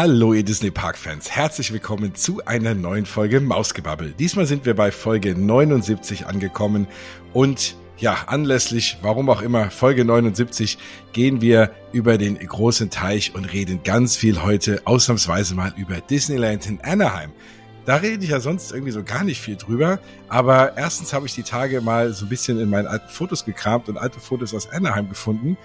Hallo ihr Disney Park Fans, herzlich willkommen zu einer neuen Folge Mausgebabbel. Diesmal sind wir bei Folge 79 angekommen und ja, anlässlich, warum auch immer, Folge 79 gehen wir über den großen Teich und reden ganz viel heute ausnahmsweise mal über Disneyland in Anaheim. Da rede ich ja sonst irgendwie so gar nicht viel drüber. Aber erstens habe ich die Tage mal so ein bisschen in meinen alten Fotos gekramt und alte Fotos aus Anaheim gefunden.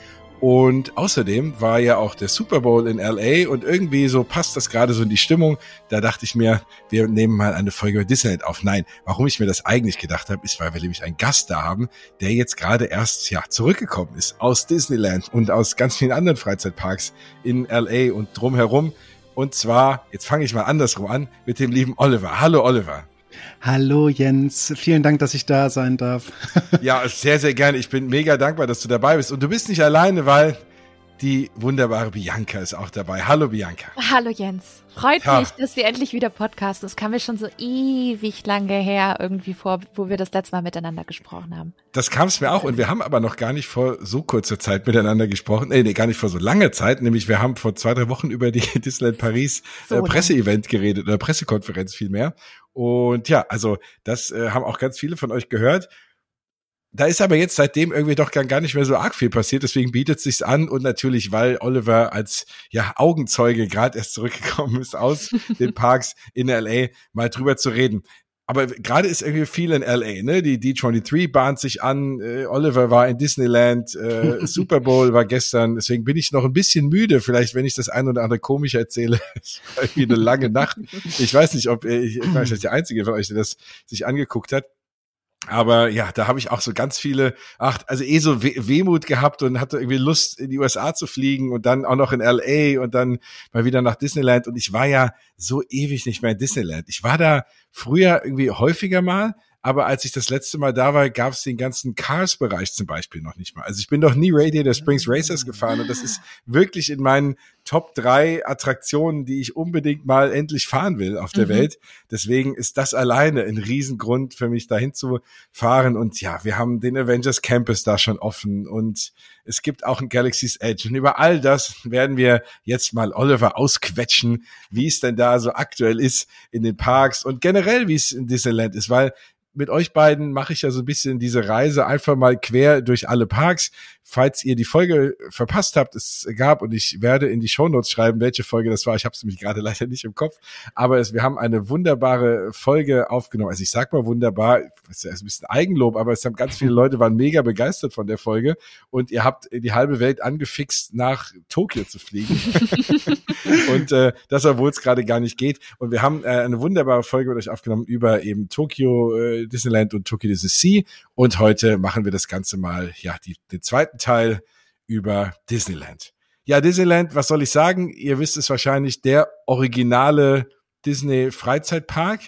Und außerdem war ja auch der Super Bowl in LA und irgendwie so passt das gerade so in die Stimmung. Da dachte ich mir, wir nehmen mal eine Folge über Disneyland auf. Nein, warum ich mir das eigentlich gedacht habe, ist, weil wir nämlich einen Gast da haben, der jetzt gerade erst ja zurückgekommen ist aus Disneyland und aus ganz vielen anderen Freizeitparks in LA und drumherum. Und zwar, jetzt fange ich mal andersrum an, mit dem lieben Oliver. Hallo Oliver. Hallo Jens, vielen Dank, dass ich da sein darf. ja, sehr, sehr gerne. Ich bin mega dankbar, dass du dabei bist. Und du bist nicht alleine, weil die wunderbare Bianca ist auch dabei. Hallo Bianca. Hallo Jens. Freut ja. mich, dass wir endlich wieder podcasten. Das kam mir schon so ewig lange her irgendwie vor, wo wir das letzte Mal miteinander gesprochen haben. Das kam es mir auch und wir haben aber noch gar nicht vor so kurzer Zeit miteinander gesprochen. Nee, nee, gar nicht vor so langer Zeit. Nämlich wir haben vor zwei, drei Wochen über die Disneyland Paris so äh, Presseevent geredet oder Pressekonferenz vielmehr. Und ja, also das äh, haben auch ganz viele von euch gehört da ist aber jetzt seitdem irgendwie doch gar nicht mehr so arg viel passiert, deswegen bietet es sich an und natürlich, weil Oliver als ja Augenzeuge gerade erst zurückgekommen ist aus den Parks in LA, mal drüber zu reden. Aber gerade ist irgendwie viel in LA, ne? Die D23 bahnt sich an, äh, Oliver war in Disneyland, äh, Super Bowl war gestern, deswegen bin ich noch ein bisschen müde, vielleicht wenn ich das ein oder andere komisch erzähle. es war irgendwie eine lange Nacht. Ich weiß nicht, ob ich, ich weiß nicht, der Einzige von euch, der das sich angeguckt hat. Aber ja, da habe ich auch so ganz viele, ach, also eh so Wehmut gehabt und hatte irgendwie Lust, in die USA zu fliegen und dann auch noch in LA und dann mal wieder nach Disneyland. Und ich war ja so ewig nicht mehr in Disneyland. Ich war da früher irgendwie häufiger mal, aber als ich das letzte Mal da war, gab es den ganzen Cars-Bereich zum Beispiel noch nicht mal. Also ich bin noch nie Radiator Springs Racers gefahren und das ist wirklich in meinen Top drei Attraktionen, die ich unbedingt mal endlich fahren will auf der mhm. Welt. Deswegen ist das alleine ein Riesengrund für mich dahin zu fahren. Und ja, wir haben den Avengers Campus da schon offen und es gibt auch ein Galaxy's Edge. Und über all das werden wir jetzt mal Oliver ausquetschen, wie es denn da so aktuell ist in den Parks und generell, wie es in Disneyland ist, weil mit euch beiden mache ich ja so ein bisschen diese Reise einfach mal quer durch alle Parks. Falls ihr die Folge verpasst habt, es gab und ich werde in die Shownotes schreiben, welche Folge das war. Ich habe es nämlich gerade leider nicht im Kopf, aber es, wir haben eine wunderbare Folge aufgenommen. Also ich sag mal wunderbar, ist ja ein bisschen Eigenlob, aber es haben ganz viele Leute waren mega begeistert von der Folge und ihr habt die halbe Welt angefixt, nach Tokio zu fliegen. und äh, das, obwohl es gerade gar nicht geht. Und wir haben äh, eine wunderbare Folge mit euch aufgenommen über eben Tokio, äh, Disneyland und Tokyo Disney Sea. Und heute machen wir das Ganze mal, ja, die, den zweiten Teil über Disneyland. Ja, Disneyland, was soll ich sagen? Ihr wisst es wahrscheinlich, der originale Disney Freizeitpark.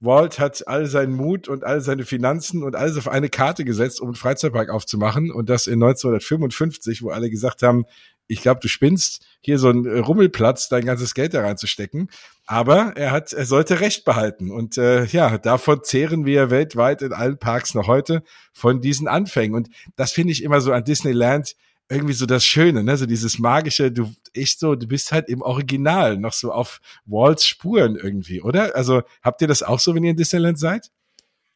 Walt hat all seinen Mut und all seine Finanzen und alles auf eine Karte gesetzt, um einen Freizeitpark aufzumachen. Und das in 1955, wo alle gesagt haben, ich glaube, du spinnst, hier so ein Rummelplatz, dein ganzes Geld da reinzustecken. Aber er hat, er sollte Recht behalten. Und äh, ja, davon zehren wir weltweit in allen Parks noch heute von diesen Anfängen. Und das finde ich immer so an Disneyland irgendwie so das Schöne, ne? So dieses magische, du echt so, du bist halt im Original noch so auf Walls Spuren irgendwie, oder? Also habt ihr das auch so, wenn ihr in Disneyland seid?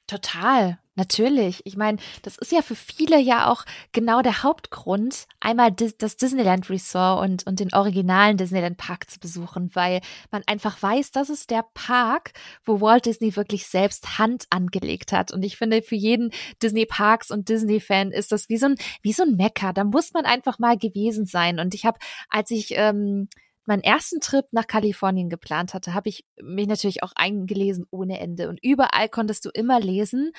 Total. Natürlich. Ich meine, das ist ja für viele ja auch genau der Hauptgrund, einmal das Disneyland Resort und, und den originalen Disneyland Park zu besuchen, weil man einfach weiß, das ist der Park, wo Walt Disney wirklich selbst Hand angelegt hat. Und ich finde, für jeden Disney Parks und Disney-Fan ist das wie so ein, wie so ein Mecker. Da muss man einfach mal gewesen sein. Und ich habe, als ich, ähm, meinen ersten Trip nach Kalifornien geplant hatte, habe ich mich natürlich auch eingelesen ohne Ende. Und überall konntest du immer lesen,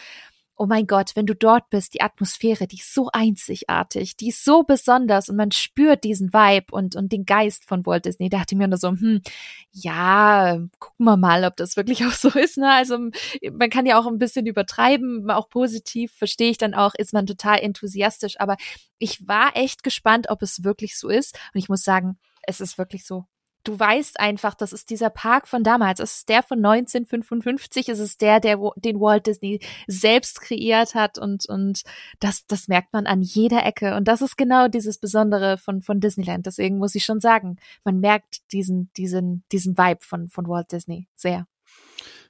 oh mein Gott, wenn du dort bist, die Atmosphäre, die ist so einzigartig, die ist so besonders und man spürt diesen Vibe und, und den Geist von Walt Disney. Da dachte ich mir nur so, hm, ja, gucken wir mal, ob das wirklich auch so ist. Ne? Also man kann ja auch ein bisschen übertreiben, auch positiv, verstehe ich dann auch, ist man total enthusiastisch. Aber ich war echt gespannt, ob es wirklich so ist. Und ich muss sagen, es ist wirklich so du weißt einfach, das ist dieser Park von damals. Es ist der von 1955. Es ist der, der den Walt Disney selbst kreiert hat und und das das merkt man an jeder Ecke. Und das ist genau dieses Besondere von von Disneyland. Deswegen muss ich schon sagen, man merkt diesen diesen diesen Vibe von von Walt Disney sehr.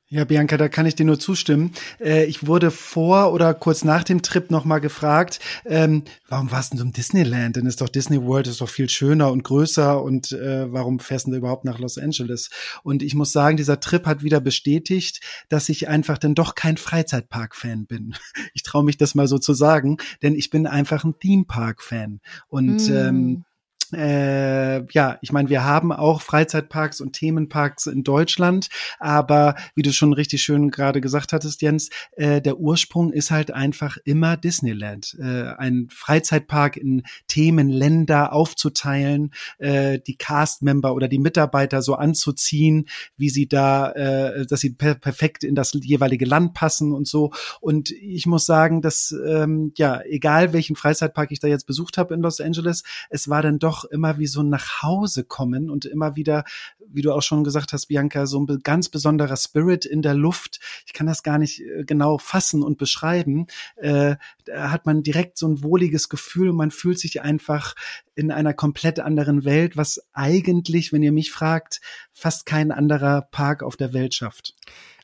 Ja, Bianca, da kann ich dir nur zustimmen. Äh, ich wurde vor oder kurz nach dem Trip nochmal gefragt, ähm, warum warst du denn im Disneyland? Denn ist doch Disney World ist doch viel schöner und größer und äh, warum fährst du überhaupt nach Los Angeles? Und ich muss sagen, dieser Trip hat wieder bestätigt, dass ich einfach dann doch kein Freizeitpark-Fan bin. Ich traue mich das mal so zu sagen, denn ich bin einfach ein Theme-Park-Fan. Und mm. ähm, äh, ja, ich meine, wir haben auch Freizeitparks und Themenparks in Deutschland, aber wie du schon richtig schön gerade gesagt hattest, Jens, äh, der Ursprung ist halt einfach immer Disneyland. Äh, ein Freizeitpark in Themenländer aufzuteilen, äh, die Castmember oder die Mitarbeiter so anzuziehen, wie sie da, äh, dass sie per perfekt in das jeweilige Land passen und so. Und ich muss sagen, dass ähm, ja, egal welchen Freizeitpark ich da jetzt besucht habe in Los Angeles, es war dann doch doch immer wie so nach Hause kommen und immer wieder, wie du auch schon gesagt hast, Bianca, so ein ganz besonderer Spirit in der Luft. Ich kann das gar nicht äh, genau fassen und beschreiben. Äh, da hat man direkt so ein wohliges Gefühl und man fühlt sich einfach in einer komplett anderen Welt, was eigentlich, wenn ihr mich fragt, fast kein anderer Park auf der Welt schafft.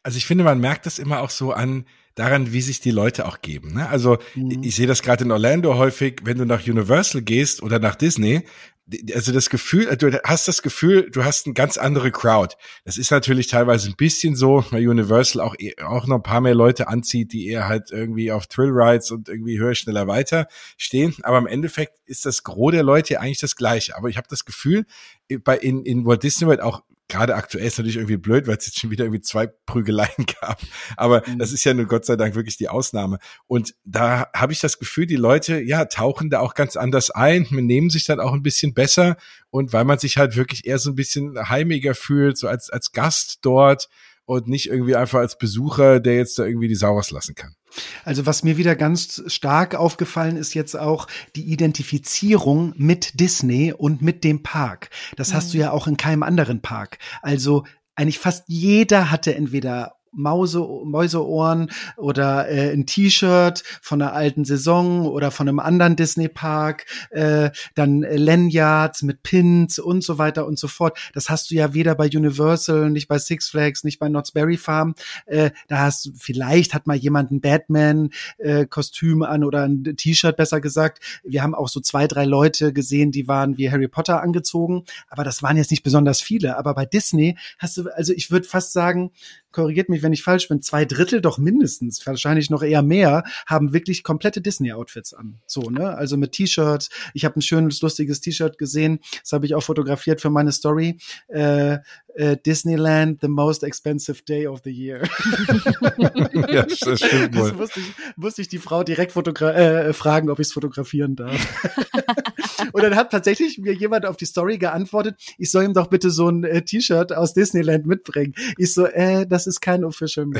Also ich finde, man merkt das immer auch so an daran, wie sich die Leute auch geben. Ne? Also mhm. ich sehe das gerade in Orlando häufig, wenn du nach Universal gehst oder nach Disney, also das Gefühl, du hast das Gefühl, du hast eine ganz andere Crowd. Das ist natürlich teilweise ein bisschen so, weil Universal auch, eh, auch noch ein paar mehr Leute anzieht, die eher halt irgendwie auf Thrill Rides und irgendwie höher, schneller weiter stehen. Aber im Endeffekt ist das Gros der Leute eigentlich das Gleiche. Aber ich habe das Gefühl, bei in, in Walt Disney World auch gerade aktuell ist natürlich irgendwie blöd, weil es jetzt schon wieder irgendwie zwei Prügeleien gab. Aber mhm. das ist ja nun Gott sei Dank wirklich die Ausnahme. Und da habe ich das Gefühl, die Leute, ja, tauchen da auch ganz anders ein, nehmen sich dann auch ein bisschen besser. Und weil man sich halt wirklich eher so ein bisschen heimiger fühlt, so als, als Gast dort und nicht irgendwie einfach als Besucher, der jetzt da irgendwie die Sau rauslassen kann. Also was mir wieder ganz stark aufgefallen ist jetzt auch die Identifizierung mit Disney und mit dem Park. Das mhm. hast du ja auch in keinem anderen Park. Also eigentlich fast jeder hatte entweder Mause, Mäuseohren oder äh, ein T-Shirt von einer alten Saison oder von einem anderen Disney-Park, äh, dann Lanyards mit Pins und so weiter und so fort. Das hast du ja weder bei Universal, nicht bei Six Flags, nicht bei Knott's Berry Farm. Äh, da hast du, vielleicht hat mal jemand ein Batman-Kostüm äh, an oder ein T-Shirt, besser gesagt. Wir haben auch so zwei, drei Leute gesehen, die waren wie Harry Potter angezogen, aber das waren jetzt nicht besonders viele. Aber bei Disney hast du, also ich würde fast sagen, korrigiert mich, wenn ich falsch bin, zwei Drittel doch mindestens, wahrscheinlich noch eher mehr, haben wirklich komplette Disney-Outfits an. So, ne? Also mit T-Shirts. Ich habe ein schönes, lustiges T-Shirt gesehen. Das habe ich auch fotografiert für meine Story. Äh, äh, Disneyland, the most expensive day of the year. ja, das stimmt wohl. Das musste ich, musste ich die Frau direkt äh, fragen, ob ich es fotografieren darf. Und dann hat tatsächlich mir jemand auf die Story geantwortet, ich soll ihm doch bitte so ein äh, T-Shirt aus Disneyland mitbringen. Ich so, äh, das ist kein Official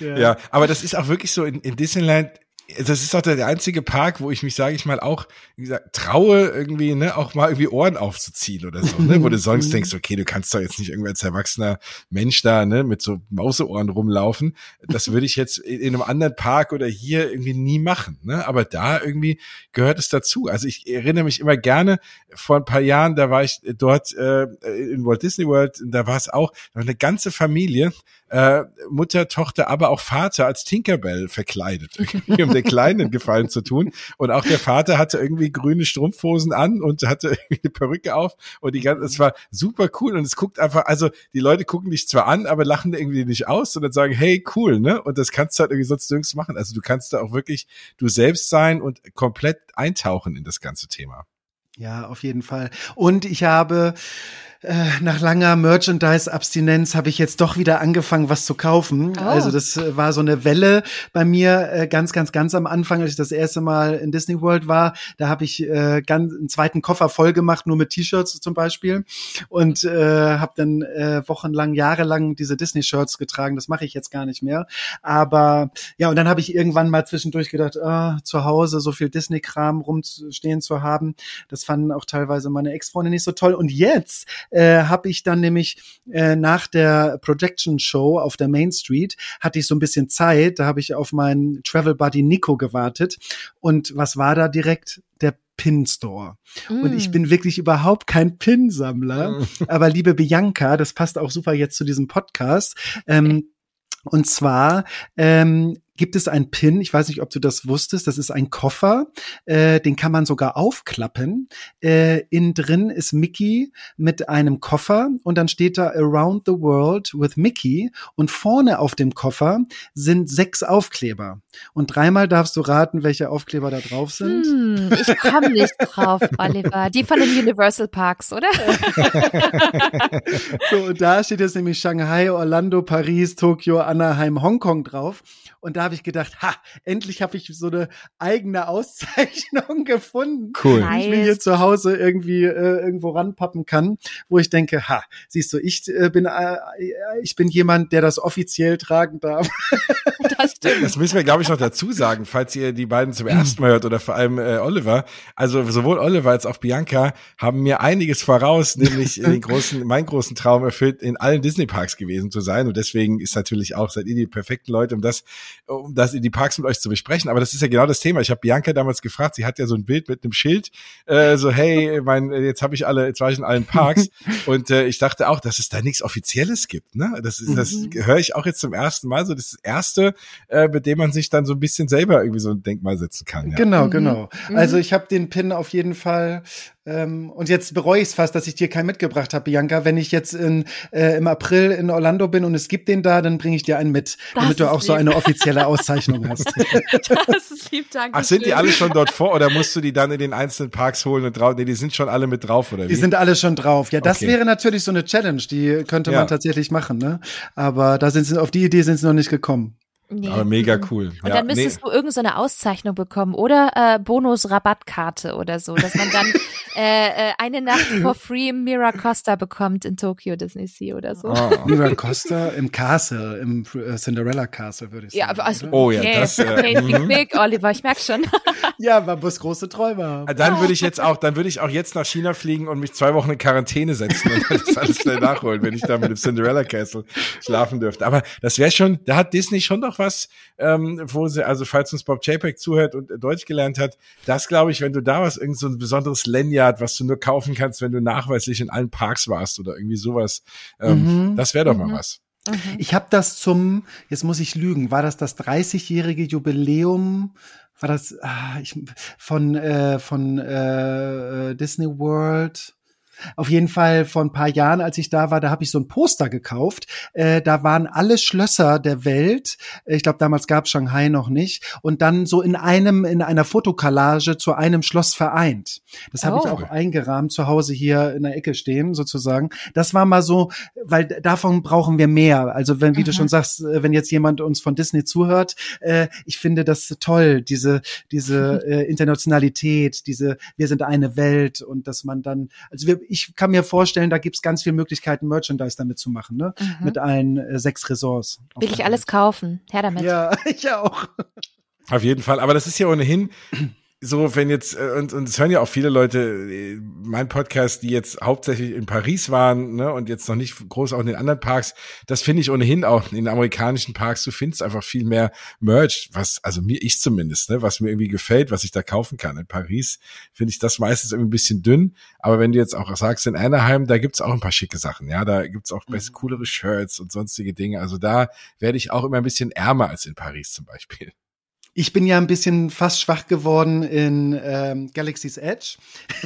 ja. ja, aber das ist auch wirklich so in, in Disneyland das ist doch der einzige Park, wo ich mich, sage ich mal, auch, wie gesagt, traue, irgendwie, ne, auch mal irgendwie Ohren aufzuziehen oder so, ne, wo du sonst mhm. denkst, okay, du kannst doch jetzt nicht irgendwie als erwachsener Mensch da, ne, mit so Mauseohren rumlaufen. Das würde ich jetzt in einem anderen Park oder hier irgendwie nie machen, ne, aber da irgendwie gehört es dazu. Also ich erinnere mich immer gerne, vor ein paar Jahren, da war ich dort äh, in Walt Disney World, da war es auch, da war eine ganze Familie, äh, Mutter, Tochter, aber auch Vater als Tinkerbell verkleidet, den Kleinen Gefallen zu tun. Und auch der Vater hatte irgendwie grüne Strumpfhosen an und hatte irgendwie eine Perücke auf und die ganze, es war super cool und es guckt einfach, also die Leute gucken dich zwar an, aber lachen irgendwie nicht aus, sondern sagen, hey, cool, ne? Und das kannst du halt irgendwie sonst nirgends machen. Also du kannst da auch wirklich du selbst sein und komplett eintauchen in das ganze Thema. Ja, auf jeden Fall. Und ich habe nach langer Merchandise-Abstinenz habe ich jetzt doch wieder angefangen, was zu kaufen. Oh. Also das äh, war so eine Welle bei mir äh, ganz, ganz, ganz am Anfang, als ich das erste Mal in Disney World war. Da habe ich äh, ganz einen zweiten Koffer voll gemacht, nur mit T-Shirts zum Beispiel. Und äh, habe dann äh, wochenlang, jahrelang diese Disney-Shirts getragen. Das mache ich jetzt gar nicht mehr. Aber ja, und dann habe ich irgendwann mal zwischendurch gedacht, ah, zu Hause so viel Disney-Kram rumstehen zu haben. Das fanden auch teilweise meine Ex-Freunde nicht so toll. Und jetzt äh, habe ich dann nämlich äh, nach der Projection Show auf der Main Street hatte ich so ein bisschen Zeit. Da habe ich auf meinen Travel Buddy Nico gewartet. Und was war da direkt? Der Pin Store. Mm. Und ich mm. bin wirklich überhaupt kein Pin-Sammler. Mm. Aber liebe Bianca, das passt auch super jetzt zu diesem Podcast. Ähm, und zwar ähm, gibt es ein Pin, ich weiß nicht, ob du das wusstest, das ist ein Koffer, äh, den kann man sogar aufklappen. Äh, innen drin ist Mickey mit einem Koffer und dann steht da Around the World with Mickey und vorne auf dem Koffer sind sechs Aufkleber. Und dreimal darfst du raten, welche Aufkleber da drauf sind. Hm, ich komme nicht drauf, Oliver. Die von den Universal Parks, oder? so, und da steht jetzt nämlich Shanghai, Orlando, Paris, Tokio, Anaheim, Hongkong drauf. Und da habe ich gedacht, ha, endlich habe ich so eine eigene Auszeichnung gefunden, cool. die ich mir hier zu Hause irgendwie äh, irgendwo ranpappen kann, wo ich denke, ha, siehst du, ich äh, bin äh, ich bin jemand, der das offiziell tragen darf. Das stimmt. Das müssen wir, glaube ich, noch dazu sagen, falls ihr die beiden zum ersten Mal hört oder vor allem äh, Oliver. Also sowohl Oliver als auch Bianca haben mir einiges voraus, nämlich den großen, meinen großen Traum erfüllt, in allen Disney Parks gewesen zu sein. Und deswegen ist natürlich auch seid ihr die perfekten Leute, um das um das in die Parks mit euch zu besprechen. Aber das ist ja genau das Thema. Ich habe Bianca damals gefragt, sie hat ja so ein Bild mit einem Schild, äh, so hey, mein, jetzt habe ich alle, jetzt war ich in allen Parks und äh, ich dachte auch, dass es da nichts Offizielles gibt. Ne? Das ist, das mhm. höre ich auch jetzt zum ersten Mal. So das erste, äh, mit dem man sich dann so ein bisschen selber irgendwie so ein Denkmal setzen kann. Ja. Genau, mhm. genau. Also mhm. ich habe den Pin auf jeden Fall ähm, und jetzt bereue ich es fast, dass ich dir keinen mitgebracht habe, Bianca. Wenn ich jetzt in, äh, im April in Orlando bin und es gibt den da, dann bringe ich dir einen mit, das damit du auch lieb. so eine offizielle Auszeichnung hast. das ist lieb, danke. Ach, sind die alle schon dort vor oder musst du die dann in den einzelnen Parks holen und drauf? Nee, die sind schon alle mit drauf, oder wie? Die sind alle schon drauf. Ja, das okay. wäre natürlich so eine Challenge, die könnte man tatsächlich machen, ne? Aber da sind sie, auf die Idee sind sie noch nicht gekommen. Nee. Aber mega cool. Und ja, dann müsstest nee. du irgendeine so Auszeichnung bekommen oder äh, Bonus-Rabattkarte oder so, dass man dann äh, äh, eine Nacht for free Mira Costa bekommt in Tokyo Disney Sea oder so. Oh. Mira Costa im Castle, im äh, Cinderella Castle, würde ich sagen. Ja, aber also, oh ja, das. Äh, okay, big, mhm. big, Oliver, ich merke schon. Ja, man muss große Träume haben. Ah, dann würde ich jetzt auch, dann würde ich auch jetzt nach China fliegen und mich zwei Wochen in Quarantäne setzen und das alles schnell nachholen, wenn ich da mit dem Cinderella Castle schlafen dürfte. Aber das wäre schon, da hat Disney schon doch was, ähm, wo sie, also falls uns Bob JPEG zuhört und Deutsch gelernt hat, das glaube ich, wenn du da was, irgend so ein besonderes Lanyard, was du nur kaufen kannst, wenn du nachweislich in allen Parks warst oder irgendwie sowas, ähm, mhm. das wäre doch mhm. mal was. Mhm. Ich habe das zum, jetzt muss ich lügen, war das das 30-jährige Jubiläum war das ah, ich, von äh, von äh, Disney World auf jeden Fall vor ein paar Jahren, als ich da war, da habe ich so ein Poster gekauft. Äh, da waren alle Schlösser der Welt. Ich glaube, damals gab Shanghai noch nicht. Und dann so in einem, in einer Fotokallage zu einem Schloss vereint. Das habe oh. ich auch eingerahmt zu Hause hier in der Ecke stehen, sozusagen. Das war mal so, weil davon brauchen wir mehr. Also wenn, wie mhm. du schon sagst, äh, wenn jetzt jemand uns von Disney zuhört, äh, ich finde das toll, diese, diese äh, Internationalität, diese, wir sind eine Welt und dass man dann, also wir, ich kann mir vorstellen, da gibt's ganz viele Möglichkeiten, Merchandise damit zu machen, ne? Mhm. Mit allen äh, sechs Ressorts. Will ich alles kaufen. Her damit. Ja, ich auch. Auf jeden Fall. Aber das ist ja ohnehin so, wenn jetzt, äh, und, und es hören ja auch viele Leute, äh, mein Podcast, die jetzt hauptsächlich in Paris waren, ne, und jetzt noch nicht groß auch in den anderen Parks, das finde ich ohnehin auch in den amerikanischen Parks, du findest einfach viel mehr Merch, was, also mir, ich zumindest, ne, was mir irgendwie gefällt, was ich da kaufen kann. In Paris finde ich das meistens irgendwie ein bisschen dünn, aber wenn du jetzt auch sagst, in Anaheim, da gibt's auch ein paar schicke Sachen, ja, da gibt's auch best mhm. coolere Shirts und sonstige Dinge, also da werde ich auch immer ein bisschen ärmer als in Paris zum Beispiel. Ich bin ja ein bisschen fast schwach geworden in ähm, Galaxy's Edge.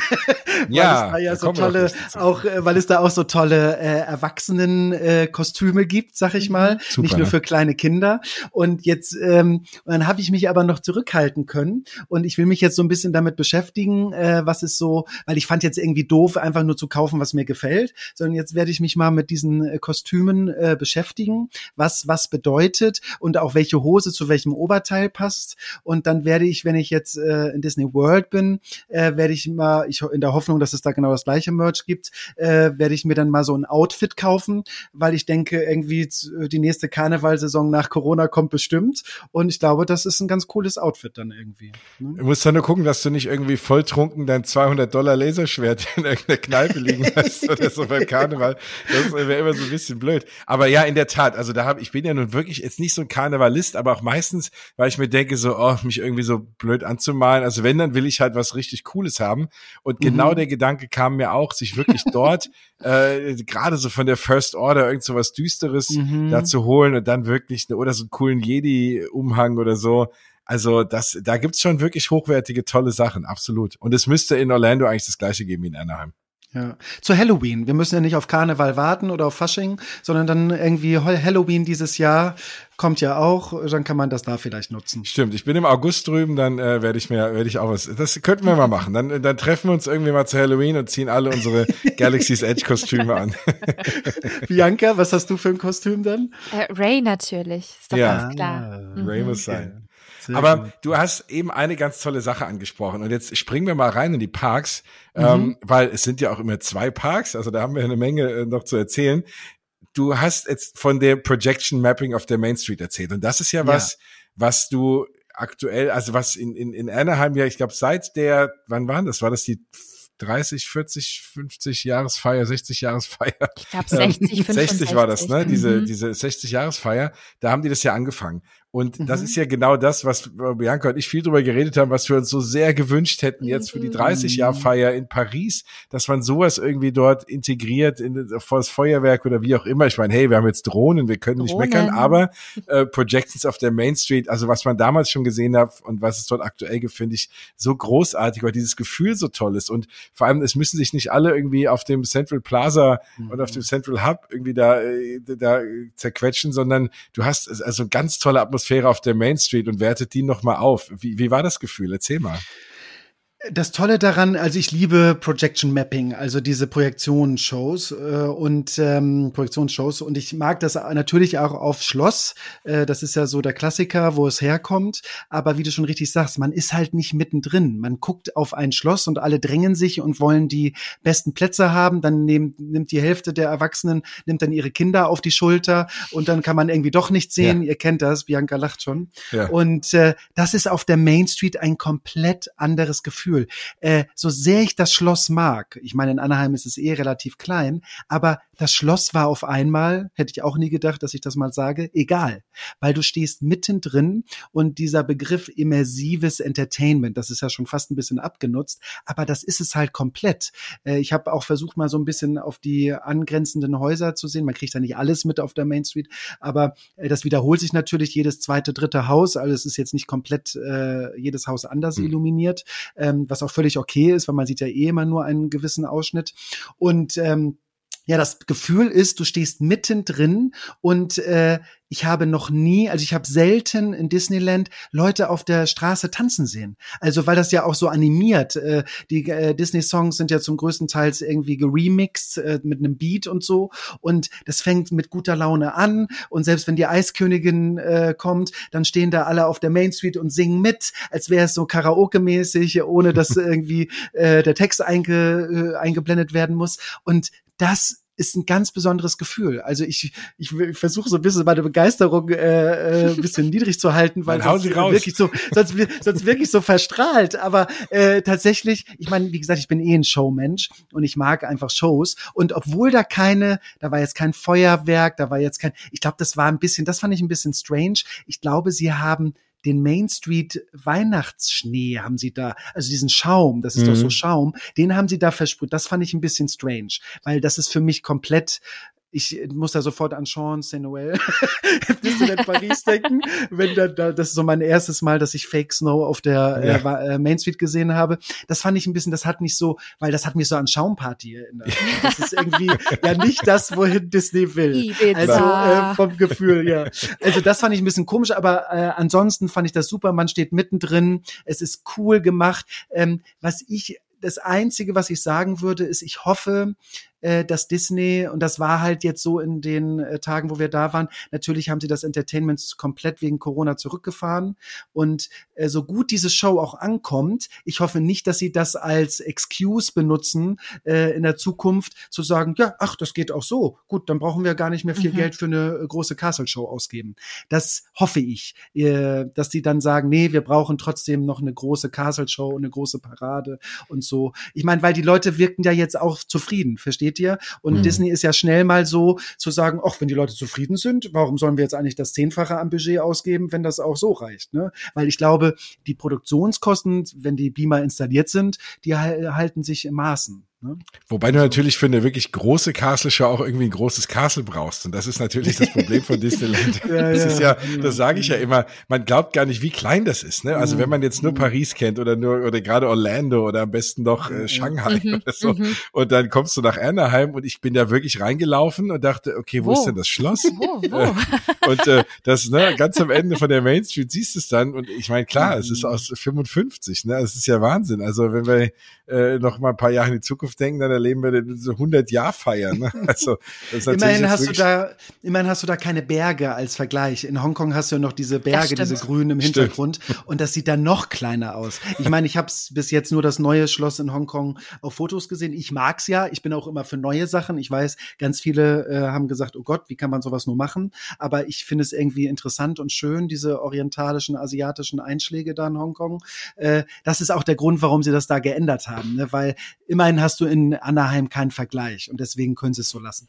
ja, weil es da ja so tolle, auch äh, weil es da auch so tolle äh, Erwachsenen-Kostüme äh, gibt, sag ich mal, Super, nicht nur ne? für kleine Kinder. Und jetzt, ähm, dann habe ich mich aber noch zurückhalten können. Und ich will mich jetzt so ein bisschen damit beschäftigen, äh, was ist so, weil ich fand jetzt irgendwie doof, einfach nur zu kaufen, was mir gefällt, sondern jetzt werde ich mich mal mit diesen äh, Kostümen äh, beschäftigen, was was bedeutet und auch welche Hose zu welchem Oberteil passt passt. Und dann werde ich, wenn ich jetzt äh, in Disney World bin, äh, werde ich mal, ich in der Hoffnung, dass es da genau das gleiche Merch gibt, äh, werde ich mir dann mal so ein Outfit kaufen, weil ich denke, irgendwie die nächste Karnevalsaison nach Corona kommt bestimmt. Und ich glaube, das ist ein ganz cooles Outfit dann irgendwie. Ne? Du musst dann nur gucken, dass du nicht irgendwie volltrunken dein 200 Dollar Laserschwert in irgendeiner Kneipe liegen hast oder so beim Karneval. Das wäre immer so ein bisschen blöd. Aber ja, in der Tat, also da habe ich bin ja nun wirklich jetzt nicht so ein Karnevalist, aber auch meistens, weil ich mir denke, denke so, oh, mich irgendwie so blöd anzumalen. Also wenn, dann will ich halt was richtig Cooles haben. Und genau mhm. der Gedanke kam mir auch, sich wirklich dort, äh, gerade so von der First Order, irgend so was Düsteres mhm. da zu holen und dann wirklich, oder so einen coolen Jedi-Umhang oder so. Also das, da gibt's schon wirklich hochwertige, tolle Sachen, absolut. Und es müsste in Orlando eigentlich das gleiche geben wie in Anaheim. Ja. Zu Halloween. Wir müssen ja nicht auf Karneval warten oder auf Fasching, sondern dann irgendwie Halloween dieses Jahr kommt ja auch, dann kann man das da vielleicht nutzen. Stimmt, ich bin im August drüben, dann äh, werde ich mir, werde ich auch was. Das könnten wir mal machen. Dann, dann treffen wir uns irgendwie mal zu Halloween und ziehen alle unsere Galaxy's Edge Kostüme an. Bianca, was hast du für ein Kostüm dann? Äh, Ray natürlich, ist doch ja. ganz klar. Mhm. Ray muss sein. Sehr Aber gut. du hast eben eine ganz tolle Sache angesprochen und jetzt springen wir mal rein in die Parks, mhm. ähm, weil es sind ja auch immer zwei Parks, also da haben wir eine Menge äh, noch zu erzählen. Du hast jetzt von der Projection Mapping auf der Main Street erzählt und das ist ja, ja. was, was du aktuell, also was in, in, in Anaheim ja, ich glaube, seit der, wann waren das? War das die 30, 40, 50 Jahresfeier, 60 Jahresfeier. Ich glaube 60, 65. 60 war das, ne? Diese, mhm. diese 60 Jahresfeier. Da haben die das ja angefangen. Und mhm. das ist ja genau das, was Bianca und ich viel drüber geredet haben, was wir uns so sehr gewünscht hätten jetzt für die 30-Jahr-Feier mhm. in Paris, dass man sowas irgendwie dort integriert in vor das Feuerwerk oder wie auch immer. Ich meine, hey, wir haben jetzt Drohnen, wir können Drohnen. nicht meckern, aber äh, Projections auf der Main Street, also was man damals schon gesehen hat und was es dort aktuell gibt, finde ich so großartig, weil dieses Gefühl so toll ist. Und vor allem, es müssen sich nicht alle irgendwie auf dem Central Plaza mhm. und auf dem Central Hub irgendwie da, äh, da zerquetschen, sondern du hast also ganz tolle Atmosphäre Atmosphäre auf der Main Street und wertet die nochmal auf. Wie, wie war das Gefühl? Erzähl mal. Das Tolle daran, also ich liebe Projection Mapping, also diese Projektionsshows äh, und ähm, Projektionsshows und ich mag das natürlich auch auf Schloss. Äh, das ist ja so der Klassiker, wo es herkommt. Aber wie du schon richtig sagst, man ist halt nicht mittendrin. Man guckt auf ein Schloss und alle drängen sich und wollen die besten Plätze haben. Dann nehm, nimmt die Hälfte der Erwachsenen nimmt dann ihre Kinder auf die Schulter und dann kann man irgendwie doch nichts sehen. Ja. Ihr kennt das, Bianca lacht schon. Ja. Und äh, das ist auf der Main Street ein komplett anderes Gefühl. Gefühl. Äh, so sehr ich das Schloss mag, ich meine, in Anaheim ist es eh relativ klein, aber das Schloss war auf einmal, hätte ich auch nie gedacht, dass ich das mal sage, egal. Weil du stehst mittendrin und dieser Begriff immersives Entertainment, das ist ja schon fast ein bisschen abgenutzt, aber das ist es halt komplett. Äh, ich habe auch versucht, mal so ein bisschen auf die angrenzenden Häuser zu sehen. Man kriegt da nicht alles mit auf der Main Street, aber äh, das wiederholt sich natürlich jedes zweite, dritte Haus. Also es ist jetzt nicht komplett äh, jedes Haus anders mhm. illuminiert, ähm, was auch völlig okay ist, weil man sieht ja eh immer nur einen gewissen Ausschnitt. Und ähm, ja, das Gefühl ist, du stehst mittendrin und äh, ich habe noch nie, also ich habe selten in Disneyland Leute auf der Straße tanzen sehen. Also weil das ja auch so animiert. Äh, die äh, Disney-Songs sind ja zum größten Teil irgendwie geremixed äh, mit einem Beat und so. Und das fängt mit guter Laune an. Und selbst wenn die Eiskönigin äh, kommt, dann stehen da alle auf der Main Street und singen mit, als wäre es so Karaoke-mäßig, ohne dass irgendwie äh, der Text einge, äh, eingeblendet werden muss. Und das ist ein ganz besonderes Gefühl. Also ich, ich, ich versuche so ein bisschen meine Begeisterung äh, äh, ein bisschen niedrig zu halten, weil sonst wirklich so, sonst, sonst wirklich so verstrahlt. Aber äh, tatsächlich, ich meine, wie gesagt, ich bin eh ein Showmensch und ich mag einfach Shows. Und obwohl da keine, da war jetzt kein Feuerwerk, da war jetzt kein, ich glaube, das war ein bisschen, das fand ich ein bisschen strange. Ich glaube, sie haben den Main Street Weihnachtsschnee haben sie da, also diesen Schaum, das ist mhm. doch so mhm. Schaum, den haben sie da versprüht. Das fand ich ein bisschen strange, weil das ist für mich komplett ich muss da sofort an Sean St. Noel Disneyland Paris denken, wenn da, da, das ist so mein erstes Mal, dass ich Fake Snow auf der ja. äh, Main Street gesehen habe. Das fand ich ein bisschen, das hat nicht so, weil das hat mich so an Schaumparty erinnert. Das ist irgendwie ja nicht das, wohin Disney will. Also äh, vom Gefühl, ja. Also das fand ich ein bisschen komisch, aber äh, ansonsten fand ich das super. Man steht mittendrin, es ist cool gemacht. Ähm, was ich das Einzige, was ich sagen würde, ist, ich hoffe, äh, dass Disney, und das war halt jetzt so in den äh, Tagen, wo wir da waren, natürlich haben sie das Entertainment komplett wegen Corona zurückgefahren. Und äh, so gut diese Show auch ankommt, ich hoffe nicht, dass sie das als Excuse benutzen, äh, in der Zukunft zu sagen, ja, ach, das geht auch so. Gut, dann brauchen wir gar nicht mehr viel mhm. Geld für eine äh, große Castle-Show ausgeben. Das hoffe ich, äh, dass die dann sagen, nee, wir brauchen trotzdem noch eine große Castle-Show und eine große Parade und so. Ich meine, weil die Leute wirken ja jetzt auch zufrieden, versteht versteht ihr? Und mhm. Disney ist ja schnell mal so zu sagen, ach, wenn die Leute zufrieden sind, warum sollen wir jetzt eigentlich das Zehnfache am Budget ausgeben, wenn das auch so reicht? Ne? Weil ich glaube, die Produktionskosten, wenn die Beamer installiert sind, die halten sich im Maßen. Ne? Wobei du natürlich für eine wirklich große Castle-Show auch irgendwie ein großes Castle brauchst. Und das ist natürlich das Problem von Disneyland. ja, das ist ja, das sage ich ja immer, man glaubt gar nicht, wie klein das ist. Ne? Also wenn man jetzt nur mhm. Paris kennt oder nur oder gerade Orlando oder am besten noch äh, Shanghai mhm. oder so. Mhm. Und dann kommst du nach Anaheim und ich bin da wirklich reingelaufen und dachte, okay, wo, wo? ist denn das Schloss? Wo, wo? und äh, das, ne, ganz am Ende von der Main Street siehst du es dann. Und ich meine, klar, es ist aus 55, ne? Es ist ja Wahnsinn. Also wenn wir äh, noch mal ein paar Jahre in die Zukunft denken, dann erleben wir so 100 Jahr feiern. Ne? Also immerhin hast du da, immerhin hast du da keine Berge als Vergleich. In Hongkong hast du ja noch diese Berge, diese grünen im Hintergrund, stimmt. und das sieht dann noch kleiner aus. Ich meine, ich habe bis jetzt nur das neue Schloss in Hongkong auf Fotos gesehen. Ich mag's ja. Ich bin auch immer für neue Sachen. Ich weiß, ganz viele äh, haben gesagt, oh Gott, wie kann man sowas nur machen? Aber ich finde es irgendwie interessant und schön, diese orientalischen, asiatischen Einschläge da in Hongkong. Äh, das ist auch der Grund, warum sie das da geändert haben, ne? weil immerhin hast du in Anaheim keinen Vergleich und deswegen können sie es so lassen.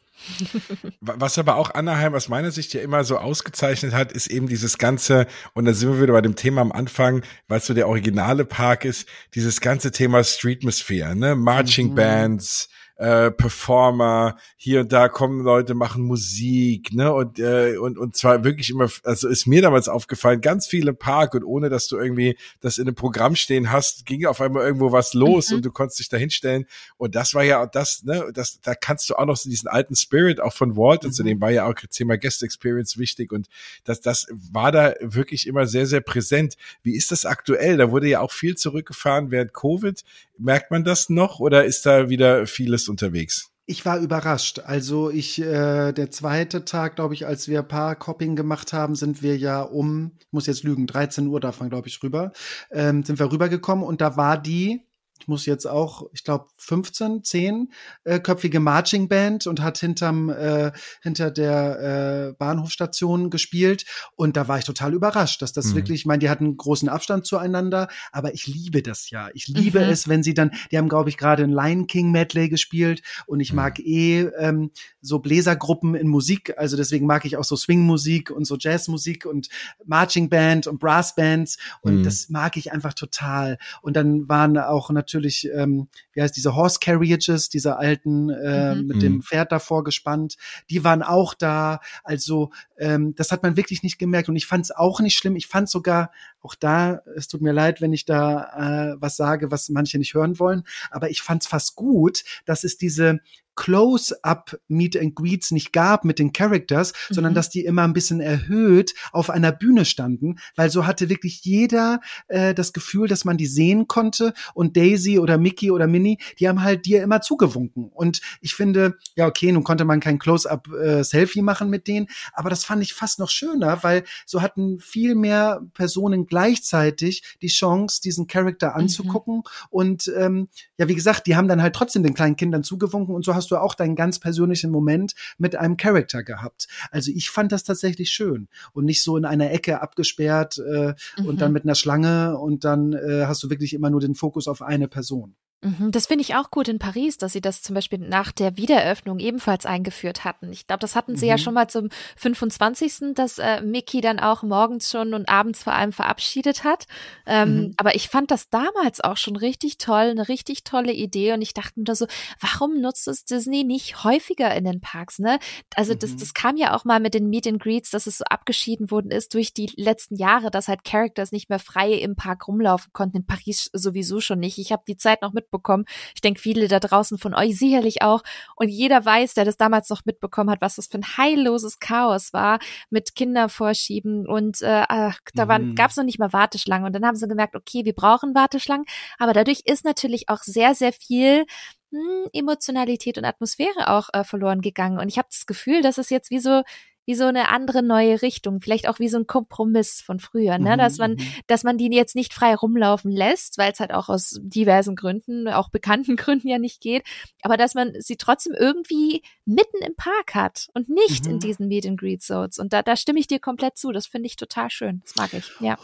Was aber auch Anaheim aus meiner Sicht ja immer so ausgezeichnet hat, ist eben dieses ganze, und da sind wir wieder bei dem Thema am Anfang, weil es so der originale Park ist, dieses ganze Thema Streetmosphere, ne? Marching mhm. Bands, äh, Performer, hier und da kommen Leute, machen Musik, ne? Und, äh, und, und zwar wirklich immer, also ist mir damals aufgefallen, ganz viele Park und ohne dass du irgendwie das in einem Programm stehen hast, ging auf einmal irgendwo was los mhm. und du konntest dich da hinstellen. Und das war ja das, ne, das, da kannst du auch noch diesen alten Spirit auch von Walt und mhm. zu dem war ja auch Thema Guest Experience wichtig und das, das war da wirklich immer sehr, sehr präsent. Wie ist das aktuell? Da wurde ja auch viel zurückgefahren während Covid. Merkt man das noch oder ist da wieder vieles unterwegs? Ich war überrascht. Also ich, äh, der zweite Tag, glaube ich, als wir Paar-Copping gemacht haben, sind wir ja um, ich muss jetzt lügen, 13 Uhr davon, glaube ich, rüber, ähm, sind wir rübergekommen und da war die ich muss jetzt auch, ich glaube, 15, 10 äh, köpfige Marching Band und hat hinterm, äh, hinter der äh, Bahnhofstation gespielt. Und da war ich total überrascht, dass das mhm. wirklich, ich meine, die hatten großen Abstand zueinander, aber ich liebe das ja. Ich liebe mhm. es, wenn sie dann, die haben, glaube ich, gerade ein Lion King Medley gespielt und ich mag mhm. eh ähm, so Bläsergruppen in Musik. Also deswegen mag ich auch so Swing-Musik und so Jazzmusik und Marching Band und Brassbands und mhm. das mag ich einfach total. Und dann waren auch natürlich natürlich, ähm, wie heißt diese Horse Carriages, diese alten äh, mhm. mit dem mhm. Pferd davor gespannt, die waren auch da. Also ähm, das hat man wirklich nicht gemerkt und ich fand es auch nicht schlimm. Ich fand sogar auch da, es tut mir leid, wenn ich da äh, was sage, was manche nicht hören wollen, aber ich fand es fast gut, dass es diese Close-up Meet and Greets nicht gab mit den Characters, mhm. sondern dass die immer ein bisschen erhöht auf einer Bühne standen, weil so hatte wirklich jeder äh, das Gefühl, dass man die sehen konnte und Daisy oder Mickey oder Minnie, die haben halt dir immer zugewunken und ich finde, ja okay, nun konnte man kein Close-up äh, Selfie machen mit denen, aber das fand ich fast noch schöner, weil so hatten viel mehr Personen gleichzeitig die Chance, diesen Charakter mhm. anzugucken mhm. und ähm, ja, wie gesagt, die haben dann halt trotzdem den kleinen Kindern zugewunken und so hast hast du auch deinen ganz persönlichen Moment mit einem Charakter gehabt. Also ich fand das tatsächlich schön und nicht so in einer Ecke abgesperrt äh, mhm. und dann mit einer Schlange und dann äh, hast du wirklich immer nur den Fokus auf eine Person. Mhm, das finde ich auch gut in Paris, dass sie das zum Beispiel nach der Wiedereröffnung ebenfalls eingeführt hatten. Ich glaube, das hatten sie mhm. ja schon mal zum 25., dass äh, Mickey dann auch morgens schon und abends vor allem verabschiedet hat. Ähm, mhm. Aber ich fand das damals auch schon richtig toll, eine richtig tolle Idee. Und ich dachte mir da so, warum nutzt es Disney nicht häufiger in den Parks? Ne? Also das, mhm. das kam ja auch mal mit den Meet and Greets, dass es so abgeschieden worden ist durch die letzten Jahre, dass halt Characters nicht mehr frei im Park rumlaufen konnten. In Paris sowieso schon nicht. Ich habe die Zeit noch mit mitbekommen. Ich denke, viele da draußen von euch sicherlich auch. Und jeder weiß, der das damals noch mitbekommen hat, was das für ein heilloses Chaos war mit Kindervorschieben. Und äh, ach, da waren, mhm. gab es noch nicht mal Warteschlangen. Und dann haben sie gemerkt, okay, wir brauchen Warteschlangen. Aber dadurch ist natürlich auch sehr, sehr viel hm, Emotionalität und Atmosphäre auch äh, verloren gegangen. Und ich habe das Gefühl, dass es jetzt wie so wie so eine andere neue Richtung, vielleicht auch wie so ein Kompromiss von früher, ne? Mhm, dass man, mhm. dass man die jetzt nicht frei rumlaufen lässt, weil es halt auch aus diversen Gründen, auch bekannten Gründen ja nicht geht, aber dass man sie trotzdem irgendwie mitten im Park hat und nicht mhm. in diesen Meet and Greet Zones. Und da, da stimme ich dir komplett zu. Das finde ich total schön. Das mag ich, ja.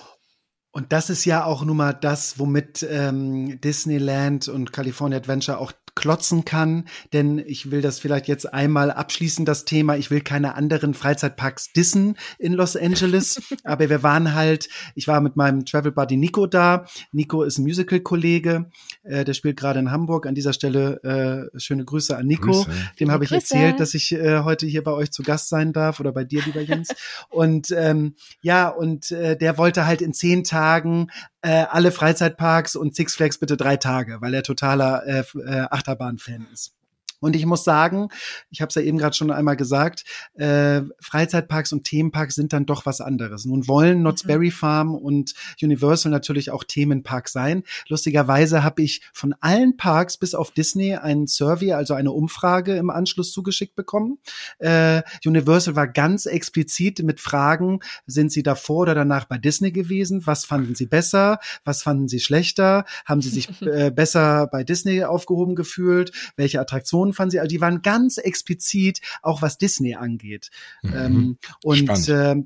Und das ist ja auch nun mal das, womit ähm, Disneyland und California Adventure auch klotzen kann, denn ich will das vielleicht jetzt einmal abschließen, das Thema. Ich will keine anderen Freizeitparks dissen in Los Angeles, aber wir waren halt, ich war mit meinem Travel Buddy Nico da. Nico ist ein Musical-Kollege, äh, der spielt gerade in Hamburg. An dieser Stelle äh, schöne Grüße an Nico. Grüße. Dem habe ich erzählt, dass ich äh, heute hier bei euch zu Gast sein darf oder bei dir, lieber Jens. und ähm, ja, und äh, der wollte halt in zehn Tagen äh, alle Freizeitparks und Six Flags bitte drei Tage, weil er totaler äh, äh, Achterbahn-Fan ist. Und ich muss sagen, ich habe es ja eben gerade schon einmal gesagt, äh, Freizeitparks und Themenparks sind dann doch was anderes. Nun wollen Knott's mhm. Berry Farm und Universal natürlich auch Themenpark sein. Lustigerweise habe ich von allen Parks bis auf Disney einen Survey, also eine Umfrage im Anschluss zugeschickt bekommen. Äh, Universal war ganz explizit mit Fragen, sind Sie davor oder danach bei Disney gewesen? Was fanden Sie besser? Was fanden Sie schlechter? Haben Sie sich äh, besser bei Disney aufgehoben gefühlt? Welche Attraktionen fanden sie, also die waren ganz explizit, auch was Disney angeht. Mhm. Ähm, und äh,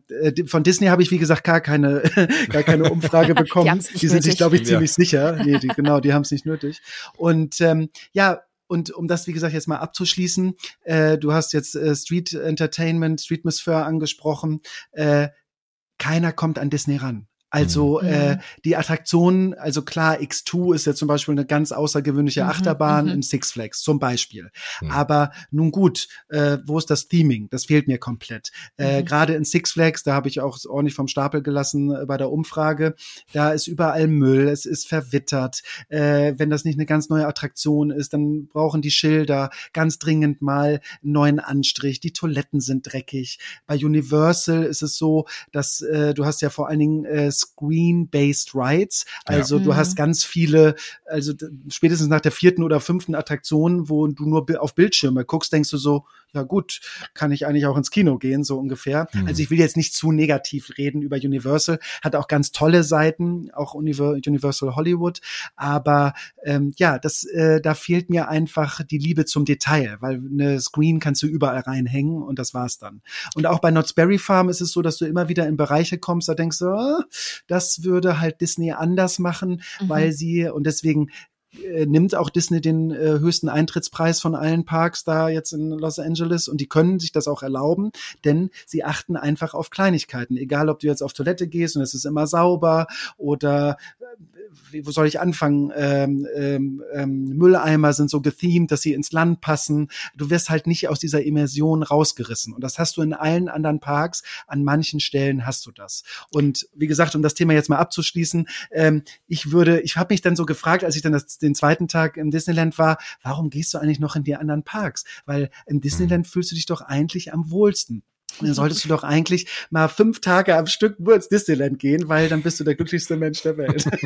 von Disney habe ich, wie gesagt, gar keine, gar keine Umfrage bekommen. die, die sind sich, glaube ich, ja. ziemlich sicher. Nee, die, genau, die haben es nicht nötig. Und ähm, ja, und um das, wie gesagt, jetzt mal abzuschließen, äh, du hast jetzt äh, Street Entertainment, Streetmosphere angesprochen. Äh, keiner kommt an Disney ran. Also mhm. äh, die Attraktionen, also klar, X2 ist ja zum Beispiel eine ganz außergewöhnliche mhm. Achterbahn mhm. im Six Flags zum Beispiel. Mhm. Aber nun gut, äh, wo ist das Theming? Das fehlt mir komplett. Äh, mhm. Gerade in Six Flags, da habe ich auch ordentlich vom Stapel gelassen äh, bei der Umfrage. Da ist überall Müll, es ist verwittert. Äh, wenn das nicht eine ganz neue Attraktion ist, dann brauchen die Schilder ganz dringend mal einen neuen Anstrich. Die Toiletten sind dreckig. Bei Universal ist es so, dass äh, du hast ja vor allen Dingen äh, Screen-Based Rides. Also ja. du hast mhm. ganz viele, also spätestens nach der vierten oder fünften Attraktion, wo du nur auf Bildschirme guckst, denkst du so, ja gut, kann ich eigentlich auch ins Kino gehen, so ungefähr. Mhm. Also ich will jetzt nicht zu negativ reden über Universal, hat auch ganz tolle Seiten, auch Universal Hollywood, aber ähm, ja, das, äh, da fehlt mir einfach die Liebe zum Detail, weil eine Screen kannst du überall reinhängen und das war's dann. Und auch bei Knott's Berry Farm ist es so, dass du immer wieder in Bereiche kommst, da denkst du, oh, das würde halt Disney anders machen, mhm. weil sie, und deswegen äh, nimmt auch Disney den äh, höchsten Eintrittspreis von allen Parks da jetzt in Los Angeles und die können sich das auch erlauben, denn sie achten einfach auf Kleinigkeiten. Egal, ob du jetzt auf Toilette gehst und es ist immer sauber oder wie, wo soll ich anfangen? Ähm, ähm, ähm, Mülleimer sind so gethemed, dass sie ins Land passen. Du wirst halt nicht aus dieser Immersion rausgerissen. Und das hast du in allen anderen Parks. An manchen Stellen hast du das. Und wie gesagt, um das Thema jetzt mal abzuschließen, ähm, ich würde, ich habe mich dann so gefragt, als ich dann das, den zweiten Tag im Disneyland war, warum gehst du eigentlich noch in die anderen Parks? Weil im Disneyland fühlst du dich doch eigentlich am wohlsten dann solltest du doch eigentlich mal fünf Tage am Stück nur ins Disneyland gehen, weil dann bist du der glücklichste Mensch der Welt.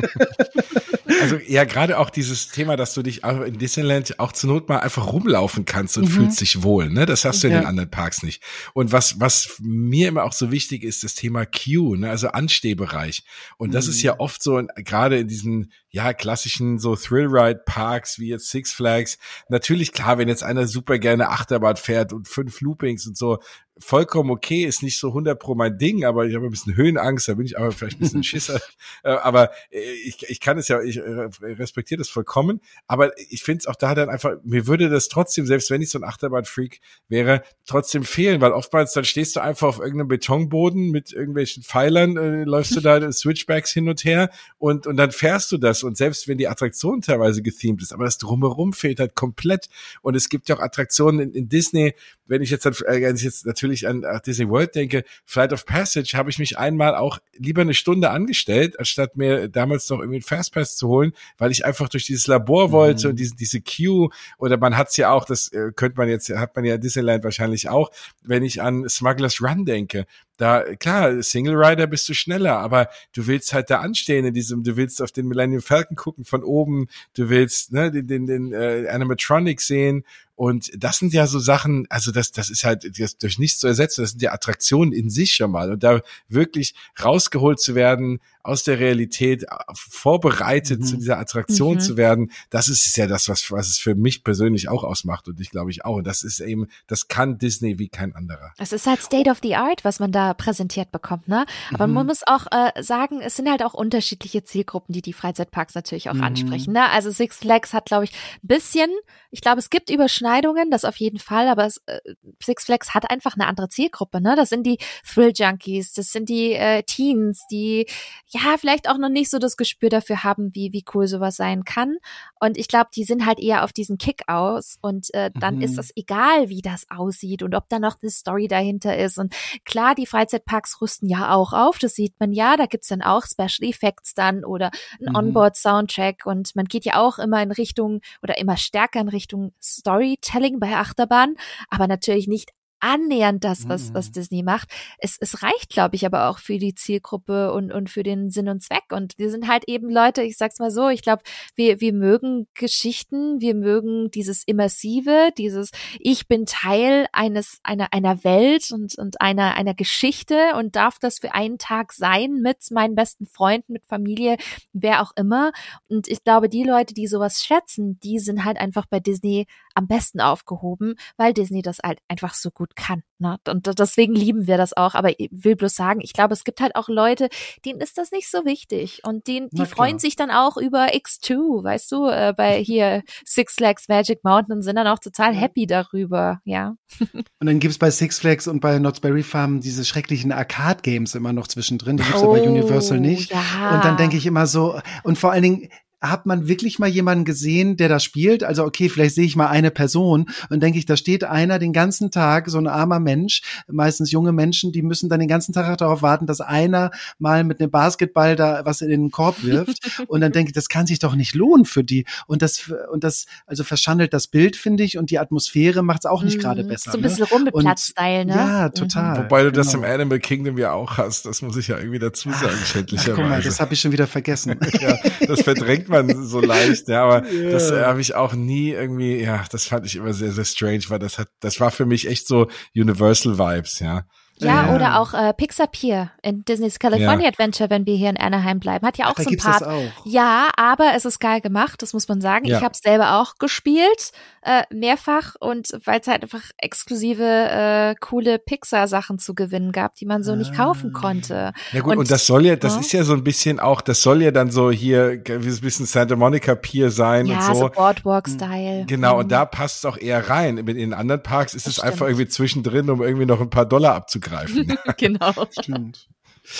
Also ja, gerade auch dieses Thema, dass du dich in Disneyland auch zur Not mal einfach rumlaufen kannst und mhm. fühlst dich wohl, ne? Das hast du in ja. den anderen Parks nicht. Und was was mir immer auch so wichtig ist, das Thema Queue, ne? Also Anstehbereich. Und das mhm. ist ja oft so gerade in diesen ja, klassischen so Thrill-Ride-Parks wie jetzt Six Flags. Natürlich, klar, wenn jetzt einer super gerne Achterbahn fährt und fünf Loopings und so, vollkommen okay, ist nicht so 100 pro mein Ding, aber ich habe ein bisschen Höhenangst, da bin ich aber vielleicht ein bisschen Schisser. Äh, aber äh, ich, ich kann es ja, ich respektiere das vollkommen, aber ich finde es auch da dann einfach, mir würde das trotzdem, selbst wenn ich so ein Achterbahn-Freak wäre, trotzdem fehlen, weil oftmals dann stehst du einfach auf irgendeinem Betonboden mit irgendwelchen Pfeilern, äh, läufst du da Switchbacks hin und her und, und dann fährst du das und selbst wenn die Attraktion teilweise gethemed ist, aber das Drumherum fehlt halt komplett. Und es gibt ja auch Attraktionen in, in Disney, wenn ich jetzt, äh, wenn ich jetzt natürlich an Disney World denke, Flight of Passage habe ich mich einmal auch lieber eine Stunde angestellt, anstatt mir damals noch irgendwie einen Fastpass zu holen, weil ich einfach durch dieses Labor wollte mhm. und diese, diese Queue. Oder man hat's ja auch, das äh, könnte man jetzt, hat man ja Disneyland wahrscheinlich auch, wenn ich an Smugglers Run denke, da, klar, Single Rider bist du schneller, aber du willst halt da anstehen in diesem, du willst auf den Millennium Falcon gucken von oben, du willst ne, den, den, den äh, Animatronic sehen und das sind ja so Sachen, also das, das ist halt das durch nichts zu ersetzen. Das sind ja Attraktionen in sich schon mal. Und da wirklich rausgeholt zu werden, aus der Realität äh, vorbereitet mhm. zu dieser Attraktion mhm. zu werden, das ist ja das, was, was es für mich persönlich auch ausmacht und ich glaube ich auch. Und das ist eben, das kann Disney wie kein anderer. Es ist halt State of the Art, was man da präsentiert bekommt, ne? Aber mhm. man muss auch äh, sagen, es sind halt auch unterschiedliche Zielgruppen, die die Freizeitparks natürlich auch mhm. ansprechen, ne? Also Six Flags hat, glaube ich, bisschen, ich glaube, es gibt Überschneidungen, das auf jeden Fall, aber es, äh, Six Flags hat einfach eine andere Zielgruppe, ne? Das sind die Thrill Junkies, das sind die äh, Teens, die ja, vielleicht auch noch nicht so das Gespür dafür haben, wie, wie cool sowas sein kann. Und ich glaube, die sind halt eher auf diesen Kick aus und äh, dann mhm. ist es egal, wie das aussieht und ob da noch eine Story dahinter ist. Und klar, die Freizeitparks rüsten ja auch auf, das sieht man ja, da gibt's dann auch Special Effects dann oder ein mhm. Onboard-Soundtrack und man geht ja auch immer in Richtung oder immer stärker in Richtung Storytelling bei Achterbahn, aber natürlich nicht annähernd das, was, was mhm. Disney macht. Es, es reicht, glaube ich, aber auch für die Zielgruppe und, und für den Sinn und Zweck. Und wir sind halt eben Leute, ich sag's mal so, ich glaube, wir, wir mögen Geschichten, wir mögen dieses Immersive, dieses Ich bin Teil eines, einer, einer Welt und, und einer, einer Geschichte und darf das für einen Tag sein mit meinen besten Freunden, mit Familie, wer auch immer. Und ich glaube, die Leute, die sowas schätzen, die sind halt einfach bei Disney am besten aufgehoben, weil Disney das halt einfach so gut kann. Ne? Und deswegen lieben wir das auch. Aber ich will bloß sagen, ich glaube, es gibt halt auch Leute, denen ist das nicht so wichtig. Und denen, die freuen sich dann auch über X2, weißt du, äh, bei hier Six Flags Magic Mountain und sind dann auch total happy darüber, ja. Und dann gibt's bei Six Flags und bei Knott's Berry Farm diese schrecklichen Arcade-Games immer noch zwischendrin. Die gibt's oh, ja bei Universal nicht. Ja. Und dann denke ich immer so, und vor allen Dingen, hat man wirklich mal jemanden gesehen, der das spielt? Also okay, vielleicht sehe ich mal eine Person und denke ich, da steht einer den ganzen Tag, so ein armer Mensch, meistens junge Menschen, die müssen dann den ganzen Tag darauf warten, dass einer mal mit einem Basketball da was in den Korb wirft und dann denke ich, das kann sich doch nicht lohnen für die und das und das also verschandelt das Bild finde ich und die Atmosphäre macht es auch nicht mhm. gerade besser. So ein bisschen ne? Rumpelplatz-Style, ne? Ja, total. Mhm. Wobei du das genau. im Animal Kingdom ja auch hast, das muss ich ja irgendwie dazu sagen, schändlicherweise. Guck mal, das habe ich schon wieder vergessen. ja, das verdrängt man so leicht, ja, aber yeah. das äh, habe ich auch nie irgendwie, ja, das fand ich immer sehr, sehr strange, weil das hat, das war für mich echt so Universal Vibes, ja. Ja, ja, oder auch äh, Pixar Pier in Disney's California ja. Adventure, wenn wir hier in Anaheim bleiben. Hat ja auch Ach, so ein paar. Ja, aber es ist geil gemacht, das muss man sagen. Ja. Ich habe es selber auch gespielt, äh, mehrfach, und weil es halt einfach exklusive, äh, coole Pixar-Sachen zu gewinnen gab, die man so ah. nicht kaufen ah. konnte. Ja gut, und, und das soll ja, das ist ja so ein bisschen auch, das soll ja dann so hier wie ein bisschen Santa Monica Pier sein ja, und so. so Boardwalk-Style. Genau, mhm. und da passt es auch eher rein. In den anderen Parks ist das es stimmt. einfach irgendwie zwischendrin, um irgendwie noch ein paar Dollar abzugreifen greifen. genau. Stimmt.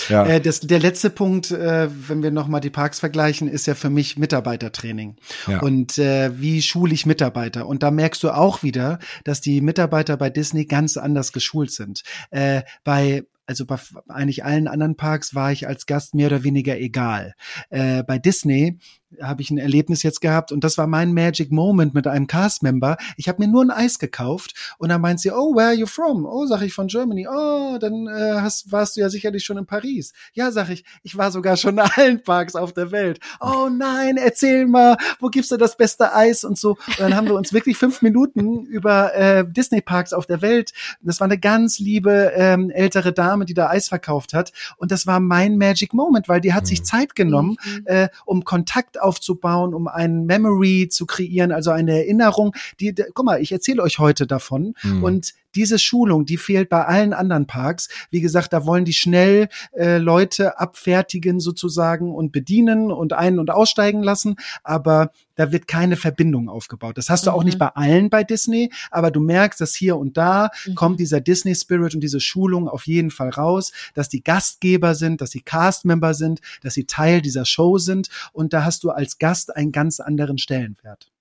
Ja. Äh, das, der letzte Punkt, äh, wenn wir nochmal die Parks vergleichen, ist ja für mich Mitarbeitertraining. Ja. Und äh, wie schule ich Mitarbeiter? Und da merkst du auch wieder, dass die Mitarbeiter bei Disney ganz anders geschult sind. Äh, bei also bei eigentlich allen anderen Parks war ich als Gast mehr oder weniger egal. Äh, bei Disney habe ich ein Erlebnis jetzt gehabt und das war mein Magic Moment mit einem Cast-Member. Ich habe mir nur ein Eis gekauft und dann meint sie, oh, where are you from? Oh, sag ich von Germany. Oh, dann äh, hast, warst du ja sicherlich schon in Paris. Ja, sag ich, ich war sogar schon in allen Parks auf der Welt. Oh nein, erzähl mal, wo gibst du das beste Eis und so. Und dann haben wir uns wirklich fünf Minuten über äh, Disney-Parks auf der Welt. Das war eine ganz liebe ähm, ältere Dame, die da Eis verkauft hat. Und das war mein Magic Moment, weil die hat sich mhm. Zeit genommen, mhm. äh, um Kontakt aufzubauen, um ein Memory zu kreieren, also eine Erinnerung. Die, die guck mal, ich erzähle euch heute davon mhm. und diese Schulung, die fehlt bei allen anderen Parks. Wie gesagt, da wollen die schnell äh, Leute abfertigen sozusagen und bedienen und ein- und aussteigen lassen, aber da wird keine Verbindung aufgebaut. Das hast du mhm. auch nicht mhm. bei allen bei Disney, aber du merkst, dass hier und da mhm. kommt dieser Disney Spirit und diese Schulung auf jeden Fall raus, dass die Gastgeber sind, dass sie Castmember sind, dass sie Teil dieser Show sind und da hast du als Gast einen ganz anderen Stellenwert.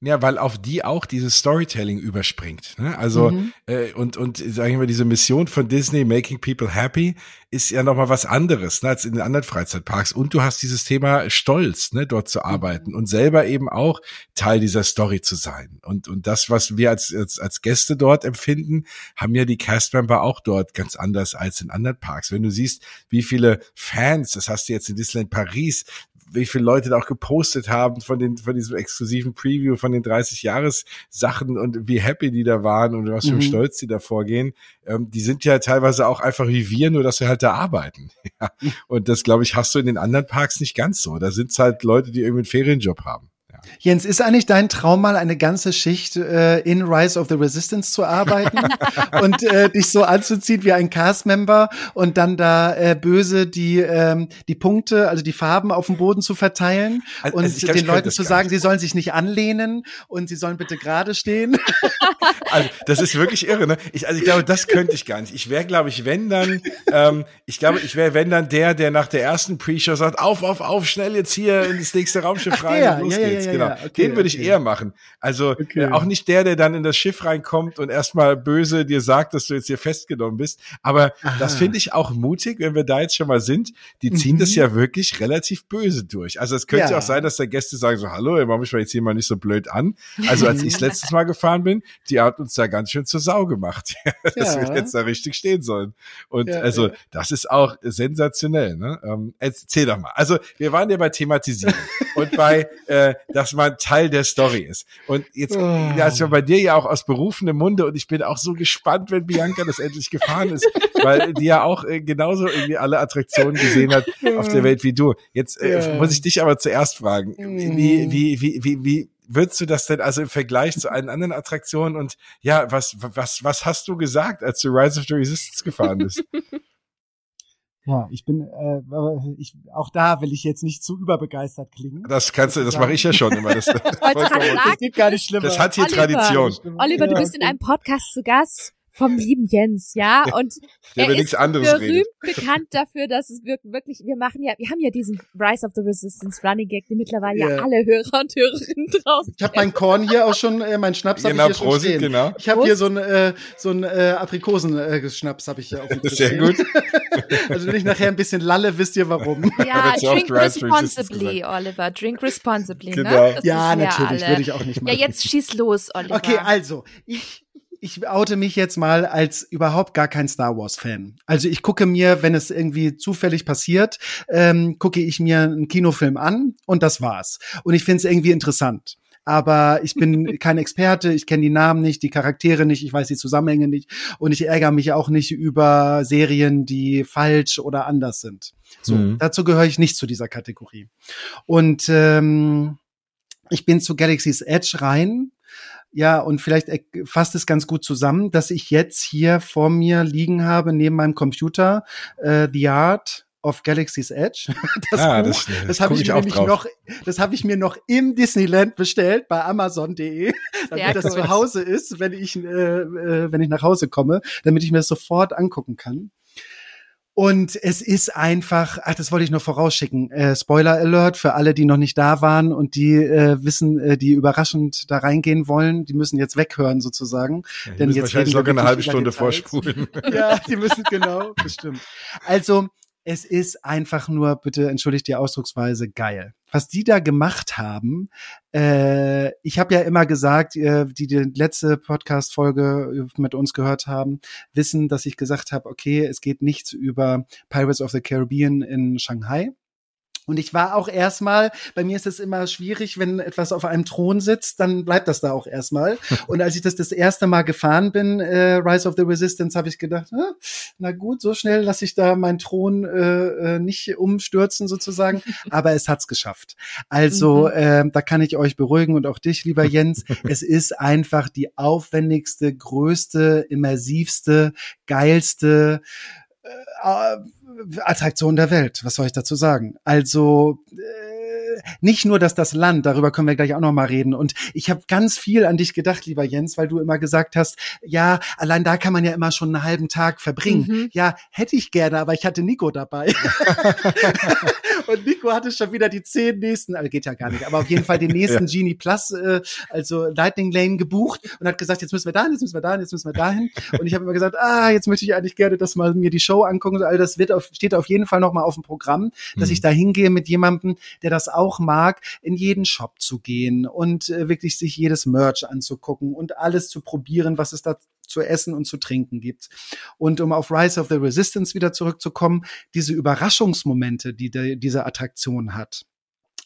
Ja, weil auf die auch dieses Storytelling überspringt. Ne? Also mhm. äh, und und sagen wir mal, diese Mission von Disney, Making People Happy, ist ja noch mal was anderes ne, als in den anderen Freizeitparks. Und du hast dieses Thema Stolz, ne, dort zu arbeiten und selber eben auch Teil dieser Story zu sein. Und und das, was wir als als, als Gäste dort empfinden, haben ja die Castmember auch dort ganz anders als in anderen Parks. Wenn du siehst, wie viele Fans, das hast du jetzt in Disneyland Paris, wie viele Leute da auch gepostet haben von den, von diesem exklusiven Preview von den 30 Jahres Sachen und wie happy die da waren und was für mhm. Stolz die da vorgehen. Ähm, die sind ja teilweise auch einfach wie wir, nur dass wir halt da arbeiten. Ja. Und das, glaube ich, hast du in den anderen Parks nicht ganz so. Da sind es halt Leute, die irgendwie einen Ferienjob haben. Jens, ist eigentlich dein Traum mal eine ganze Schicht äh, in Rise of the Resistance zu arbeiten und äh, dich so anzuziehen wie ein Cast-Member und dann da äh, böse die ähm, die Punkte, also die Farben auf dem Boden zu verteilen also, und also glaub, den Leuten zu sagen, sie sollen sich nicht anlehnen und sie sollen bitte gerade stehen? also das ist wirklich irre. Ne? Ich, also ich glaube, das könnte ich gar nicht. Ich wäre, glaube ich, wenn dann, ähm, ich glaube, ich wäre wenn dann der, der nach der ersten Pre-Show sagt, auf, auf, auf, schnell jetzt hier ins nächste Raumschiff rein ja, und los ja, geht's. Ja, genau. Ja, okay, Den würde ich eher machen. Also okay. äh, auch nicht der, der dann in das Schiff reinkommt und erstmal böse dir sagt, dass du jetzt hier festgenommen bist. Aber Aha. das finde ich auch mutig, wenn wir da jetzt schon mal sind. Die ziehen mhm. das ja wirklich relativ böse durch. Also es könnte ja auch sein, dass da Gäste sagen so, hallo, ihr macht mich mal jetzt hier mal nicht so blöd an. Also als ich letztes Mal gefahren bin, die hat uns da ganz schön zur Sau gemacht, dass ja. wir jetzt da richtig stehen sollen. Und ja, also das ist auch sensationell. Ne? Ähm, erzähl doch mal. Also wir waren ja bei Thematisieren und bei, äh, dass man Teil der Story ist. Und jetzt, oh. ist ja bei dir ja auch aus berufenem Munde und ich bin auch so gespannt, wenn Bianca das endlich gefahren ist, weil die ja auch äh, genauso irgendwie alle Attraktionen gesehen hat auf der Welt wie du. Jetzt äh, ja. muss ich dich aber zuerst fragen, wie, mhm. wie, wie, wie, wie, würdest du das denn also im Vergleich zu allen anderen Attraktionen und ja, was, was, was hast du gesagt, als du Rise of the Resistance gefahren bist? Ja, ich bin, äh, ich, auch da will ich jetzt nicht zu überbegeistert klingen. Das kannst du, das mache ich ja schon immer. Das, das, das geht gar nicht schlimmer. Das hat hier Oliver, Tradition. Oliver, du bist in einem Podcast zu Gast vom lieben Jens, ja. Und er ist berühmt redet. bekannt dafür, dass es wirklich, wir machen ja, wir haben ja diesen Rise of the Resistance Running Gag, den mittlerweile yeah. ja alle Hörer und Hörerinnen draußen. Ich habe mein Korn hier auch schon, äh, mein Schnaps genau, habe ich hier Prosit, schon stehen. Genau. Ich habe hier so ein äh, so ein äh, Aprikosen-Schnaps äh, habe ich hier auf dem Sehr gut. also wenn ich nachher ein bisschen lalle, wisst ihr warum. Ja, drink responsibly, Oliver. Drink responsibly, ne? genau. ne? ja, natürlich, würde ich auch nicht machen. Ja, jetzt schieß los, Oliver. Okay, also, ich ich oute mich jetzt mal als überhaupt gar kein Star Wars Fan. Also ich gucke mir, wenn es irgendwie zufällig passiert, ähm, gucke ich mir einen Kinofilm an und das war's. Und ich finde es irgendwie interessant. Aber ich bin kein Experte, ich kenne die Namen nicht, die Charaktere nicht, ich weiß die Zusammenhänge nicht und ich ärgere mich auch nicht über Serien, die falsch oder anders sind. So, mhm. dazu gehöre ich nicht zu dieser Kategorie. Und ähm, ich bin zu Galaxy's Edge rein ja, und vielleicht fasst es ganz gut zusammen, dass ich jetzt hier vor mir liegen habe, neben meinem Computer, äh, The Art of Galaxy's Edge. Das ah, Buch, das, das habe ich, mir nämlich noch, das habe ich mir noch im Disneyland bestellt bei Amazon.de, damit das zu Hause ist, wenn ich, äh, äh, wenn ich nach Hause komme, damit ich mir das sofort angucken kann. Und es ist einfach, ach, das wollte ich nur vorausschicken. Äh, Spoiler Alert für alle, die noch nicht da waren und die äh, wissen, äh, die überraschend da reingehen wollen, die müssen jetzt weghören sozusagen. Ja, Denn jetzt wahrscheinlich sogar eine halbe Stunde vorspulen. ja, die müssen genau, bestimmt. Also es ist einfach nur, bitte entschuldigt die Ausdrucksweise, geil. Was die da gemacht haben, äh, ich habe ja immer gesagt, äh, die die letzte Podcast-Folge mit uns gehört haben, wissen, dass ich gesagt habe, okay, es geht nichts über Pirates of the Caribbean in Shanghai, Und ich war auch erstmal, bei mir ist es immer schwierig, wenn etwas auf einem Thron sitzt, dann bleibt das da auch erstmal. Und als ich das das erste Mal gefahren bin, äh, Rise of the Resistance, habe ich gedacht, ah, na gut, so schnell lasse ich da meinen Thron äh, äh, nicht umstürzen sozusagen. Aber es hat's geschafft. Also äh, da kann ich euch beruhigen und auch dich, lieber Jens. es ist einfach die aufwendigste, größte, immersivste, geilste Attraktion der Welt. Was soll ich dazu sagen? Also äh, nicht nur, dass das Land, darüber können wir gleich auch noch mal reden. Und ich habe ganz viel an dich gedacht, lieber Jens, weil du immer gesagt hast, ja, allein da kann man ja immer schon einen halben Tag verbringen. Mhm. Ja, hätte ich gerne, aber ich hatte Nico dabei. und Nico hatte schon wieder die zehn nächsten, also geht ja gar nicht, aber auf jeden Fall den nächsten ja. Genie Plus, äh, also Lightning Lane gebucht und hat gesagt, jetzt müssen wir dahin, jetzt müssen wir dahin, jetzt müssen wir dahin. Und ich habe immer gesagt, ah, jetzt möchte ich eigentlich gerne, dass mal mir die Show angucken. All das wird auf, steht auf jeden Fall noch mal auf dem Programm, dass mhm. ich da hingehe mit jemandem, der das auch mag, in jeden Shop zu gehen und äh, wirklich sich jedes Merch anzugucken und alles zu probieren, was es da zu essen und zu trinken gibt. Und um auf Rise of the Resistance wieder zurückzukommen, diese Überraschungsmomente, die de, diese Attraktion hat.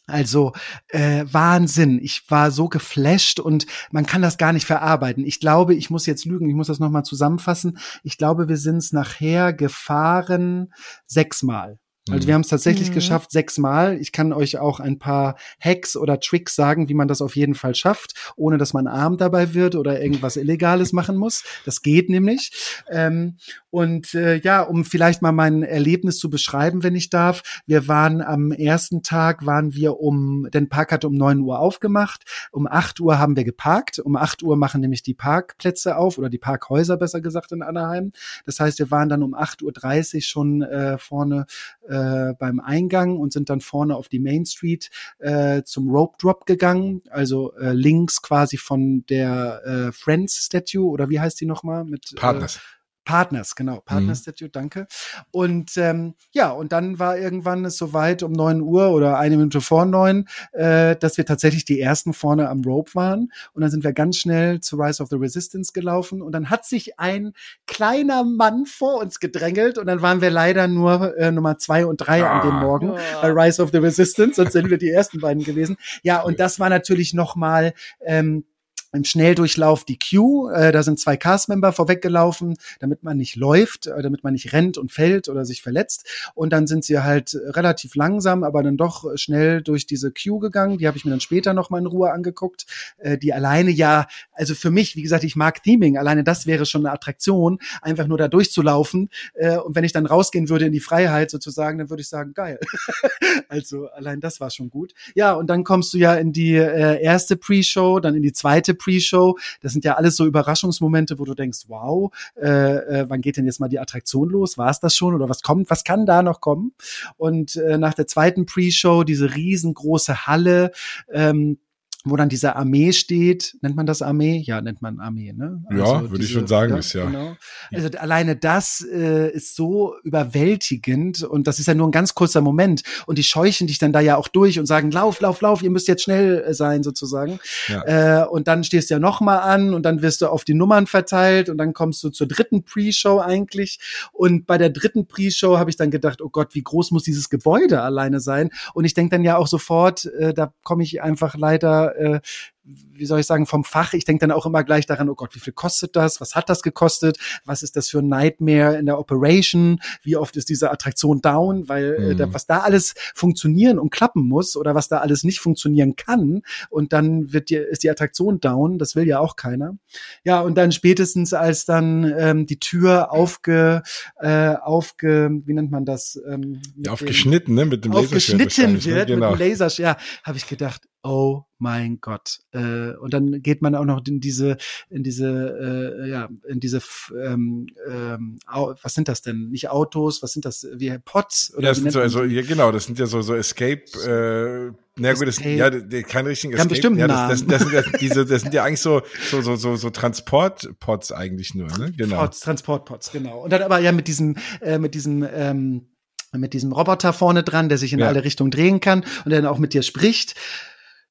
Also äh, Wahnsinn. Ich war so geflasht und man kann das gar nicht verarbeiten. Ich glaube, ich muss jetzt lügen, ich muss das nochmal zusammenfassen. Ich glaube, wir sind es nachher gefahren sechsmal. Also wir mhm. haben es tatsächlich mhm. geschafft, sechsmal. Ich kann euch auch ein paar Hacks oder Tricks sagen, wie man das auf jeden Fall schafft, ohne dass man arm dabei wird oder irgendwas Illegales machen muss. Das geht nämlich. Ähm, und äh, ja, um vielleicht mal mein Erlebnis zu beschreiben, wenn ich darf. Wir waren am ersten Tag, waren wir um, denn Park hatte um neun Uhr aufgemacht. Um acht Uhr haben wir geparkt. Um acht Uhr machen nämlich die Parkplätze auf oder die Parkhäuser besser gesagt in Anaheim. Das heißt, wir waren dann um acht Uhr dreißig schon äh, vorne äh, beim Eingang und sind dann vorne auf die Main Street äh, zum Rope Drop gegangen, also äh, links quasi von der äh, Friends Statue oder wie heißt die nochmal? Mit, Partners. Äh, Partners, genau, Partners mhm. Statue, danke. Und ähm, ja, und dann war irgendwann es soweit um neun Uhr oder eine Minute vor neun, äh, dass wir tatsächlich die ersten vorne am Rope waren. Und dann sind wir ganz schnell zu Rise of the Resistance gelaufen. Und dann hat sich ein kleiner Mann vor uns gedrängelt und dann waren wir leider nur äh, Nummer zwei und drei ah. an dem ah. Morgen oh. bei Rise of the Resistance, sonst sind wir die ersten beiden gewesen. Ja, und das war natürlich noch mal ähm, im Schnelldurchlauf die Queue. Äh, da sind zwei Castmember vorweggelaufen, damit man nicht läuft, äh, damit man nicht rennt und fällt oder sich verletzt. Und dann sind sie halt relativ langsam, aber dann doch schnell durch diese Queue gegangen. Die habe ich mir dann später noch mal in Ruhe angeguckt. Äh, die alleine ja, also für mich, wie gesagt, ich mag Theming. Alleine das wäre schon eine Attraktion, einfach nur da durchzulaufen. Äh, und wenn ich dann rausgehen würde in die Freiheit sozusagen, dann würde ich sagen, geil. also allein das war schon gut. Ja, und dann kommst du ja in die äh, erste Pre-Show, dann in die zweite Pre-Show. Das sind ja alles so Überraschungsmomente, wo du denkst, wow, äh, äh, wann geht denn jetzt mal die Attraktion los? War es das schon oder was kommt? Was kann da noch kommen? Und äh, nach der zweiten Pre-Show diese riesengroße Halle, ähm, wo dann diese Armee steht. Nennt man das Armee? Ja, nennt man Armee, ne? Also ja, würde ich schon sagen, ja, ist ja. Genau. Also alleine das äh, ist so überwältigend und das ist ja nur ein ganz kurzer Moment und die scheuchen dich dann da ja auch durch und sagen, lauf, lauf, lauf, ihr müsst jetzt schnell äh, sein sozusagen. Ja. Äh, und dann stehst du ja noch mal an und dann wirst du auf die Nummern verteilt und dann kommst du zur dritten Pre-Show eigentlich und bei der dritten Pre-Show habe ich dann gedacht, oh Gott, wie groß muss dieses Gebäude alleine sein? Und ich denke dann ja auch sofort, äh, da komme ich einfach leider äh, wie soll ich sagen, vom Fach. Ich denke dann auch immer gleich daran, oh Gott, wie viel kostet das? Was hat das gekostet? Was ist das für ein Nightmare in der Operation? Wie oft ist diese Attraktion down? Weil mhm. äh, da, mhm. was da alles funktionieren und klappen muss oder was da alles nicht funktionieren kann und dann wird die, ist die Attraktion down, das will ja auch keiner. Ja, und dann spätestens als dann ähm, die Tür aufge, äh, aufge, wie nennt man das? Ähm, ja, aufgeschnitten, ne? Mit dem Laserschwert. Aufgeschnitten ne? wird genau. mit dem Laserschwert, ja, habe ich gedacht, oh mein Gott. Äh, und dann geht man auch noch in diese, in diese, äh, ja, in diese, ähm, ähm, was sind das denn? Nicht Autos, was sind das? Wie Pots? Oder ja, das sind so, also, ja, genau, das sind ja so, so Escape, äh, na gut, das, ja, kein richtigen Escape. Bestimmt ja, das, das, das, sind ja diese, das sind ja eigentlich so, so, so, so, so Transportpots eigentlich nur, ne? Genau. Pots, Transportpots, genau. Und dann aber ja mit diesem, äh, mit diesem, ähm, mit diesem Roboter vorne dran, der sich in ja. alle Richtungen drehen kann und der dann auch mit dir spricht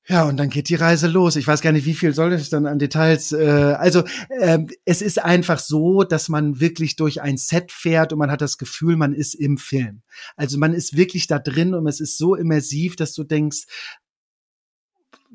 Ja, und dann geht die Reise los. Ich weiß gar nicht, wie viel soll ich dann an Details. Äh, also äh, es ist einfach so, dass man wirklich durch ein Set fährt und man hat das Gefühl, man ist im Film. Also man ist wirklich da drin und es ist so immersiv, dass du denkst,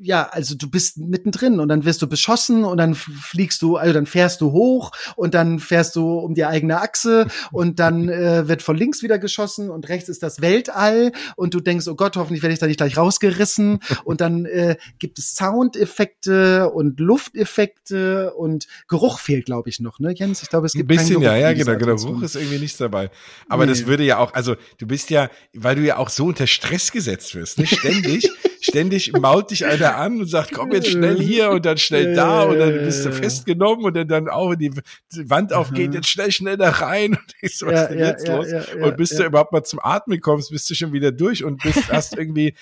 ja, also du bist mittendrin und dann wirst du beschossen und dann fliegst du, also dann fährst du hoch und dann fährst du um die eigene Achse und dann äh, wird von links wieder geschossen und rechts ist das Weltall und du denkst, oh Gott, hoffentlich werde ich da nicht gleich rausgerissen und dann äh, gibt es Soundeffekte und Lufteffekte und Geruch fehlt, glaube ich, noch, ne, Jens? Ich glaube, es gibt ein bisschen, ja, ja, genau, genau. Geruch ist irgendwie nichts dabei. Aber nee. das würde ja auch, also du bist ja, weil du ja auch so unter Stress gesetzt wirst, ne, ständig ständig mault dich einer an und sagt, komm jetzt schnell hier und dann schnell da und dann bist du festgenommen und dann, dann auch die, die Wand aufgeht, jetzt schnell, schnell da rein und ich so, was ja, ist denn jetzt ja, los? Ja, und bis du überhaupt mal zum Atmen kommst, bist du schon wieder durch und bist, hast irgendwie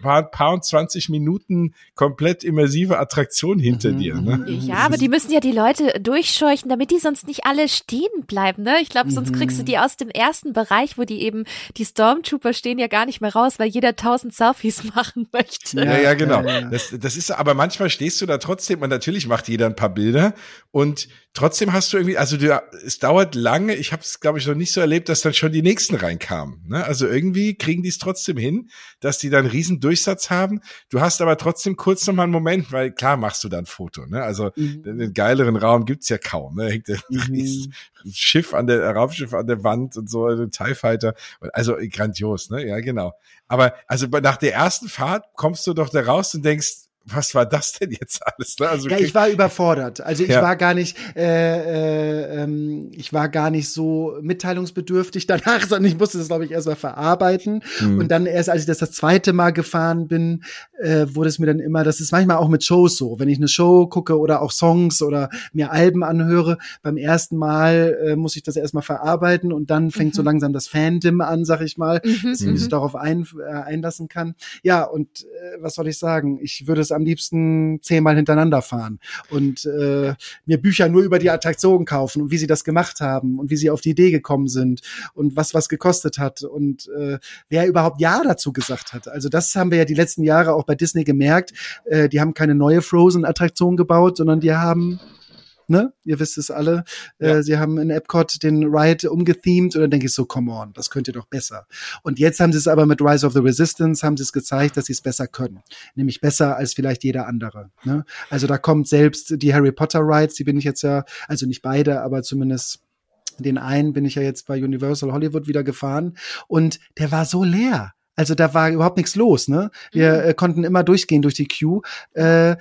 paar, paar und 20 Minuten komplett immersive Attraktion hinter mhm, dir. Ne? Mhm, ja, aber die müssen ja die Leute durchscheuchen, damit die sonst nicht alle stehen bleiben. Ne? Ich glaube, sonst kriegst du mhm. die aus dem ersten Bereich, wo die eben, die Stormtrooper stehen ja gar nicht mehr raus, weil jeder tausend Selfies machen möchte möchte. Ja, ja, genau. Das, das ist, aber manchmal stehst du da trotzdem und natürlich macht jeder ein paar Bilder und trotzdem hast du irgendwie, also du, es dauert lange. Ich habe es, glaube ich, noch nicht so erlebt, dass dann schon die nächsten reinkamen. Ne? Also irgendwie kriegen die es trotzdem hin, dass die dann einen riesen Durchsatz haben. Du hast aber trotzdem kurz noch mal einen Moment, weil klar machst du dann ein Foto. Ne? Also mhm. den geileren Raum gibt's ja kaum. Ne? Hängt mhm. Schiff an der Raumschiff an der Wand und so, also TIE Fighter. Also grandios, ne? Ja, genau. Aber also nach der ersten Fahrt kommst du doch da raus und denkst, was war das denn jetzt alles? Ne? Also ja, ich war überfordert. Also ich ja. war gar nicht, äh, äh, ähm, ich war gar nicht so mitteilungsbedürftig danach, sondern ich musste das, glaube ich, erstmal verarbeiten. Mhm. Und dann erst, als ich das das zweite Mal gefahren bin, äh, wurde es mir dann immer, das ist manchmal auch mit Shows so, wenn ich eine Show gucke oder auch Songs oder mir Alben anhöre, beim ersten Mal äh, muss ich das erstmal verarbeiten und dann fängt mhm. so langsam das Fandom an, sag ich mal, mhm. dass ich mich mhm. darauf ein, äh, einlassen kann. Ja, und äh, was soll ich sagen? Ich würde es am liebsten zehnmal hintereinander fahren und äh, mir Bücher nur über die Attraktion kaufen und wie sie das gemacht haben und wie sie auf die Idee gekommen sind und was was gekostet hat und äh, wer überhaupt Ja dazu gesagt hat. Also das haben wir ja die letzten Jahre auch bei Disney gemerkt. Äh, die haben keine neue Frozen-Attraktion gebaut, sondern die haben ne? Ihr wisst es alle. Äh, ja. Äh, sie haben in Epcot den Ride umgethemed und dann denke ich so, come on, das könnt ihr doch besser. Und jetzt haben sie es aber mit Rise of the Resistance, haben sie es gezeigt, dass sie es besser können. Nämlich besser als vielleicht jeder andere. Ne? Also da kommt selbst die Harry Potter Rides, die bin ich jetzt ja, also nicht beide, aber zumindest den einen bin ich ja jetzt bei Universal Hollywood wieder gefahren und der war so leer. Also da war überhaupt nichts los, ne? Wir mhm. äh, konnten immer durchgehen durch die Queue. Äh,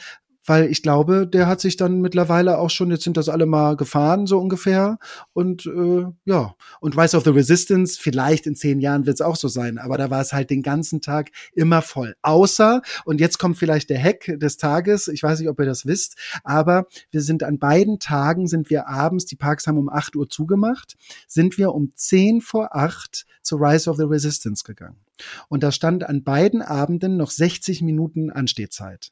weil ich glaube, der hat sich dann mittlerweile auch schon, jetzt sind das alle mal gefahren, so ungefähr. Und äh, ja, und Rise of the Resistance, vielleicht in zehn Jahren wird es auch so sein, aber da war es halt den ganzen Tag immer voll. Außer, und jetzt kommt vielleicht der Hack des Tages, ich weiß nicht, ob ihr das wisst, aber wir sind an beiden Tagen, sind wir abends, die Parks haben um acht Uhr zugemacht, sind wir um zehn vor acht zu Rise of the Resistance gegangen. Und da stand an beiden Abenden noch 60 Minuten Anstehzeit.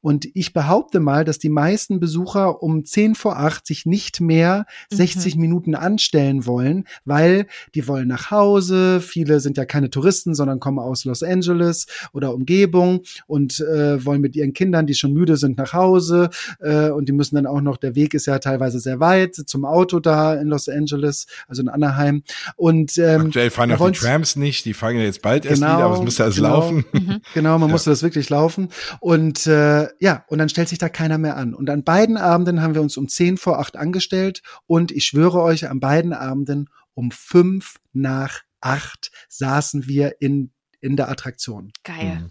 Und ich behaupte mal, dass die meisten Besucher um 10 vor 8 sich nicht mehr 60 mhm. Minuten anstellen wollen, weil die wollen nach Hause. Viele sind ja keine Touristen, sondern kommen aus Los Angeles oder Umgebung und äh, wollen mit ihren Kindern, die schon müde sind, nach Hause. Äh, und die müssen dann auch noch, der Weg ist ja teilweise sehr weit zum Auto da in Los Angeles, also in Anaheim. Und ähm, Aktuell fahren auch die Trams nicht, die fahren jetzt bald erst genau, wieder, aber es müsste alles genau, laufen. Mhm. Genau, man ja. musste das wirklich laufen. Und äh, ja, und dann stellt sich da keiner mehr an. Und an beiden Abenden haben wir uns um zehn vor acht angestellt und ich schwöre euch, an beiden Abenden um fünf nach acht saßen wir in, in der Attraktion. Geil. Mhm.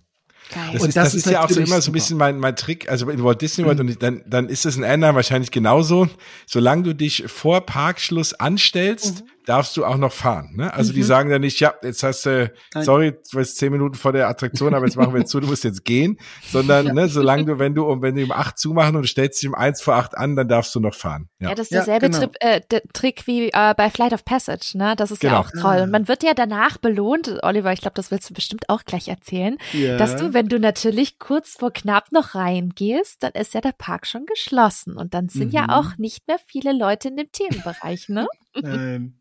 Geil. Das, und ist, das, das ist, ist ja auch so immer so ein bisschen mein, mein Trick. Also in Walt Disney World mhm. und dann, dann ist es in Anaheim wahrscheinlich genauso. Solange du dich vor Parkschluss anstellst, mhm darfst du auch noch fahren. Ne? Also mhm. die sagen dann nicht, ja, jetzt hast du, sorry, du bist zehn Minuten vor der Attraktion, aber jetzt machen wir jetzt zu, du musst jetzt gehen, sondern ja. ne, solange du, wenn du um, wenn du um acht zumachen und du stellst dich um eins vor acht an, dann darfst du noch fahren. Ja, ja das ist derselbe ja, genau. Trip, äh, der Trick wie äh, bei Flight of Passage, ne? Das ist genau. ja auch toll. Und man wird ja danach belohnt, Oliver, ich glaube, das willst du bestimmt auch gleich erzählen, ja. dass du, wenn du natürlich kurz vor knapp noch reingehst, dann ist ja der Park schon geschlossen und dann sind mhm. ja auch nicht mehr viele Leute in dem Themenbereich, ne? Nein.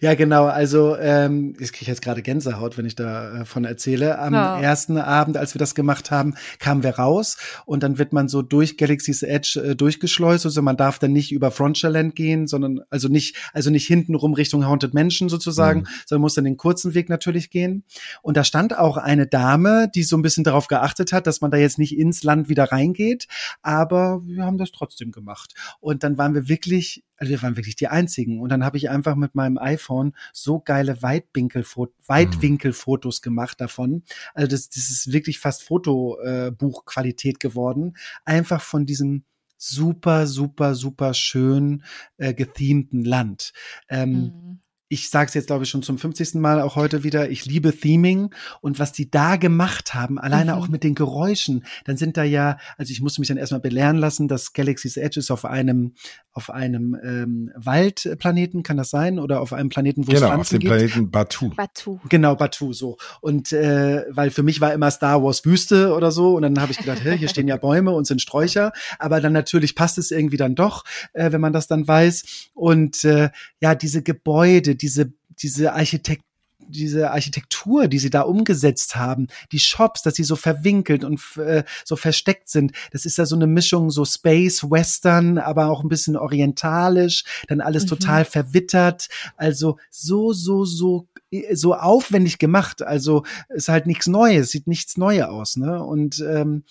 Ja, genau. Also ähm, ich kriege jetzt gerade Gänsehaut, wenn ich davon äh, erzähle. Am ja. ersten Abend, als wir das gemacht haben, kamen wir raus und dann wird man so durch Galaxy's Edge äh, durchgeschleust. Also man darf dann nicht über Frontierland gehen, sondern also nicht also nicht hintenrum Richtung Haunted Mansion sozusagen, mhm. sondern muss dann den kurzen Weg natürlich gehen. Und da stand auch eine Dame, die so ein bisschen darauf geachtet hat, dass man da jetzt nicht ins Land wieder reingeht. Aber wir haben das trotzdem gemacht. Und dann waren wir wirklich also wir waren wirklich die einzigen. Und dann habe ich einfach mit meinem iPhone so geile Weitwinkelfotos, gemacht davon. Also das, das ist wirklich fast Fotobuchqualität äh, geworden. Einfach von diesem super, super, super schön äh, gethemten Land. Ähm, mhm ich sage es jetzt, glaube ich, schon zum 50. Mal auch heute wieder, ich liebe Theming und was die da gemacht haben, alleine mhm. auch mit den Geräuschen, dann sind da ja, also ich musste mich dann erstmal belehren lassen, dass Galaxy's Edge ist auf einem, auf einem ähm, Waldplaneten, kann das sein? Oder auf einem Planeten, wo genau, es Pflanzen auf dem gibt? Planeten Batu. Batu. Genau, Batu, so. Und äh, weil für mich war immer Star Wars Wüste oder so und dann habe ich gedacht, hier stehen ja Bäume und sind Sträucher, aber dann natürlich passt es irgendwie dann doch, äh, wenn man das dann weiß. Und äh, ja, diese Gebäude, diese, diese Architektur, diese Architektur, die sie da umgesetzt haben, die Shops, dass sie so verwinkelt und äh, so versteckt sind, das ist ja so eine Mischung, so Space, Western, aber auch ein bisschen orientalisch, dann alles mhm. total verwittert, also so, so, so so aufwendig gemacht, also ist halt nichts Neues, sieht nichts Neues aus, ne? Und ähm,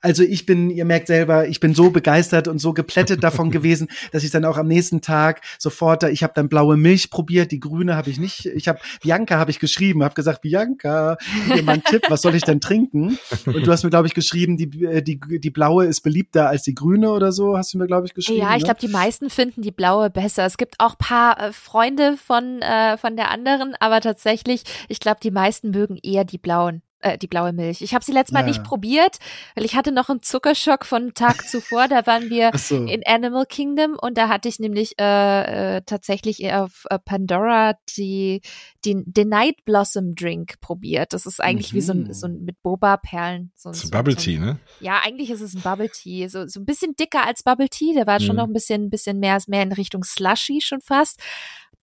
also ich bin, ihr merkt selber, ich bin so begeistert und so geplättet davon gewesen, dass ich dann auch am nächsten Tag sofort, ich habe dann blaue Milch probiert, die grüne habe ich nicht. Ich habe Bianca habe ich geschrieben, habe gesagt, Bianca, gib mir mal einen Tipp, was soll ich denn trinken? Und du hast mir glaube ich geschrieben, die äh, die die blaue ist beliebter als die grüne oder so, hast du mir glaube ich geschrieben. Ja, ich ne? glaube, die meisten finden die blaue besser. Es gibt auch paar äh, Freunde von äh, von der anderen, aber tatsächlich, ich glaube, die meisten mögen eher die blauen äh, die blaue Milch. Ich habe sie letztes Mal ja. nicht probiert, weil ich hatte noch einen Zuckerschock von Tag zuvor. Da waren wir so. in Animal Kingdom und da hatte ich nämlich äh, äh, tatsächlich auf äh, Pandora die, die, den Night Blossom Drink probiert. Das ist eigentlich mhm. wie so ein, so ein mit Boba-Perlen. So, so, Bubble Tea, ne? Ja, eigentlich ist es ein Bubble Tea. So, so ein bisschen dicker als Bubble Tea. Der war mhm. schon noch ein bisschen, bisschen mehr, mehr in Richtung Slushy schon fast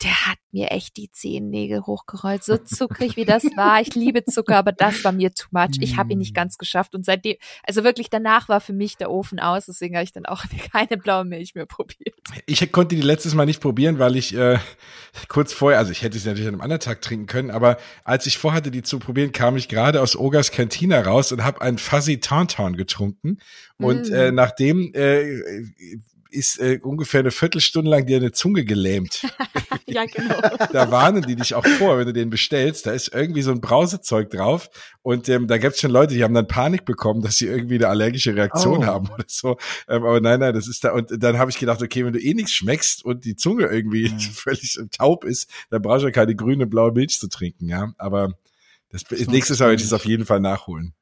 der hat mir echt die Zehennägel hochgerollt, so zuckrig wie das war. Ich liebe Zucker, aber das war mir too much. Ich habe ihn nicht mm. ganz geschafft und seitdem, also wirklich danach war für mich der Ofen aus, deswegen habe ich dann auch keine blaue Milch mehr probiert. Ich konnte die letztes Mal nicht probieren, weil ich äh, kurz vorher, also ich hätte sie natürlich an einem anderen Tag trinken können, aber als ich vorhatte, die zu probieren, kam ich gerade aus Ogas Cantina raus und habe einen Fuzzy Tauntaun getrunken. Und mm. äh, nachdem äh, ist äh, ungefähr eine Viertelstunde lang dir eine Zunge gelähmt. ja, genau. da warnen die dich auch vor, wenn du den bestellst. Da ist irgendwie so ein Brausezeug drauf. Und ähm, da gibt's schon Leute, die haben dann Panik bekommen, dass sie irgendwie eine allergische Reaktion oh. haben oder so. Ähm, aber nein, nein, das ist da. Und dann habe ich gedacht, okay, wenn du eh nichts schmeckst und die Zunge irgendwie mhm. völlig taub ist, dann brauchst du ja keine grüne, blaue Milch zu trinken, ja. Aber das, das nächstes Mal werde ich das auf jeden Fall nachholen.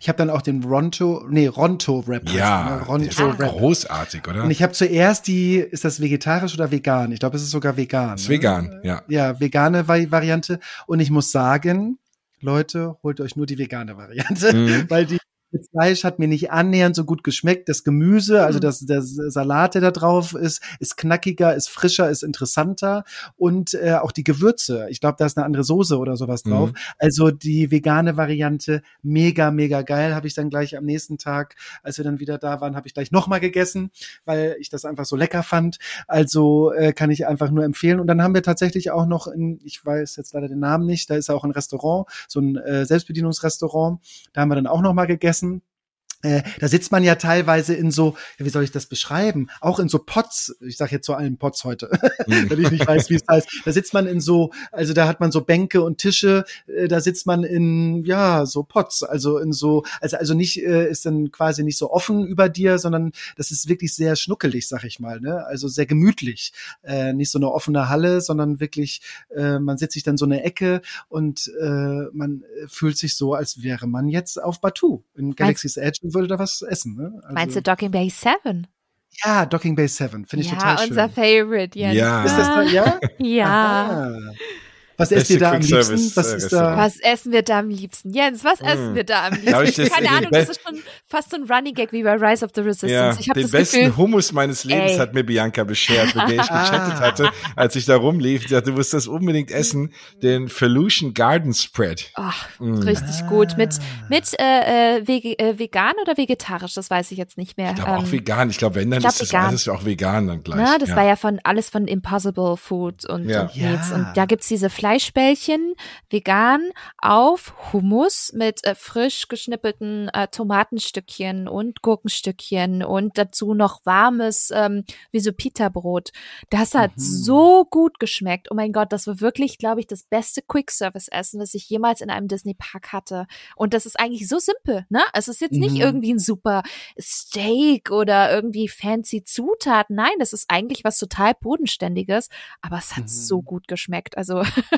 Ich habe dann auch den Ronto, nee, Ronto Rap. Ja, ne? Ronto Rap. großartig, oder? Und ich habe zuerst die, ist das vegetarisch oder vegan? Ich glaube, es ist sogar vegan. Ist ne? vegan, ja. Ja, vegane Variante. Und ich muss sagen, Leute, holt euch nur die vegane Variante, mhm. weil die das Fleisch hat mir nicht annähernd so gut geschmeckt. Das Gemüse, also mhm. das, der Salat, der da drauf ist, ist knackiger, ist frischer, ist interessanter und äh, auch die Gewürze. Ich glaube, da ist eine andere Soße oder sowas drauf. Mhm. Also die vegane Variante, mega, mega geil. Habe ich dann gleich am nächsten Tag, als wir dann wieder da waren, habe ich gleich nochmal gegessen, weil ich das einfach so lecker fand. Also äh, kann ich einfach nur empfehlen. Und dann haben wir tatsächlich auch noch in, ich weiß jetzt leider den Namen nicht, da ist auch ein Restaurant, so ein äh, Selbstbedienungsrestaurant. Da haben wir dann auch nochmal gegessen gegessen. Äh, da sitzt man ja teilweise in so, wie soll ich das beschreiben? Auch in so Pots, ich sage jetzt so allen Pots heute, mhm. weil ich nicht weiß, wie es heißt. Da sitzt man in so, also da hat man so Bänke und Tische, äh, da sitzt man in, ja, so Pots, also in so, also, also nicht, äh, ist dann quasi nicht so offen über dir, sondern das ist wirklich sehr schnuckelig, sag ich mal, ne? Also sehr gemütlich. Äh, nicht so eine offene Halle, sondern wirklich, äh, man sitzt sich dann so eine Ecke und äh, man fühlt sich so, als wäre man jetzt auf Batu in Galaxy's Edge würde da was essen. Ne? Also, Meinst du Docking Bay 7? Ja, Docking Bay 7, finde ich ja, total schön. Ja, unser Favorite, Jens. Ja. Ist das da, ja? ja. Was esst ihr da am liebsten? Was, ist da? was essen wir da am liebsten? Jens, was essen mm. wir da am liebsten? Ich Keine Ahnung, das ist schon fast so ein Running Gag wie bei Rise of the Resistance. Ja, ich den besten Gefühl, Hummus meines Lebens ey. hat mir Bianca beschert, mit der ich gechattet hatte, als ich da rumlief. Sie sagte, du musst das unbedingt essen, den Felution Garden Spread. Ach, mm. richtig gut. Mit, mit äh, äh, äh, vegan oder vegetarisch, das weiß ich jetzt nicht mehr. Ich glaube ähm, auch vegan. Ich glaube, wenn, dann ist das alles auch vegan dann gleich. Na, das ja. war ja von alles von Impossible Food und, ja. und Meats. Und da gibt's diese Fleischbällchen vegan auf Hummus mit äh, frisch geschnippelten äh, Tomatenstückchen und Gurkenstückchen und dazu noch warmes, ähm, wie so Pita-Brot. Das hat mhm. so gut geschmeckt. Oh mein Gott, das war wirklich, glaube ich, das beste Quick-Service-Essen, das ich jemals in einem Disney-Park hatte. Und das ist eigentlich so simpel, ne? Es ist jetzt nicht mhm. irgendwie ein super Steak oder irgendwie fancy Zutaten. Nein, das ist eigentlich was total Bodenständiges, aber es hat mhm. so gut geschmeckt. Also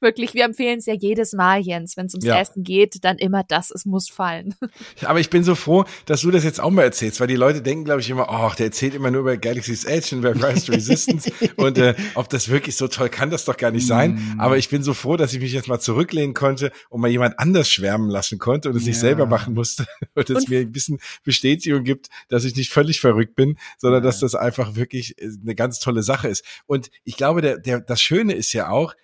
wirklich, wir empfehlen es ja jedes Mal, Jens, wenn es ums ja. Essen geht, dann immer das, es muss fallen. Aber ich bin so froh, dass du das jetzt auch mal erzählst, weil die Leute denken, glaube ich, immer, oh, der erzählt immer nur über Galaxy's Edge und über Rise to Resistance und äh, ob das wirklich so toll kann das doch gar nicht sein. Mm. Aber ich bin so froh, dass ich mich jetzt mal zurücklehnen konnte und mal jemand anders schwärmen lassen konnte und es ja. nicht selber machen musste und es mir ein bisschen Bestätigung gibt, dass ich nicht völlig verrückt bin, sondern ja. dass das einfach wirklich äh, eine ganz tolle Sache ist. Und ich glaube, der, der, das Schöne ist ja auch,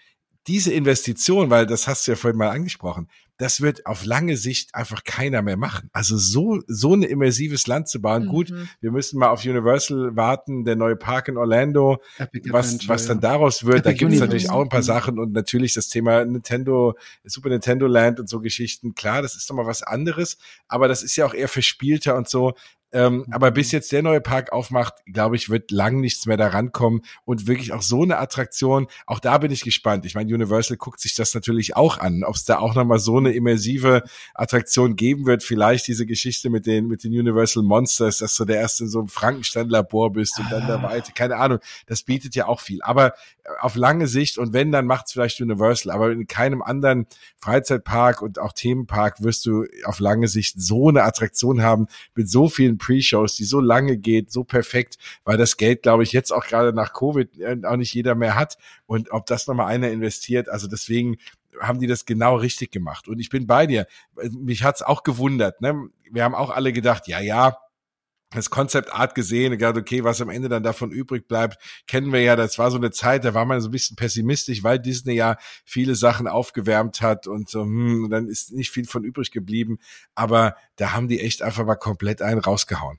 diese Investition, weil das hast du ja vorhin mal angesprochen, das wird auf lange Sicht einfach keiner mehr machen. Also so, so ein immersives Land zu bauen. Mhm. Gut, wir müssen mal auf Universal warten, der neue Park in Orlando, Epic was, Adventure, was dann daraus wird. Epic da gibt es natürlich auch ein paar Sachen und natürlich das Thema Nintendo, Super Nintendo Land und so Geschichten. Klar, das ist doch mal was anderes, aber das ist ja auch eher verspielter und so. Ähm, aber bis mhm. jetzt der neue Park aufmacht, glaube ich, wird lang nichts mehr daran kommen und wirklich auch so eine Attraktion. Auch da bin ich gespannt. Ich meine, Universal guckt sich das natürlich auch an, ob es da auch nochmal so eine immersive Attraktion geben wird. Vielleicht diese Geschichte mit den, mit den Universal Monsters, dass du der erste in so einem Frankenstein-Labor bist und dann der ah. weite. Keine Ahnung. Das bietet ja auch viel. Aber auf lange Sicht und wenn, dann macht's vielleicht Universal. Aber in keinem anderen Freizeitpark und auch Themenpark wirst du auf lange Sicht so eine Attraktion haben mit so vielen Pre-Shows, die so lange geht, so perfekt, weil das Geld, glaube ich, jetzt auch gerade nach Covid äh, auch nicht jeder mehr hat. Und ob das nochmal einer investiert, also deswegen haben die das genau richtig gemacht. Und ich bin bei dir. Mich hat's auch gewundert. Ne? Wir haben auch alle gedacht, ja, ja, das Concept Art gesehen, egal, okay, was am Ende dann davon übrig bleibt, kennen wir ja, das war so eine Zeit, da war man so ein bisschen pessimistisch, weil Disney ja viele Sachen aufgewärmt hat und so, hm, dann ist nicht viel von übrig geblieben, aber da haben die echt einfach mal komplett einen rausgehauen.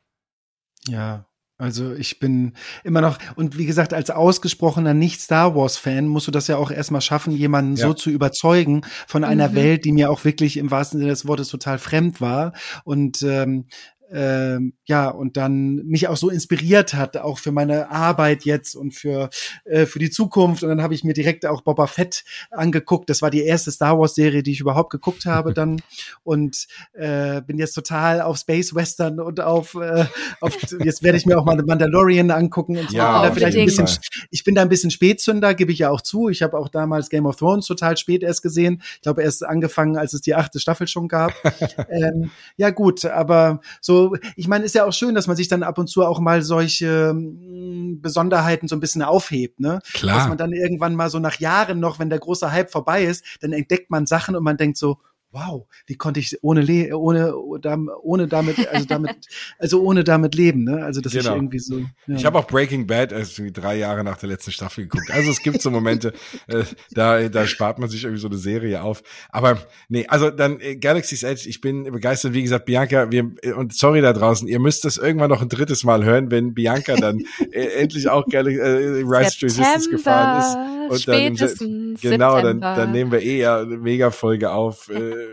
Ja, also ich bin immer noch, und wie gesagt, als ausgesprochener Nicht-Star Wars-Fan musst du das ja auch erstmal schaffen, jemanden ja. so zu überzeugen von einer mhm. Welt, die mir auch wirklich im wahrsten Sinne des Wortes total fremd war. Und ähm, ähm, ja, und dann mich auch so inspiriert hat, auch für meine Arbeit jetzt und für, äh, für die Zukunft. Und dann habe ich mir direkt auch Boba Fett angeguckt. Das war die erste Star Wars-Serie, die ich überhaupt geguckt habe dann. Und äh, bin jetzt total auf Space Western und auf, äh, auf jetzt werde ich mir auch mal Mandalorian angucken und so. Ja, bin da vielleicht ein bisschen, ich bin da ein bisschen Spätzünder, gebe ich ja auch zu. Ich habe auch damals Game of Thrones total spät erst gesehen. Ich glaube, erst angefangen, als es die achte Staffel schon gab. ähm, ja, gut, aber so ich meine, ist ja auch schön, dass man sich dann ab und zu auch mal solche mh, Besonderheiten so ein bisschen aufhebt, ne? Klar. Dass man dann irgendwann mal so nach Jahren noch, wenn der große Hype vorbei ist, dann entdeckt man Sachen und man denkt so, wow, wie konnte ich ohne Le ohne ohne damit also damit also ohne damit leben, ne? Also das genau. ist irgendwie so. Ja. Ich habe auch Breaking Bad erst wie drei Jahre nach der letzten Staffel geguckt. Also es gibt so Momente, äh, da da spart man sich irgendwie so eine Serie auf. Aber nee, also dann äh, Galaxy's Edge. Ich bin begeistert. Wie gesagt, Bianca, wir äh, und sorry da draußen, ihr müsst das irgendwann noch ein drittes Mal hören, wenn Bianca dann äh, endlich auch Galaxy äh, Rise to Resistance gefahren ist. Und dann im, genau, dann, dann nehmen wir eh ja eine Mega-Folge auf, äh,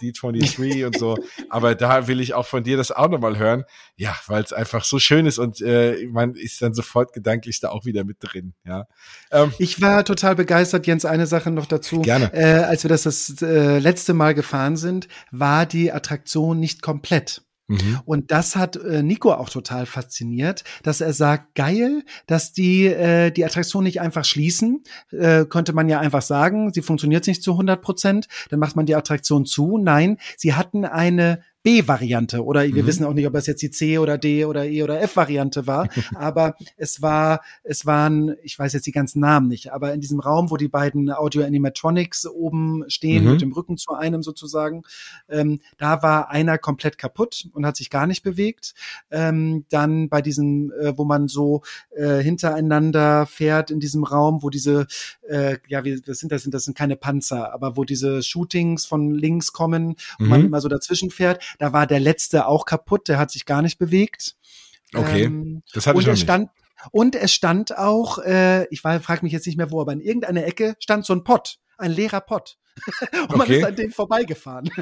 D23 und so. Aber da will ich auch von dir das auch nochmal hören. Ja, weil es einfach so schön ist und äh, man ist dann sofort gedanklich da auch wieder mit drin. Ja. Ähm, ich war total begeistert, Jens, eine Sache noch dazu. Gerne. Äh, als wir das das äh, letzte Mal gefahren sind, war die Attraktion nicht komplett. Mhm. Und das hat äh, Nico auch total fasziniert, dass er sagt, geil, dass die äh, die Attraktion nicht einfach schließen, äh, könnte man ja einfach sagen, sie funktioniert nicht zu 100 Prozent, dann macht man die Attraktion zu. Nein, sie hatten eine B-Variante oder wir mhm. wissen auch nicht, ob es jetzt die C oder D oder E oder F-Variante war, aber es war, es waren, ich weiß jetzt die ganzen Namen nicht, aber in diesem Raum, wo die beiden Audio-Animatronics oben stehen, mhm. mit dem Rücken zu einem sozusagen, ähm, da war einer komplett kaputt und hat sich gar nicht bewegt. Ähm, dann bei diesem, äh, wo man so äh, hintereinander fährt in diesem Raum, wo diese, äh, ja, wie, das sind das sind das sind keine Panzer, aber wo diese Shootings von links kommen, mhm. man immer so dazwischen fährt, da war der letzte auch kaputt, der hat sich gar nicht bewegt. Okay, ähm, das hatte ich und noch stand, nicht. Und es stand auch, äh, ich frage mich jetzt nicht mehr wo, aber in irgendeiner Ecke stand so ein Pott, ein leerer Pott. und man ist an dem vorbeigefahren.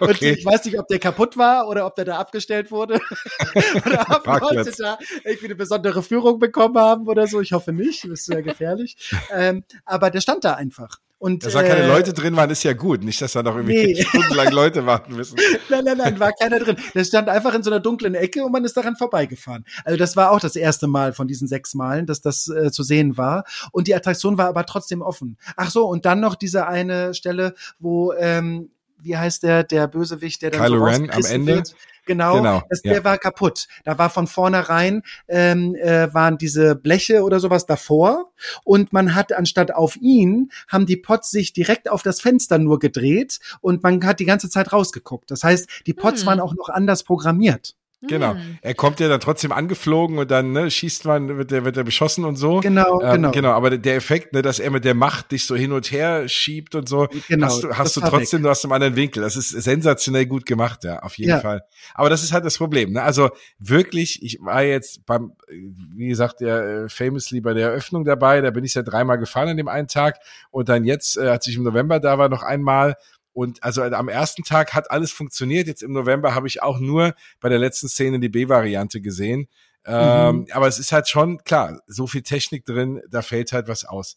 Okay. Und ich weiß nicht, ob der kaputt war oder ob der da abgestellt wurde. oder ob Leute da irgendwie eine besondere Führung bekommen haben oder so. Ich hoffe nicht, das ist sehr gefährlich. ähm, aber der stand da einfach. Und, dass da keine äh, Leute drin waren, ist ja gut. Nicht, dass da noch irgendwie nee. stundenlang Leute warten müssen. nein, nein, nein, war keiner drin. Der stand einfach in so einer dunklen Ecke und man ist daran vorbeigefahren. Also das war auch das erste Mal von diesen sechs Malen, dass das äh, zu sehen war. Und die Attraktion war aber trotzdem offen. Ach so, und dann noch diese eine Stelle, wo ähm, wie heißt der, der Bösewicht, der dann Kylo so Ren am Ende. Wird. Genau, genau das, der ja. war kaputt. Da war von vornherein ähm, äh, waren diese Bleche oder sowas davor und man hat anstatt auf ihn haben die Pots sich direkt auf das Fenster nur gedreht und man hat die ganze Zeit rausgeguckt. Das heißt, die Pots hm. waren auch noch anders programmiert. Genau. Hm. Er kommt ja dann trotzdem angeflogen und dann ne, schießt man, wird der, wird der beschossen und so. Genau, ähm, genau. Genau, aber der Effekt, ne, dass er mit der Macht dich so hin und her schiebt und so, genau, hast du, hast du trotzdem, weg. du hast einen anderen Winkel. Das ist sensationell gut gemacht, ja, auf jeden ja. Fall. Aber das ist halt das Problem. Ne? Also wirklich, ich war jetzt beim, wie gesagt, der äh, Famously bei der Eröffnung dabei, da bin ich ja dreimal gefahren an dem einen Tag und dann jetzt, äh, als ich im November da war, noch einmal und also am ersten Tag hat alles funktioniert. Jetzt im November habe ich auch nur bei der letzten Szene die B-Variante gesehen. Ähm, mhm. aber es ist halt schon klar, so viel Technik drin, da fällt halt was aus.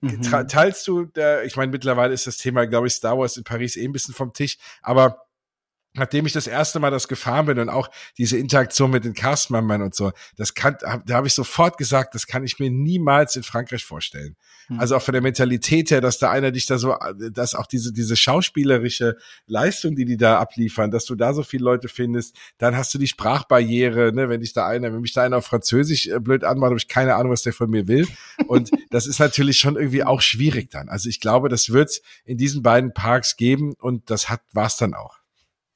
Mhm. Teilst du, der, ich meine, mittlerweile ist das Thema, glaube ich, Star Wars in Paris eh ein bisschen vom Tisch, aber nachdem ich das erste Mal das gefahren bin und auch diese Interaktion mit den Castmembern und so, das kann, da habe ich sofort gesagt, das kann ich mir niemals in Frankreich vorstellen. Mhm. Also auch von der Mentalität her, dass da einer dich da so, dass auch diese, diese schauspielerische Leistung, die die da abliefern, dass du da so viele Leute findest, dann hast du die Sprachbarriere, ne, wenn dich da einer, wenn mich da einer auf Französisch äh, blöd anmacht, habe ich keine Ahnung, was der von mir will. Und das ist natürlich schon irgendwie auch schwierig dann. Also ich glaube, das wird in diesen beiden Parks geben und das hat, war's dann auch.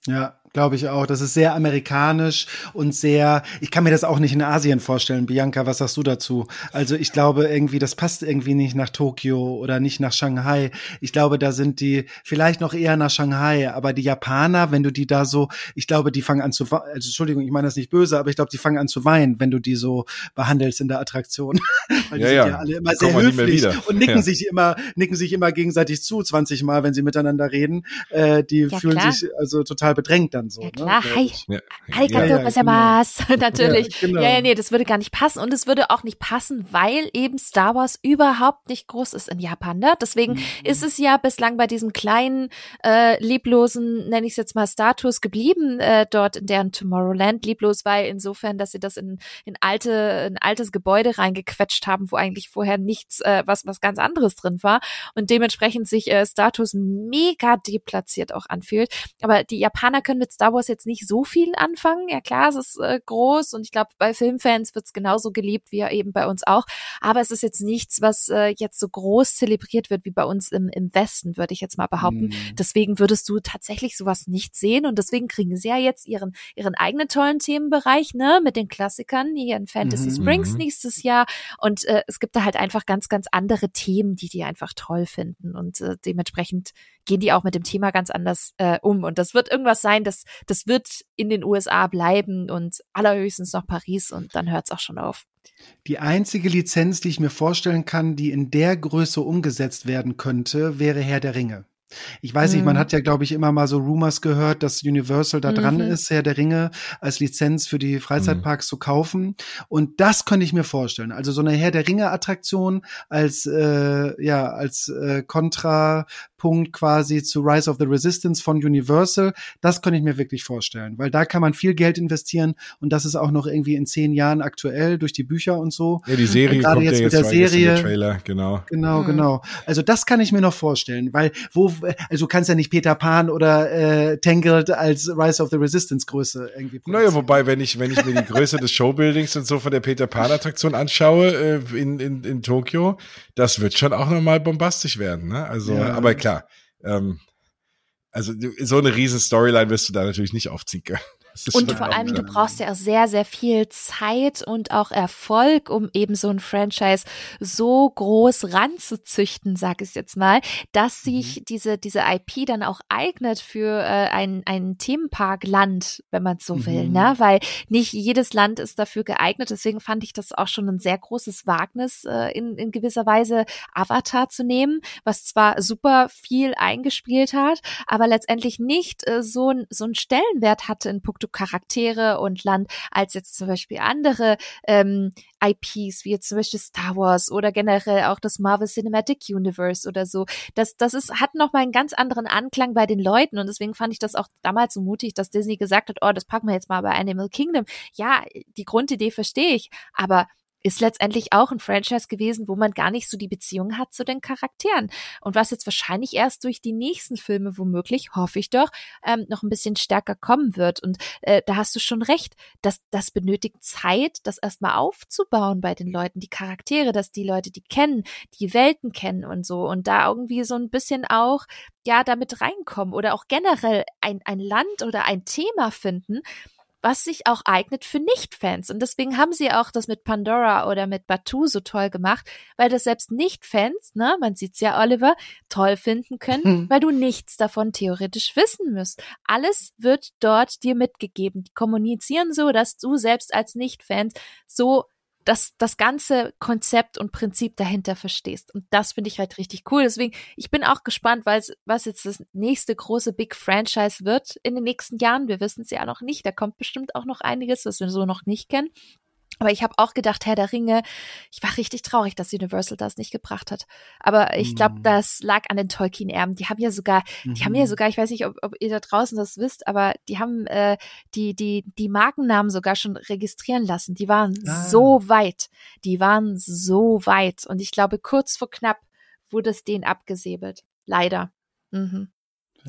Ja, glaube ich auch. Das ist sehr amerikanisch und sehr, ich kann mir das auch nicht in Asien vorstellen. Bianca, was sagst du dazu? Also ich glaube irgendwie, das passt irgendwie nicht nach Tokio oder nicht nach Shanghai. Ich glaube, da sind die vielleicht noch eher nach Shanghai, aber die Japaner, wenn du die da so, ich glaube, die fangen an zu, also Entschuldigung, ich meine das nicht böse, aber ich glaube, die fangen an zu weinen, wenn du die so behandelst in der Attraktion. Weil die ja, sind ja, ja alle immer sehr höflich und nicken ja. sich immer, nicken sich immer gegenseitig zu, 20 Mal, wenn sie miteinander reden. Äh, die ja, fühlen klar. sich also total bedrängt dann dann so. Ja, ne? klar. Ne? Hi. Ja. Arigato ja, gozaimasu. Genau. Natürlich. Ja, genau. ja, ja, nee, das würde gar nicht passen. Und es würde auch nicht passen, weil eben Star Wars überhaupt nicht groß ist in Japan. Ne? Deswegen mhm. ist es ja bislang bei diesem kleinen, äh, lieblosen, nenne ich es jetzt mal, Status geblieben, äh, dort in deren Tomorrowland. Lieblos, weil insofern, dass sie das in, in alte, ein altes Gebäude reingequetscht haben, wo eigentlich vorher nichts, äh, was, was ganz anderes drin war. Und dementsprechend sich äh, Status mega deplatziert auch anfühlt. Aber die Japaner können mit Star Wars jetzt nicht so viel anfangen. Ja klar, es ist äh, groß und ich glaube, bei Filmfans wird es genauso geliebt wie eben bei uns auch. Aber es ist jetzt nichts, was äh, jetzt so groß zelebriert wird wie bei uns im, im Westen, würde ich jetzt mal behaupten. Mhm. Deswegen würdest du tatsächlich sowas nicht sehen und deswegen kriegen sie ja jetzt ihren, ihren eigenen tollen Themenbereich, ne, mit den Klassikern hier in Fantasy mhm. Springs mhm. nächstes Jahr. Und äh, es gibt da halt einfach ganz, ganz andere Themen, die die einfach toll finden und äh, dementsprechend gehen die auch mit dem Thema ganz anders äh, um. Und das wird irgendwas sein, das, das wird in den USA bleiben und allerhöchstens noch Paris und dann hört es auch schon auf. Die einzige Lizenz, die ich mir vorstellen kann, die in der Größe umgesetzt werden könnte, wäre Herr der Ringe. Ich weiß mhm. nicht, man mhm. hat ja, glaube ich, immer mal so Rumors gehört, dass Universal da dran mhm. ist, Herr der Ringe als Lizenz für die Freizeitparks mhm. zu kaufen. Und das könnte ich mir vorstellen. Also so eine Herr der Ringe-Attraktion als äh, ja als äh, Kontra Kontrapunkt quasi zu Rise of the Resistance von Universal. Das könnte ich mir wirklich vorstellen, weil da kann man viel Geld investieren und das ist auch noch irgendwie in zehn Jahren aktuell durch die Bücher und so. Ja, die Serie gerade kommt jetzt ja mit jetzt der weiter, Serie. der Trailer, genau. Genau, Mhm. genau. Also das kann ich mir noch vorstellen, weil wo, also du kannst ja nicht Peter Pan oder äh, Tangled als Rise of the Resistance Größe irgendwie. Naja, wobei, wenn ich, wenn ich mir die Größe des Showbuildings und so von der Peter Pan Attraktion anschaue äh, in, in, in Tokio, das wird schon auch nochmal bombastisch werden, ne? Also, Ja. aber klar, ähm, also so eine riesen Storyline wirst du da natürlich nicht aufziehen können. Und vor allem, du brauchst ja auch sehr, sehr viel Zeit und auch Erfolg, um eben so ein Franchise so groß ranzuzüchten, sag ich jetzt mal, dass sich diese, diese IP dann auch eignet für äh, ein, ein Themenparkland, wenn man so will, Mhm. ne? Weil nicht jedes Land ist dafür geeignet. Deswegen fand ich das auch schon ein sehr großes Wagnis, äh, in, in gewisser Weise Avatar zu nehmen, was zwar super viel eingespielt hat, aber letztendlich nicht äh, so, ein, so einen Stellenwert hatte in puncto Charaktere und Land, als jetzt zum Beispiel andere ähm, IPs, wie jetzt zum Beispiel Star Wars oder generell auch das Marvel Cinematic Universe oder so. Das, das ist, hat nochmal einen ganz anderen Anklang bei den Leuten und deswegen fand ich das auch damals so mutig, dass Disney gesagt hat, oh, das packen wir jetzt mal bei Animal Kingdom. Ja, die Grundidee verstehe ich, aber ist letztendlich auch ein Franchise gewesen, wo man gar nicht so die Beziehung hat zu den Charakteren. Und was jetzt wahrscheinlich erst durch die nächsten Filme womöglich, hoffe ich doch, ähm, noch ein bisschen stärker kommen wird. Und äh, da hast du schon recht, dass das benötigt Zeit, das erstmal aufzubauen bei den Leuten, die Charaktere, dass die Leute die kennen, die Welten kennen und so und da irgendwie so ein bisschen auch ja damit reinkommen oder auch generell ein, ein Land oder ein Thema finden, was sich auch eignet für Nicht-Fans. Und deswegen haben sie auch das mit Pandora oder mit Batu so toll gemacht, weil das selbst Nicht-Fans, ne, man sieht's ja, Oliver, toll finden können, Hm. weil du nichts davon theoretisch wissen musst. Alles wird dort dir mitgegeben. Die kommunizieren so, dass du selbst als Nicht-Fans so das, das ganze Konzept und Prinzip dahinter verstehst. Und das finde ich halt richtig cool. Deswegen, ich bin auch gespannt, weil was jetzt das nächste große Big Franchise wird in den nächsten Jahren. Wir wissen es ja noch nicht. Da kommt bestimmt auch noch einiges, was wir so noch nicht kennen. Aber ich habe auch gedacht, Herr der Ringe, ich war richtig traurig, dass Universal das nicht gebracht hat. Aber ich glaube, Mhm. das lag an den Tolkien-Erben. Die haben ja sogar, die haben Mhm. ja sogar, ich weiß nicht, ob, ob ihr da draußen das wisst, aber die haben äh, die, die, die Markennamen sogar schon registrieren lassen. Die waren Ah. so weit. Die waren so weit. Und ich glaube, kurz vor knapp wurde es denen abgesäbelt. Leider. Mhm.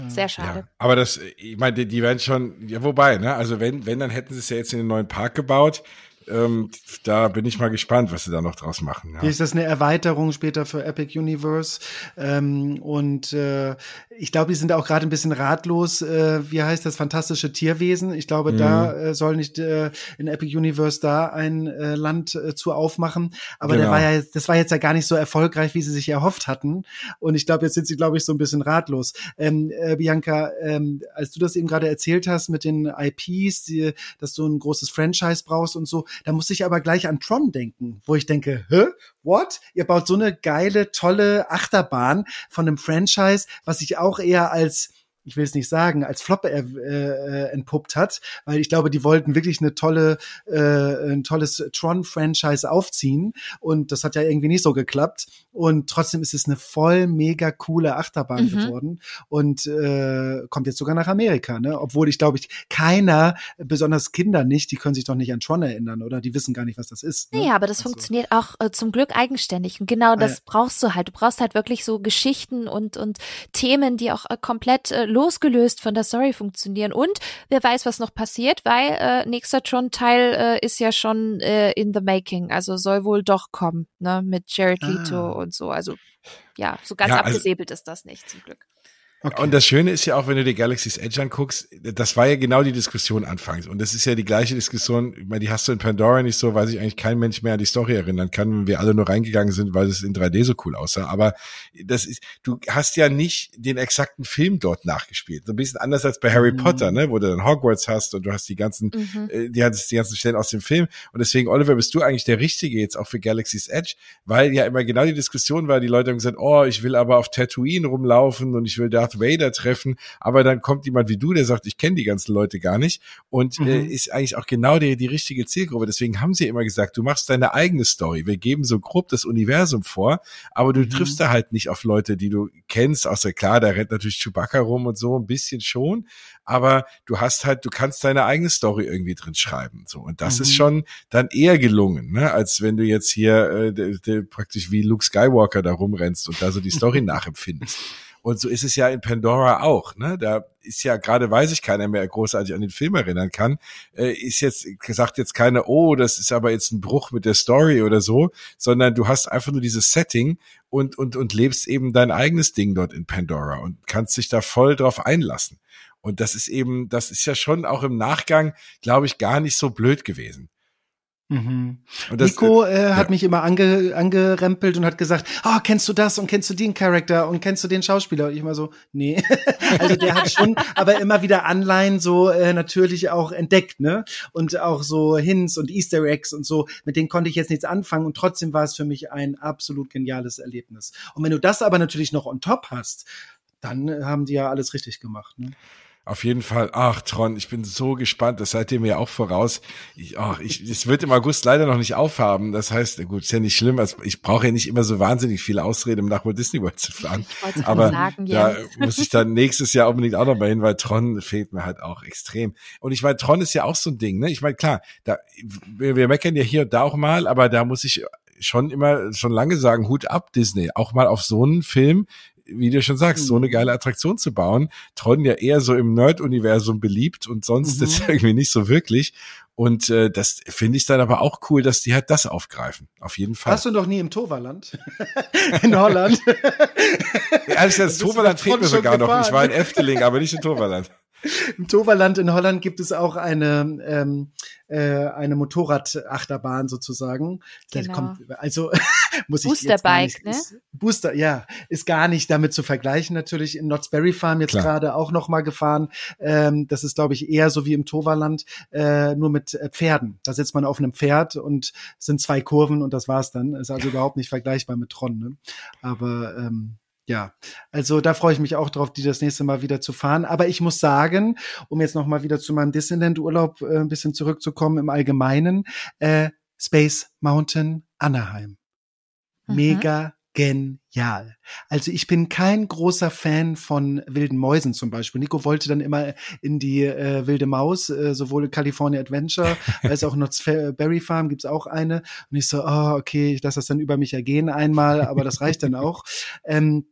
Sehr schade. Ja, aber das, ich meine, die, die werden schon, ja, wobei, ne, also wenn, wenn, dann hätten sie es ja jetzt in den neuen Park gebaut. Ähm, da bin ich mal gespannt, was sie da noch draus machen. Ja. Hier ist das eine Erweiterung später für Epic Universe. Ähm, und äh, ich glaube, die sind auch gerade ein bisschen ratlos. Äh, wie heißt das fantastische Tierwesen? Ich glaube, Mhm. da äh, soll nicht äh, in Epic Universe da ein äh, Land äh, zu aufmachen. Aber der Genau. war ja, jetzt- das war jetzt ja gar nicht so erfolgreich, wie sie sich erhofft hatten. Und ich glaube, jetzt sind sie, glaube ich, so ein bisschen ratlos. Ähm, äh, Bianca, ähm, als du das eben gerade erzählt hast mit den IPs, die, dass du ein großes Franchise brauchst und so, da musste ich aber gleich an Tron denken, wo ich denke, hä? What? Ihr baut so eine geile, tolle Achterbahn von einem Franchise, was sich auch eher als ich will es nicht sagen, als Flop äh, äh, entpuppt hat, weil ich glaube, die wollten wirklich eine tolle, äh, ein tolles Tron-Franchise aufziehen und das hat ja irgendwie nicht so geklappt und trotzdem ist es eine voll mega coole Achterbahn Mhm. geworden und äh, kommt jetzt sogar nach Amerika, ne? Obwohl ich glaube ich keiner, besonders Kinder nicht, die können sich doch nicht an Tron erinnern oder die wissen gar nicht, was das ist. Ne? Naja, aber das Also- funktioniert auch äh, zum Glück eigenständig. Und genau das ja. brauchst du halt. Du brauchst halt wirklich so Geschichten und, und Themen, die auch äh, komplett äh, losgelöst von der Story funktionieren. Und wer weiß, was noch passiert, weil äh, nächster Tron-Teil äh, ist ja schon äh, in the making. Also soll wohl doch kommen, ne, mit Jared Ah. Leto und so. Also ja, so ganz Ja, also- abgesäbelt ist das nicht, zum Glück. Okay. Und das Schöne ist ja auch, wenn du dir Galaxy's Edge anguckst, das war ja genau die Diskussion anfangs. Und das ist ja die gleiche Diskussion, ich meine, die hast du in Pandora nicht so, weil sich eigentlich kein Mensch mehr an die Story erinnern kann, wenn wir alle nur reingegangen sind, weil es in 3D so cool aussah. Aber das ist, du hast ja nicht den exakten Film dort nachgespielt. So ein bisschen anders als bei Harry Mhm. Potter, ne, wo du dann Hogwarts hast und du hast die ganzen Mhm. äh, die hattest die ganzen Stellen aus dem Film. Und deswegen, Oliver, bist du eigentlich der Richtige jetzt auch für Galaxy's Edge, weil ja immer genau die Diskussion war, die Leute haben gesagt, oh, ich will aber auf Tatooine rumlaufen und ich will da Darth Vader treffen, aber dann kommt jemand wie du, der sagt, ich kenne die ganzen Leute gar nicht und äh, mhm. äh, ist eigentlich auch genau die, die richtige Zielgruppe. Deswegen haben sie immer gesagt, du machst deine eigene Story. Wir geben so grob das Universum vor, aber du mhm. triffst da halt nicht auf Leute, die du kennst, außer klar, da rennt natürlich Chewbacca rum und so ein bisschen schon, aber du hast halt, du kannst deine eigene Story irgendwie drin schreiben. So. Und das mhm. ist schon dann eher gelungen, ne? als wenn du jetzt hier äh, de, de, praktisch wie Luke Skywalker da rumrennst und da so die Story nachempfindest. Und so ist es ja in Pandora auch. Ne? Da ist ja gerade, weiß ich keiner mehr großartig an den Film erinnern kann, äh, ist jetzt gesagt jetzt keine, oh, das ist aber jetzt ein Bruch mit der Story oder so, sondern du hast einfach nur dieses Setting und und und lebst eben dein eigenes Ding dort in Pandora und kannst dich da voll drauf einlassen. Und das ist eben, das ist ja schon auch im Nachgang, glaube ich, gar nicht so blöd gewesen. Mhm. Das, Nico äh, äh, hat ja. mich immer ange, angerempelt und hat gesagt, oh, kennst du das und kennst du den Charakter und kennst du den Schauspieler? Und ich mal so, nee. also der hat schon aber immer wieder Anleihen so äh, natürlich auch entdeckt, ne? Und auch so Hints und Easter Eggs und so, mit denen konnte ich jetzt nichts anfangen und trotzdem war es für mich ein absolut geniales Erlebnis. Und wenn du das aber natürlich noch on top hast, dann haben die ja alles richtig gemacht. Ne? Auf jeden Fall. Ach, Tron, ich bin so gespannt. Das seid ihr mir auch voraus. Ich, ach, ich, es wird im August leider noch nicht aufhaben. Das heißt, gut, ist ja nicht schlimm. Also ich brauche ja nicht immer so wahnsinnig viele Ausreden, um nach Walt Disney World zu fahren. Aber sagen, da ja. muss ich dann nächstes Jahr unbedingt auch noch mal hin, weil Tron fehlt mir halt auch extrem. Und ich meine, Tron ist ja auch so ein Ding, ne? Ich meine, klar, da, wir, wir meckern ja hier und da auch mal, aber da muss ich schon immer, schon lange sagen, Hut ab, Disney. Auch mal auf so einen Film, wie du schon sagst, so eine mhm. geile Attraktion zu bauen. Tron ja eher so im Nerd-Universum beliebt und sonst mhm. ist irgendwie nicht so wirklich. Und äh, das finde ich dann aber auch cool, dass die halt das aufgreifen. Auf jeden Fall. Warst du noch nie im Toverland? in Holland? ja, das, das Toverland fehlt mir sogar noch. Ich war in Efteling, aber nicht in Toverland. Im Toverland in Holland gibt es auch eine, ähm, äh, eine Motorradachterbahn sozusagen. Genau. Kommt, also muss ich Boosterbike, ne? Ist, Booster, ja, ist gar nicht damit zu vergleichen. Natürlich in Knott's Berry Farm jetzt gerade auch noch mal gefahren. Ähm, das ist, glaube ich, eher so wie im Toverland, äh, nur mit äh, Pferden. Da sitzt man auf einem Pferd und sind zwei Kurven und das war's dann. Ist also überhaupt nicht vergleichbar mit Tron. Ne? Aber ähm, ja, also da freue ich mich auch drauf, die das nächste Mal wieder zu fahren. Aber ich muss sagen, um jetzt noch mal wieder zu meinem Disneyland-Urlaub äh, ein bisschen zurückzukommen im Allgemeinen, äh, Space Mountain Anaheim. Mhm. Mega genial. Also ich bin kein großer Fan von wilden Mäusen zum Beispiel. Nico wollte dann immer in die äh, wilde Maus, äh, sowohl California Adventure als auch Knott's Berry Farm gibt's auch eine. Und ich so, oh, okay, ich lasse das dann über mich ergehen einmal, aber das reicht dann auch. Ähm,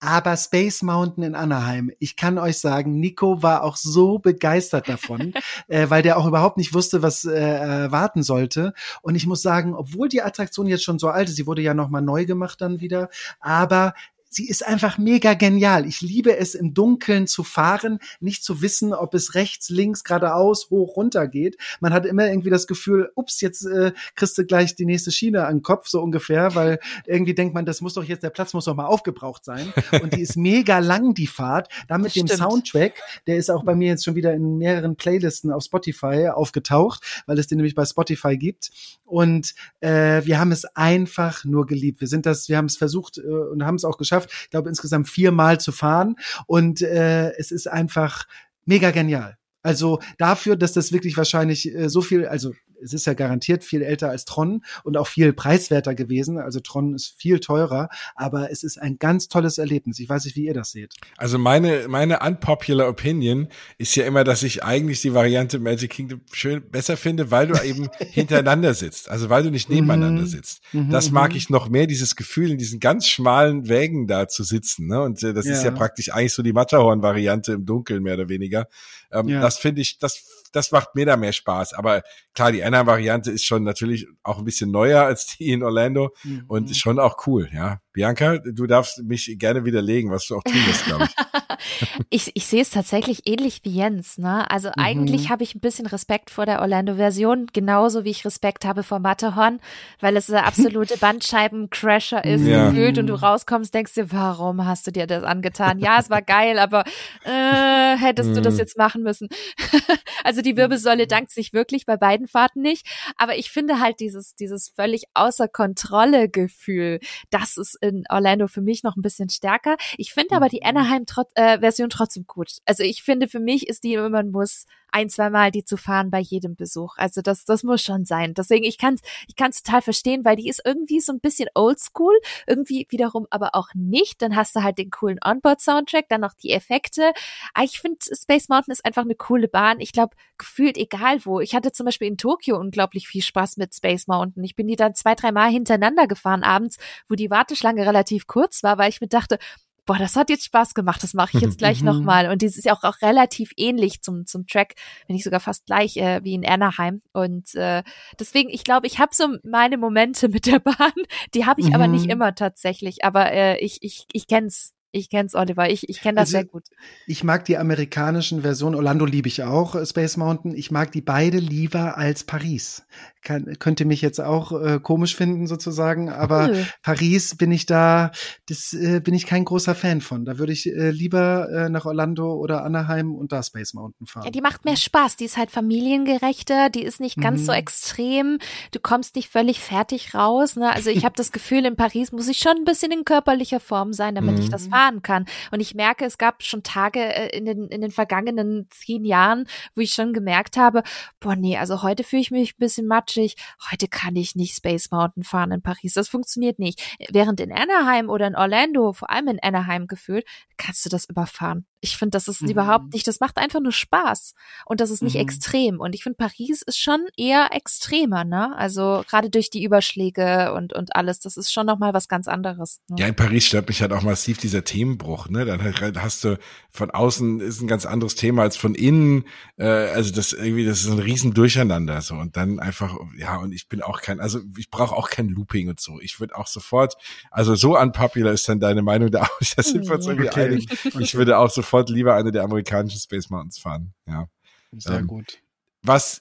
aber Space Mountain in Anaheim, ich kann euch sagen, Nico war auch so begeistert davon, äh, weil der auch überhaupt nicht wusste, was äh, erwarten sollte. Und ich muss sagen, obwohl die Attraktion jetzt schon so alt ist, sie wurde ja nochmal neu gemacht dann wieder, aber sie ist einfach mega genial. Ich liebe es im Dunkeln zu fahren, nicht zu wissen, ob es rechts, links, geradeaus, hoch, runter geht. Man hat immer irgendwie das Gefühl, ups, jetzt äh, kriegst du gleich die nächste Schiene an den Kopf, so ungefähr, weil irgendwie denkt man, das muss doch jetzt, der Platz muss doch mal aufgebraucht sein. Und die ist mega lang, die Fahrt. Dann mit dem Soundtrack, der ist auch bei mir jetzt schon wieder in mehreren Playlisten auf Spotify aufgetaucht, weil es den nämlich bei Spotify gibt. Und äh, wir haben es einfach nur geliebt. Wir sind das, wir haben es versucht äh, und haben es auch geschafft geschafft, ich glaube insgesamt viermal zu fahren. Und äh, es ist einfach mega genial. Also dafür, dass das wirklich wahrscheinlich äh, so viel, also es ist ja garantiert viel älter als Tron und auch viel preiswerter gewesen. Also Tron ist viel teurer, aber es ist ein ganz tolles Erlebnis. Ich weiß nicht, wie ihr das seht. Also meine, meine unpopular Opinion ist ja immer, dass ich eigentlich die Variante Magic Kingdom schön besser finde, weil du eben hintereinander sitzt. Also weil du nicht nebeneinander mhm. sitzt. Mhm, das mag mhm. ich noch mehr, dieses Gefühl, in diesen ganz schmalen Wägen da zu sitzen. Ne? Und äh, das ja. ist ja praktisch eigentlich so die Matterhorn-Variante im Dunkeln, mehr oder weniger. Ähm, ja. Das finde ich, das, das macht mir da mehr Spaß. Aber klar, die Anaheim-Variante ist schon natürlich auch ein bisschen neuer als die in Orlando mhm. und schon auch cool, ja. Bianca, du darfst mich gerne widerlegen, was du auch tun wirst, glaube ich. ich, ich sehe es tatsächlich ähnlich wie Jens. Ne? Also mhm. eigentlich habe ich ein bisschen Respekt vor der Orlando-Version, genauso wie ich Respekt habe vor Matterhorn, weil es der absolute Bandscheiben-Crasher ist, ja. gefühlt und du rauskommst, denkst dir, warum hast du dir das angetan? Ja, es war geil, aber äh, hättest mhm. du das mhm. jetzt machen müssen. also die Wirbelsäule dankt sich wirklich bei beiden Fahrten nicht, aber ich finde halt dieses, dieses völlig außer Kontrolle Gefühl, das ist in Orlando für mich noch ein bisschen stärker. Ich finde aber die mhm. Anaheim-Version äh, trotzdem gut. Also ich finde, für mich ist die, man muss ein, zwei Mal die zu fahren bei jedem Besuch. Also das, das muss schon sein. Deswegen, ich kann es ich kann's total verstehen, weil die ist irgendwie so ein bisschen oldschool, irgendwie wiederum aber auch nicht. Dann hast du halt den coolen Onboard-Soundtrack, dann noch die Effekte. Ah, ich finde, Space Mountain ist einfach eine coole Bahn. Ich glaube, gefühlt egal wo. Ich hatte zum Beispiel in Tokio unglaublich viel Spaß mit Space Mountain. Ich bin die dann zwei, drei Mal hintereinander gefahren abends, wo die Warteschlange relativ kurz war, weil ich mir dachte, boah, das hat jetzt Spaß gemacht, das mache ich jetzt gleich mhm. nochmal. Und dieses ist ja auch, auch relativ ähnlich zum, zum Track, wenn nicht sogar fast gleich äh, wie in Anaheim. Und äh, deswegen, ich glaube, ich habe so meine Momente mit der Bahn, die habe ich mhm. aber nicht mhm. immer tatsächlich. Aber äh, ich, ich, ich kenn's. Ich kenn's, Oliver. Ich, ich kenne das also, sehr gut. Ich mag die amerikanischen Versionen. Orlando liebe ich auch, äh, Space Mountain. Ich mag die beide lieber als Paris kann, könnte mich jetzt auch äh, komisch finden sozusagen, aber cool. Paris bin ich da, das äh, bin ich kein großer Fan von. Da würde ich äh, lieber äh, nach Orlando oder Anaheim und da Space Mountain fahren. Ja, die macht mehr Spaß. Die ist halt familiengerechter, die ist nicht ganz mhm. so extrem. Du kommst nicht völlig fertig raus. Ne? Also ich habe das Gefühl, in Paris muss ich schon ein bisschen in körperlicher Form sein, damit mhm. ich das mhm. Fahren kann. Und ich merke, es gab schon Tage äh, in den in den vergangenen zehn Jahren, wo ich schon gemerkt habe, boah nee, also heute fühle ich mich ein bisschen matsch matschig, heute kann ich nicht Space Mountain fahren in Paris. Das funktioniert nicht. Während in Anaheim oder in Orlando, vor allem in Anaheim gefühlt, kannst du das überfahren. Ich finde, das ist mhm. überhaupt nicht, das macht einfach nur Spaß. Und das ist nicht mhm. extrem. Und ich finde, Paris ist schon eher extremer, ne? Also gerade durch die Überschläge und, und alles, das ist schon nochmal was ganz anderes. Ne? Ja, in Paris stört mich halt auch massiv dieser Themenbruch, ne? Dann hast du von außen ist ein ganz anderes Thema als von innen. Äh, also das irgendwie, das ist ein riesen Durcheinander so. Und dann einfach, ja, und ich bin auch kein, also ich brauche auch kein Looping und so. Ich würde auch sofort, also so unpopular ist dann deine Meinung da auch. Das sind wir uns irgendwie okay. einig. Ich würde auch sofort lieber eine der amerikanischen Space Mountains fahren. Ja. Sehr ähm, gut. Was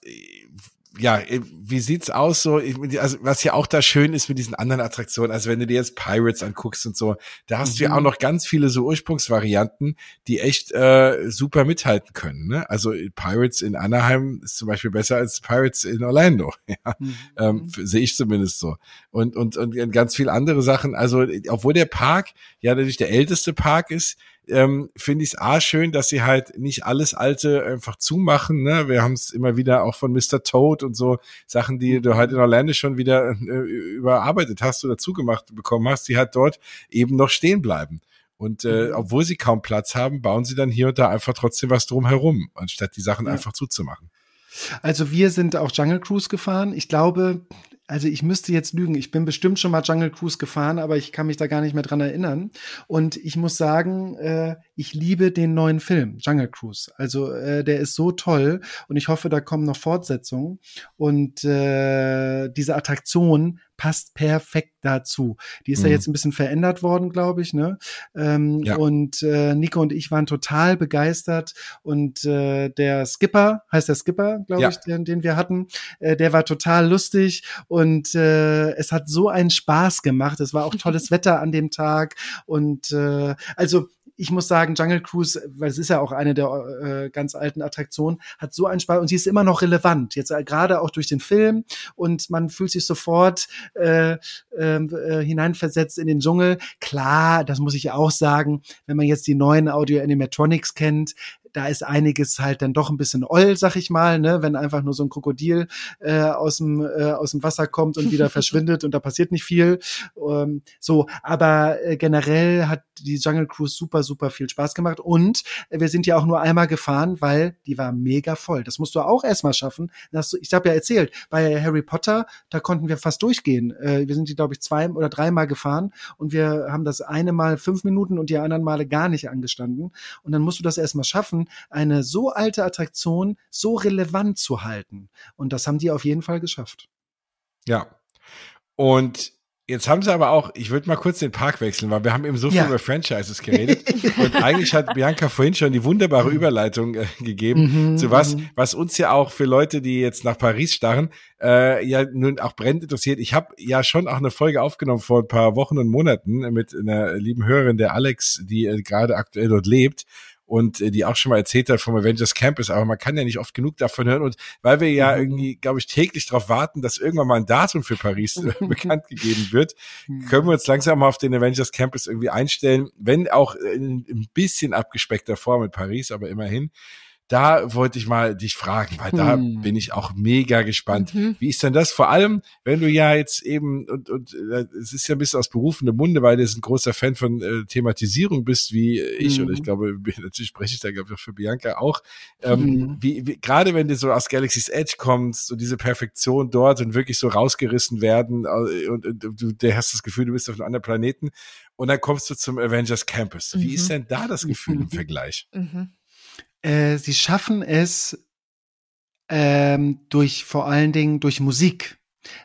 ja, wie sieht's aus so? Also was ja auch da schön ist mit diesen anderen Attraktionen, also wenn du dir jetzt Pirates anguckst und so, da hast mhm. du ja auch mhm. noch ganz viele so Ursprungsvarianten, die echt äh, super mithalten können. Ne? Also Pirates in Anaheim ist zum Beispiel besser als Pirates in Orlando. Ja? Mhm. Ähm, Sehe ich zumindest so. Und, und, und ganz viele andere Sachen. Also obwohl der Park ja natürlich der älteste Park ist, ähm, finde ich es A schön, dass sie halt nicht alles Alte einfach zumachen. Ne? Wir haben es immer wieder auch von Mr. Toad und so Sachen, die du halt in Orlando schon wieder äh, überarbeitet hast oder zugemacht bekommen hast, die halt dort eben noch stehen bleiben. Und äh, mhm. obwohl sie kaum Platz haben, bauen sie dann hier und da einfach trotzdem was drumherum, anstatt die Sachen ja. einfach zuzumachen. Also wir sind auch Jungle Cruise gefahren. Ich glaube, also ich müsste jetzt lügen. Ich bin bestimmt schon mal Jungle Cruise gefahren, aber ich kann mich da gar nicht mehr dran erinnern. Und ich muss sagen, äh, ich liebe den neuen Film, Jungle Cruise. Also äh, der ist so toll und ich hoffe, da kommen noch Fortsetzungen. Und äh, diese Attraktion passt perfekt dazu. Die ist mhm. ja jetzt ein bisschen verändert worden, glaube ich. Ne? Ähm, ja. Und äh, Nico und ich waren total begeistert. Und äh, der Skipper, heißt der Skipper, glaube ja. ich, den, den wir hatten, äh, der war total lustig und äh, es hat so einen Spaß gemacht. Es war auch tolles Wetter an dem Tag. Und äh, also ich muss sagen, Jungle Cruise, weil es ist ja auch eine der äh, ganz alten Attraktionen, hat so einen Spaß und sie ist immer noch relevant. Jetzt äh, gerade auch durch den Film und man fühlt sich sofort äh, ähm, äh, hineinversetzt in den Dschungel. Klar, das muss ich auch sagen, wenn man jetzt die neuen Audio Animatronics kennt, da ist einiges halt dann doch ein bisschen oll, sag ich mal, ne, wenn einfach nur so ein Krokodil äh, aus dem äh, aus dem Wasser kommt und wieder verschwindet und da passiert nicht viel. Ähm, so, aber äh, generell hat die Jungle Cruise super super viel Spaß gemacht und äh, wir sind ja auch nur einmal gefahren, weil die war mega voll. Das musst du auch erstmal schaffen. Das, ich habe ja erzählt, bei Harry Potter, da konnten wir fast durchgehen. Äh, wir sind die glaube ich zwei oder dreimal gefahren und wir haben das eine Mal fünf Minuten und die anderen Male gar nicht angestanden und dann musst du das erstmal schaffen eine so alte Attraktion so relevant zu halten. Und das haben die auf jeden Fall geschafft. Ja. Und Jetzt haben sie aber auch, ich würde mal kurz den Park wechseln, weil wir haben eben so viel ja. über Franchises geredet. und eigentlich hat Bianca vorhin schon die wunderbare mhm. Überleitung äh, gegeben mhm, zu was, mhm. was uns ja auch für Leute, die jetzt nach Paris starren, äh, ja nun auch brennend interessiert. Ich habe ja schon auch eine Folge aufgenommen vor ein paar Wochen und Monaten mit einer lieben Hörerin, der Alex, die äh, gerade aktuell dort lebt und äh, die auch schon mal erzählt hat vom Avengers Campus, aber man kann ja nicht oft genug davon hören und weil wir ja mhm. irgendwie, glaube ich, täglich darauf warten, dass irgendwann mal ein Datum für Paris äh, bekannt gegeben wird, mhm. können wir uns langsam mal auf den Avengers Campus irgendwie einstellen, wenn auch in ein bisschen abgespeckter Form mit Paris, aber immerhin da wollte ich mal dich fragen, weil da hm. bin ich auch mega gespannt. Mhm. Wie ist denn das? Vor allem, wenn du ja jetzt eben, und, und äh, es ist ja ein bisschen aus berufenem Munde, weil du ein großer Fan von äh, Thematisierung bist, wie ich, mhm. und ich glaube, natürlich spreche ich da, glaube ich, auch für Bianca auch. Ähm, mhm. wie, wie, gerade wenn du so aus Galaxy's Edge kommst und diese Perfektion dort und wirklich so rausgerissen werden und, und, und du der hast das Gefühl, du bist auf einem anderen Planeten und dann kommst du zum Avengers Campus. Wie ist mhm. denn da das Gefühl im mhm. Vergleich? Äh, sie schaffen es ähm, durch vor allen Dingen durch Musik,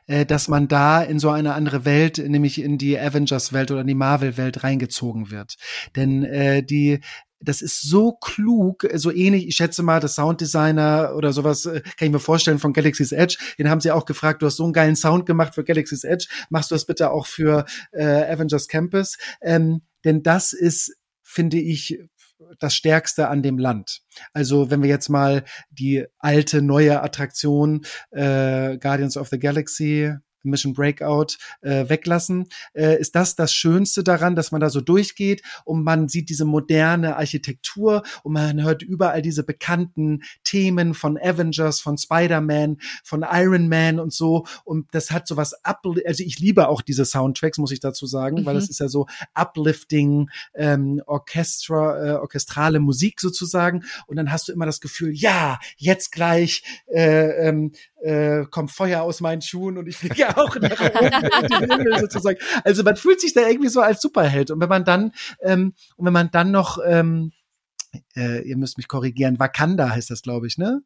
äh, dass man da in so eine andere Welt, nämlich in die Avengers-Welt oder in die Marvel-Welt reingezogen wird. Denn äh, die das ist so klug, so ähnlich, ich schätze mal, das Sounddesigner oder sowas, äh, kann ich mir vorstellen, von Galaxy's Edge. Den haben sie auch gefragt, du hast so einen geilen Sound gemacht für Galaxy's Edge, machst du das bitte auch für äh, Avengers Campus? Ähm, denn das ist, finde ich, das Stärkste an dem Land. Also wenn wir jetzt mal die alte, neue Attraktion äh, Guardians of the Galaxy Mission Breakout äh, weglassen, äh, ist das das Schönste daran, dass man da so durchgeht und man sieht diese moderne Architektur und man hört überall diese bekannten Themen von Avengers, von Spider-Man, von Iron Man und so. Und das hat so was also ich liebe auch diese Soundtracks, muss ich dazu sagen, mhm. weil das ist ja so uplifting ähm, Orchestra, äh, orchestrale Musik sozusagen. Und dann hast du immer das Gefühl, ja, jetzt gleich äh, ähm, äh, kommt Feuer aus meinen Schuhen und ich fliege auch nach oben sozusagen. Also man fühlt sich da irgendwie so als Superheld. Und wenn man dann, ähm, und wenn man dann noch, ähm, äh, ihr müsst mich korrigieren, Wakanda heißt das, glaube ich, ne?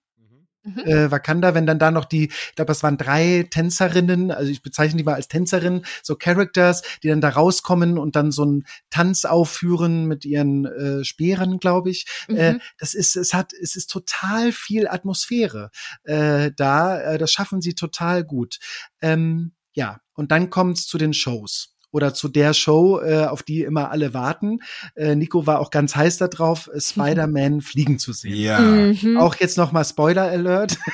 Mhm. Äh, Wakanda, wenn dann da noch die, ich glaube, es waren drei Tänzerinnen, also ich bezeichne die mal als Tänzerinnen, so Characters, die dann da rauskommen und dann so einen Tanz aufführen mit ihren äh, Speeren, glaube ich. Äh, mhm. Äh, das ist, es hat, es ist total viel Atmosphäre äh, da. Äh, das schaffen sie total gut. Ähm, ja, und dann kommt's zu den Shows oder zu der Show, äh, auf die immer alle warten. Äh, Nico war auch ganz heiß darauf, äh, Spider-Man fliegen zu sehen. Ja. Mhm. Auch jetzt noch mal Spoiler Alert.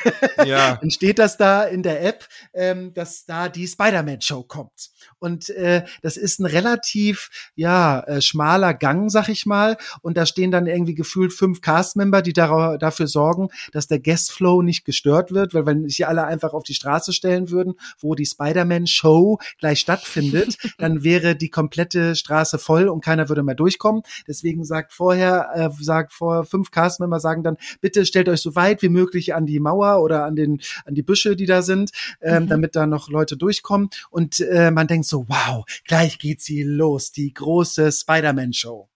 Ja. Dann steht das da in der App, ähm, dass da die Spider-Man-Show kommt. Und äh, das ist ein relativ ja äh, schmaler Gang, sag ich mal. Und da stehen dann irgendwie gefühlt fünf Cast-Member, die da, dafür sorgen, dass der Guest-Flow nicht gestört wird, weil wenn sich alle einfach auf die Straße stellen würden, wo die Spider-Man-Show gleich stattfindet, dann wäre die komplette Straße voll und keiner würde mehr durchkommen. Deswegen sagt vorher, äh, sagt vor fünf Cast-Member sagen dann, bitte stellt euch so weit wie möglich an die Mauer oder an den an die Büsche, die da sind, ähm, mhm. damit da noch Leute durchkommen. Und äh, man denkt so, wow, gleich geht sie los, die große Spider-Man-Show.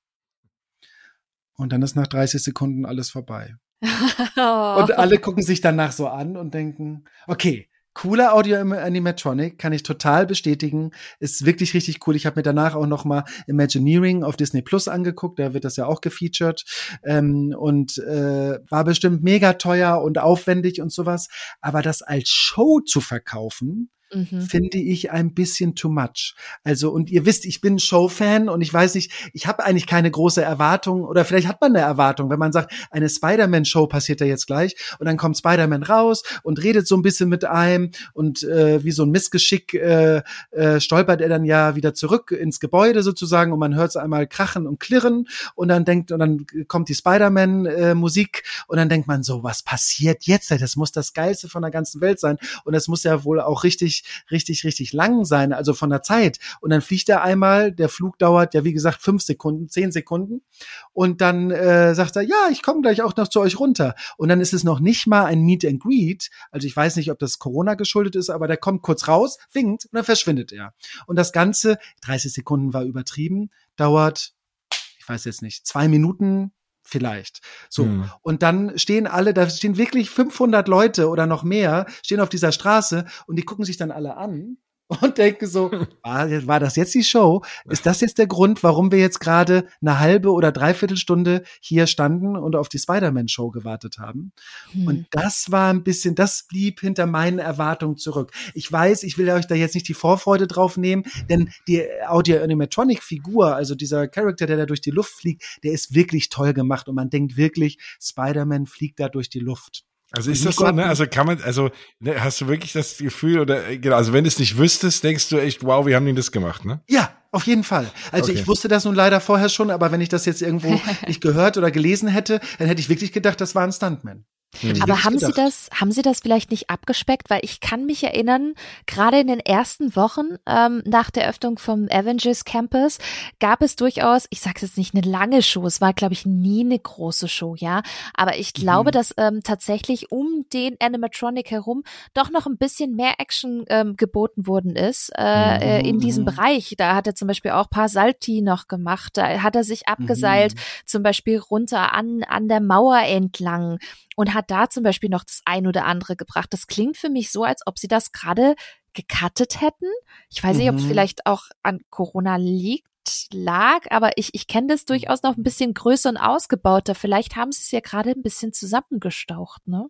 Und dann ist nach 30 Sekunden alles vorbei. Und alle gucken sich danach so an und denken, okay, cooler Audio-Animatronic, kann ich total bestätigen. Ist wirklich richtig cool. Ich habe mir danach auch noch mal Imagineering auf Disney Plus angeguckt, da wird das ja auch gefeatured ähm, und äh, war bestimmt mega teuer und aufwendig und sowas. Aber das als Show zu verkaufen, mhm. finde ich ein bisschen too much. Also, und ihr wisst, ich bin Showfan und ich weiß nicht, ich habe eigentlich keine große Erwartung oder vielleicht hat man eine Erwartung, wenn man sagt, eine Spider-Man-Show passiert da jetzt gleich und dann kommt Spider-Man raus und redet so ein bisschen mit einem und äh, wie so ein Missgeschick äh, äh, stolpert er dann ja wieder zurück ins Gebäude sozusagen und man hört es einmal krachen und klirren und dann denkt und dann kommt die Spider-Man-Musik äh, und dann denkt man so, was passiert jetzt? Das muss das Geilste von der ganzen Welt sein und das muss ja wohl auch richtig richtig, richtig, lang sein, also von der Zeit. Und dann fliegt er einmal, der Flug dauert ja wie gesagt fünf Sekunden, zehn Sekunden. Und dann äh, sagt er, ja, ich komme gleich auch noch zu euch runter. Und dann ist es noch nicht mal ein Meet and Greet. Also ich weiß nicht, ob das Corona geschuldet ist, aber der kommt kurz raus, winkt und dann verschwindet er. Und das Ganze, 30 Sekunden war übertrieben, dauert ich weiß jetzt nicht, zwei Minuten, vielleicht. So. Mhm. Und dann stehen alle, da stehen wirklich 500 Leute oder noch mehr, stehen auf dieser Straße und die gucken sich dann alle an und denke so, war, war das jetzt die Show? Ist das jetzt der Grund, warum wir jetzt gerade eine halbe oder dreiviertel Stunde hier standen und auf die Spider-Man-Show gewartet haben? Hm. Und das war ein bisschen, das blieb hinter meinen Erwartungen zurück. Ich weiß, ich will euch da jetzt nicht die Vorfreude drauf nehmen, denn die Audio-Animatronic-Figur, also dieser Charakter, der da durch die Luft fliegt, der ist wirklich toll gemacht und man denkt wirklich, Spider-Man fliegt da durch die Luft. Also ist das so, ne? Also kann man, also ne, hast du wirklich das Gefühl oder äh, genau, also wenn du es nicht wüsstest, denkst du echt, wow, wie haben die das gemacht, ne? Ja, auf jeden Fall. Also okay. ich wusste das nun leider vorher schon, aber wenn ich das jetzt irgendwo nicht gehört oder gelesen hätte, dann hätte ich wirklich gedacht, das war ein Stuntman. Mhm. Aber haben gedacht. Sie das, haben Sie das vielleicht nicht abgespeckt? Weil ich kann mich erinnern, gerade in den ersten Wochen ähm, nach der Öffnung vom Avengers Campus gab es durchaus, ich sage jetzt nicht eine lange Show, es war glaube ich nie eine große Show, ja. Aber ich glaube, mhm. dass ähm, tatsächlich um den Animatronic herum doch noch ein bisschen mehr Action ähm, geboten worden ist äh, mhm. in diesem mhm. Bereich. Da hat er zum Beispiel auch paar Salti noch gemacht, da hat er sich abgeseilt, mhm. zum Beispiel runter an an der Mauer entlang und hat da zum Beispiel noch das ein oder andere gebracht. Das klingt für mich so, als ob sie das gerade gecuttet hätten. Ich weiß nicht, ob es mhm. vielleicht auch an Corona liegt lag, aber ich, ich kenne das durchaus noch ein bisschen größer und ausgebauter. Vielleicht haben sie es ja gerade ein bisschen zusammengestaucht, ne?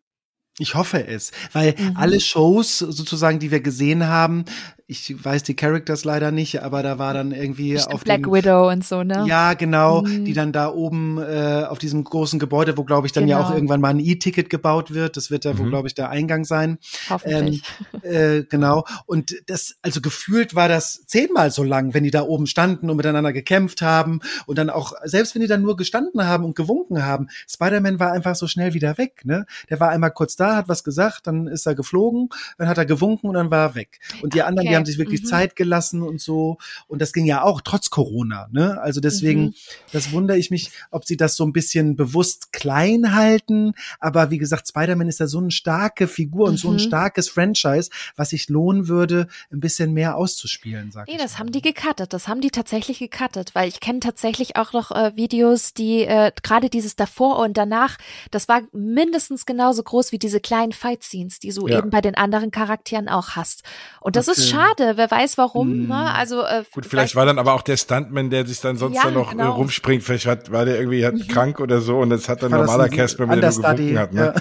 Ich hoffe es, weil mhm. alle Shows sozusagen, die wir gesehen haben, ich weiß die Characters leider nicht, aber da war dann irgendwie Bestimmt auf Black dem, Widow und so, ne? Ja, genau, mhm. die dann da oben äh, auf diesem großen Gebäude, wo glaube ich dann genau. ja auch genau. irgendwann mal ein E-Ticket gebaut wird, das wird da mhm. wo glaube ich der Eingang sein. Hoffentlich. Ähm, äh, genau und das also gefühlt war das zehnmal so lang, wenn die da oben standen und miteinander gekämpft haben und dann auch selbst wenn die dann nur gestanden haben und gewunken haben, Spider-Man war einfach so schnell wieder weg, ne? Der war einmal kurz da, hat was gesagt, dann ist er geflogen, dann hat er gewunken und dann war er weg. Und die anderen, die haben sich wirklich mhm. Zeit gelassen und so. Und das ging ja auch trotz Corona. Ne? Also deswegen, mhm. das wundere ich mich, ob sie das so ein bisschen bewusst klein halten. Aber wie gesagt, Spider-Man ist ja so eine starke Figur und so ein mhm. starkes Franchise, was sich lohnen würde, ein bisschen mehr auszuspielen, sag nee, ich. das mal. haben die gecuttet. Das haben die tatsächlich gecuttet, weil ich kenne tatsächlich auch noch äh, Videos, die äh, gerade dieses davor und danach, das war mindestens genauso groß wie diese kleinen Fight-Scenes, die du ja. eben bei den anderen Charakteren auch hast. Und das okay. ist schade, wer weiß warum. Hm. Ne? Also äh, Gut, vielleicht war dann aber auch der Stuntman, der sich dann sonst ja, dann noch äh, genau. rumspringt. Vielleicht hat, war der irgendwie hat mhm. krank oder so und das hat dann normaler Casper, mit dem gewunken hat. Ne?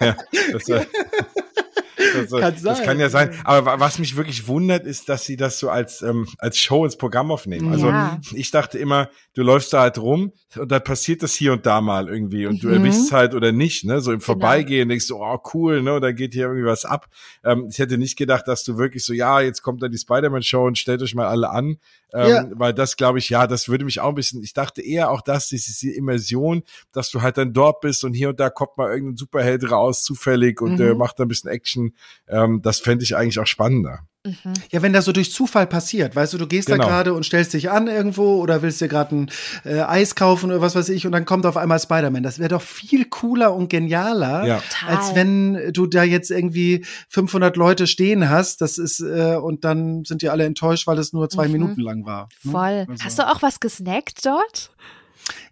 Ja. ja das, äh, das, kann das kann ja sein. Aber was mich wirklich wundert, ist, dass sie das so als, ähm, als Show ins Programm aufnehmen. Also ja. ich dachte immer, du läufst da halt rum und da passiert das hier und da mal irgendwie und mhm. du erwischst es halt oder nicht, ne? So im genau. Vorbeigehen denkst du, oh cool, ne? Da geht hier irgendwie was ab. Ähm, ich hätte nicht gedacht, dass du wirklich so, ja, jetzt kommt da die Spider-Man-Show und stellt euch mal alle an. Ähm, ja. Weil das, glaube ich, ja, das würde mich auch ein bisschen, ich dachte eher auch das, diese Immersion, dass du halt dann dort bist und hier und da kommt mal irgendein Superheld raus, zufällig und äh, mhm. äh, macht da ein bisschen Action. Ähm, das fände ich eigentlich auch spannender. Mhm. Ja, wenn das so durch Zufall passiert, weißt du, du gehst genau. da gerade und stellst dich an irgendwo oder willst dir gerade ein äh, Eis kaufen oder was weiß ich und dann kommt auf einmal Spider-Man. Das wäre doch viel cooler und genialer, ja. als wenn du da jetzt irgendwie 500 Leute stehen hast. Das ist äh, und dann sind die alle enttäuscht, weil es nur zwei mhm. Minuten lang war. Ne? Voll. Also. Hast du auch was gesnackt dort?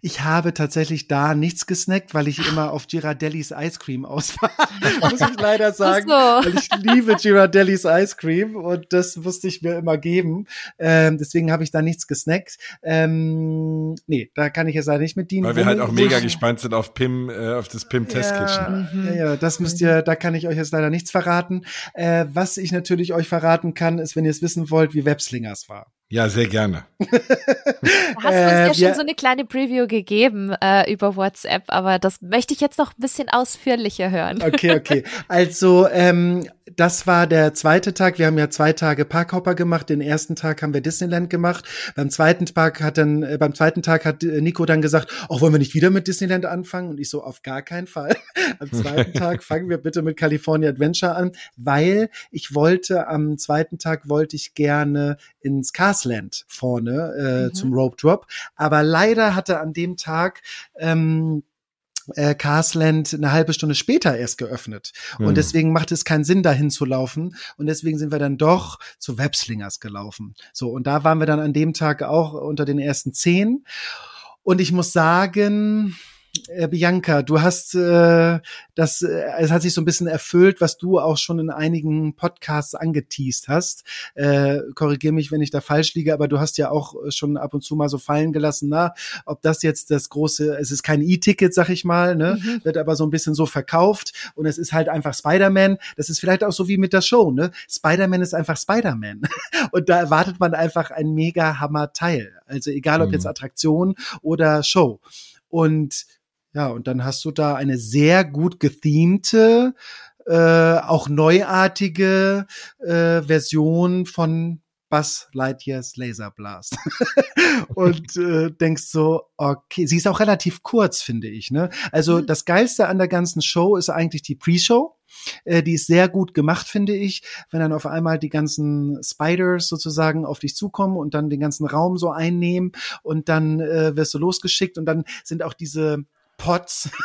Ich habe tatsächlich da nichts gesnackt, weil ich immer auf Girardellis Ice Cream aus war. muss ich leider sagen. So. Weil ich liebe Girardellis Ice Cream und das musste ich mir immer geben. Ähm, deswegen habe ich da nichts gesnackt. Ähm, nee, da kann ich jetzt leider nicht mit dienen. Weil wir halt auch mega gespannt sind auf Pim, äh, auf das Pim Testkitchen. Ja, ja, ja, das müsst ihr, da kann ich euch jetzt leider nichts verraten. Äh, was ich natürlich euch verraten kann, ist, wenn ihr es wissen wollt, wie Webslingers war. Ja, sehr gerne. da hast du uns ja äh, schon so eine kleine Preview gegeben äh, über WhatsApp, aber das möchte ich jetzt noch ein bisschen ausführlicher hören. Okay, okay. Also ähm, das war der zweite Tag. Wir haben ja zwei Tage Parkhopper gemacht. Den ersten Tag haben wir Disneyland gemacht. Beim zweiten Tag hat dann, äh, beim zweiten Tag hat äh, Nico dann gesagt, auch wollen wir nicht wieder mit Disneyland anfangen? Und ich so, auf gar keinen Fall. Am zweiten Tag fangen wir bitte mit California Adventure an, weil ich wollte, am zweiten Tag wollte ich gerne ins Castle Grassland vorne äh, mhm. zum Rope Drop. Aber leider hatte an dem Tag ähm, äh, Carsland eine halbe Stunde später erst geöffnet. Mhm. Und deswegen macht es keinen Sinn, dahin zu laufen. Und deswegen sind wir dann doch zu Webslingers gelaufen. So, und da waren wir dann an dem Tag auch unter den ersten zehn. Und ich muss sagen, äh, Bianca, du hast äh, das, äh, es hat sich so ein bisschen erfüllt, was du auch schon in einigen Podcasts angeteased hast. Äh, Korrigiere mich, wenn ich da falsch liege, aber du hast ja auch schon ab und zu mal so fallen gelassen, na, ob das jetzt das große, es ist kein E-Ticket, sag ich mal, ne, mhm. wird aber so ein bisschen so verkauft und es ist halt einfach Spider-Man. Das ist vielleicht auch so wie mit der Show, ne? Spider-Man ist einfach Spider-Man und da erwartet man einfach ein mega Hammer Teil. Also egal ob mhm. jetzt Attraktion oder Show. Und ja, und dann hast du da eine sehr gut gethemte, äh, auch neuartige äh, Version von Buzz Lightyears Laser Blast. und äh, denkst so, okay, sie ist auch relativ kurz, finde ich. Ne? Also mhm. das Geilste an der ganzen Show ist eigentlich die Pre-Show. Äh, die ist sehr gut gemacht, finde ich, wenn dann auf einmal die ganzen Spiders sozusagen auf dich zukommen und dann den ganzen Raum so einnehmen und dann äh, wirst du losgeschickt und dann sind auch diese Pots.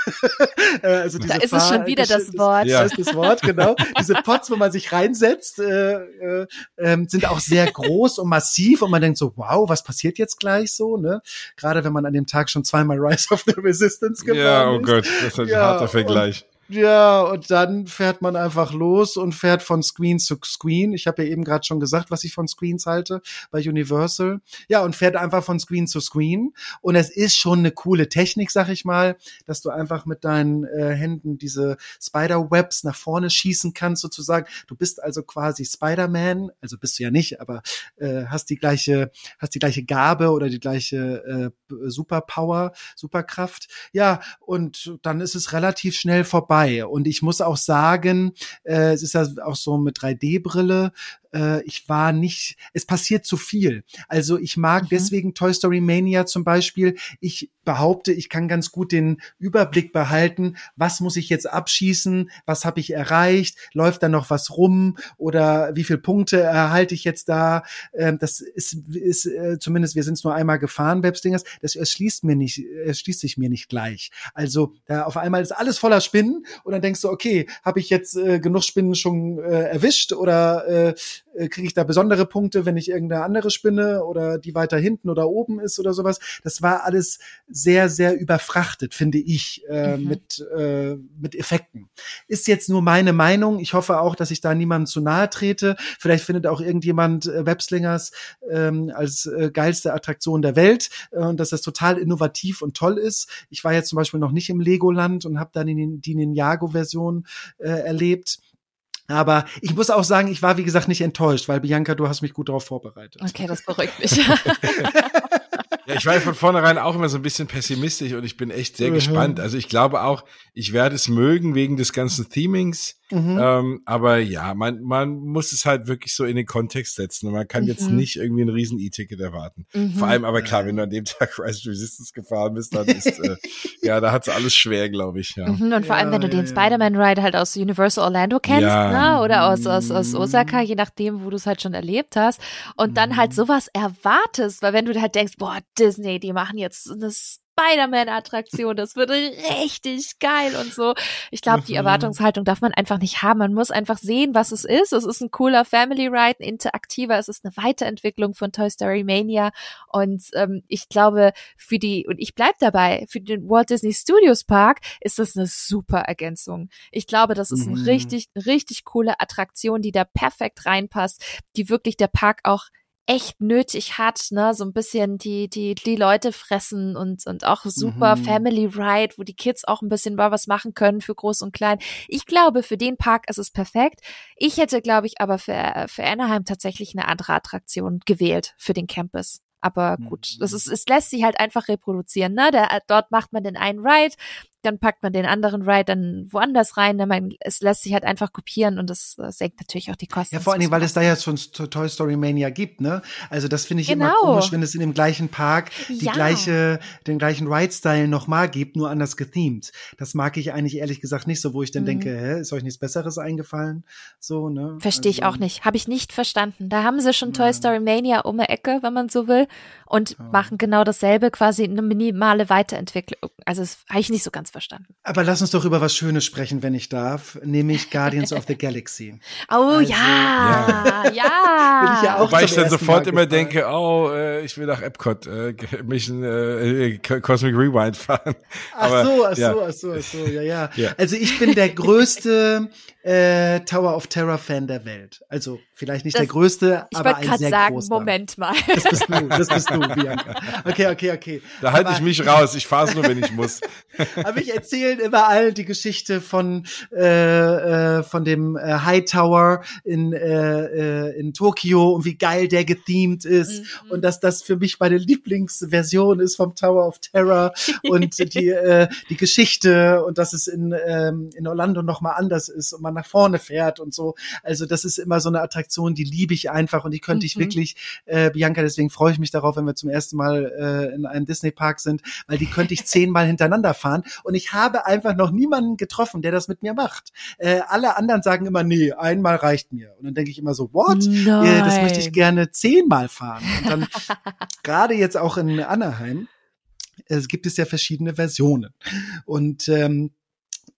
Äh, also diese da ist es schon wieder das Wort. Ja. Das ist das Wort, genau. diese Pots, wo man sich reinsetzt, äh, äh, äh, sind auch sehr groß und massiv und man denkt so, wow, was passiert jetzt gleich so, ne? Gerade wenn man an dem Tag schon zweimal Rise of the Resistance gefahren Ja, oh Gott, das ist ein ja, harter Vergleich. Ja, und dann fährt man einfach los und fährt von Screen zu Screen. Ich habe ja eben gerade schon gesagt, was ich von Screens halte bei Universal. Ja, und fährt einfach von Screen zu Screen. Und es ist schon eine coole Technik, sag ich mal, dass du einfach mit deinen äh, Händen diese Spider-Webs nach vorne schießen kannst, sozusagen. Du bist also quasi Spider-Man, also bist du ja nicht, aber äh, hast die gleiche, hast die gleiche Gabe oder die gleiche äh, Superpower, Superkraft. Ja, und dann ist es relativ schnell vorbei vorbei. Und ich muss auch sagen, äh, es ist ja auch so mit 3D-Brille, äh, ich war nicht, es passiert zu viel. Also ich mag mhm. deswegen Toy Story Mania zum Beispiel. Ich behaupte, ich kann ganz gut den Überblick behalten, was muss ich jetzt abschießen, was habe ich erreicht, läuft da noch was rum oder wie viele Punkte erhalte ich jetzt da. Ähm, das ist, ist äh, zumindest, wir sind es nur einmal gefahren, Webstingers, das erschließt mir nicht, erschließt sich mir nicht gleich. Also da auf einmal ist alles voller Spinnen und dann denkst du, okay, habe ich jetzt äh, genug Spinnen schon äh, erwischt oder äh, äh, kriege ich da besondere Punkte, wenn ich irgendeine andere spinne oder die weiter hinten oder oben ist oder sowas. Das war alles sehr, sehr überfrachtet, finde ich, äh, mhm. mit, äh, mit Effekten. Ist jetzt nur meine Meinung. Ich hoffe auch, dass ich da niemandem zu nahe trete. Vielleicht findet auch irgendjemand äh, Webslingers ähm, als äh, geilste Attraktion der Welt äh, und dass das total innovativ und toll ist. Ich war jetzt zum Beispiel noch nicht im Legoland und habe dann die, die Ninjago-Version äh, erlebt. Aber ich muss auch sagen, ich war, wie gesagt, nicht enttäuscht, weil Bianca, du hast mich gut darauf vorbereitet. Okay, das beruhigt mich. Ja, ich war von vornherein auch immer so ein bisschen pessimistisch und ich bin echt sehr mhm. gespannt. Also ich glaube auch, ich werde es mögen wegen des ganzen Themings. Mhm. Ähm, aber ja, man, man muss es halt wirklich so in den Kontext setzen und man kann mhm. jetzt nicht irgendwie ein riesen E-Ticket erwarten. Mhm. Vor allem aber klar, wenn du an dem Tag Rise Resistance gefahren bist, dann ist, äh, ja, da hat's alles schwer, glaube ich. Ja. Mhm, und vor allem, wenn du den Spider-Man-Ride halt aus Universal Orlando kennst, ne? oder aus, aus, aus Osaka, je nachdem, wo du es halt schon erlebt hast und dann halt mhm. sowas erwartest, weil wenn du halt denkst, boah, Disney, die machen jetzt das Spider-Man-Attraktion. Das wird richtig geil und so. Ich glaube, die mhm. Erwartungshaltung darf man einfach nicht haben. Man muss einfach sehen, was es ist. Es ist ein cooler Family Ride, ein interaktiver. Es ist eine Weiterentwicklung von Toy Story Mania. Und ähm, ich glaube, für die, und ich bleib dabei, für den Walt Disney Studios Park ist das eine super Ergänzung. Ich glaube, das ist eine mhm. richtig, richtig coole Attraktion, die da perfekt reinpasst, die wirklich der Park auch echt nötig hat, ne, so ein bisschen die, die, die Leute fressen und, und auch super mhm. Family Ride, wo die Kids auch ein bisschen mal was machen können für groß und klein. Ich glaube, für den Park ist es perfekt. Ich hätte, glaube ich, aber für, für Anaheim tatsächlich eine andere Attraktion gewählt für den Campus. Aber gut, das ist, es lässt sich halt einfach reproduzieren. Ne? Der, dort macht man den einen Ride, dann packt man den anderen Ride dann woanders rein. Ne? Man, es lässt sich halt einfach kopieren und das, das senkt natürlich auch die Kosten. Ja, vor allen Dingen, weil es da ja schon Toy Story Mania gibt, ne? Also das finde ich genau. immer komisch, wenn es in dem gleichen Park die ja. gleiche, den gleichen Ride-Style nochmal gibt, nur anders gethemed. Das mag ich eigentlich ehrlich gesagt nicht so, wo ich dann mhm. denke, hä, ist euch nichts Besseres eingefallen? So, ne? Verstehe also, ich auch nicht. Habe ich nicht verstanden. Da haben sie schon ja. Toy Story Mania um die Ecke, wenn man so will und ja. machen genau dasselbe, quasi eine minimale Weiterentwicklung. Also das habe ich nicht so ganz verstanden. Aber lass uns doch über was Schönes sprechen, wenn ich darf, nämlich Guardians of the Galaxy. Oh also, ja, ja. ja. Ja auch Wobei ich dann sofort immer denke, oh, äh, ich will nach Epcot äh, mich ein äh, Cosmic Rewind fahren. Aber, ach so, ach ja. so, ach so, ach so, ja, ja, ja. Also ich bin der größte äh, Tower of Terror Fan der Welt. Also vielleicht nicht das, der größte, aber ein sehr sagen, großer. Moment mal. Das bist du, das bist du, Bianca. Okay, okay, okay. Da halte ich mich raus. Ich fahre es nur, wenn ich muss. aber ich erzähle immer allen die Geschichte von äh, äh, von dem äh, High Tower in äh, äh, in Tokio und wie geil der gethemed ist mhm. und dass das für mich meine Lieblingsversion ist vom Tower of Terror und die äh, die Geschichte und dass es in ähm, in Orlando noch mal anders ist und man nach vorne fährt und so. Also das ist immer so eine Attraktion, die liebe ich einfach und die könnte mhm. ich wirklich, äh, Bianca, deswegen freue ich mich darauf, wenn wir zum ersten Mal äh, in einem Disney-Park sind, weil die könnte ich zehnmal hintereinander fahren und ich habe einfach noch niemanden getroffen, der das mit mir macht. Äh, alle anderen sagen immer, nee, einmal reicht mir. Und dann denke ich immer so, what? Äh, das möchte ich gerne zehnmal fahren. Und dann gerade jetzt auch in Anaheim, es gibt es ja verschiedene Versionen. Und ähm,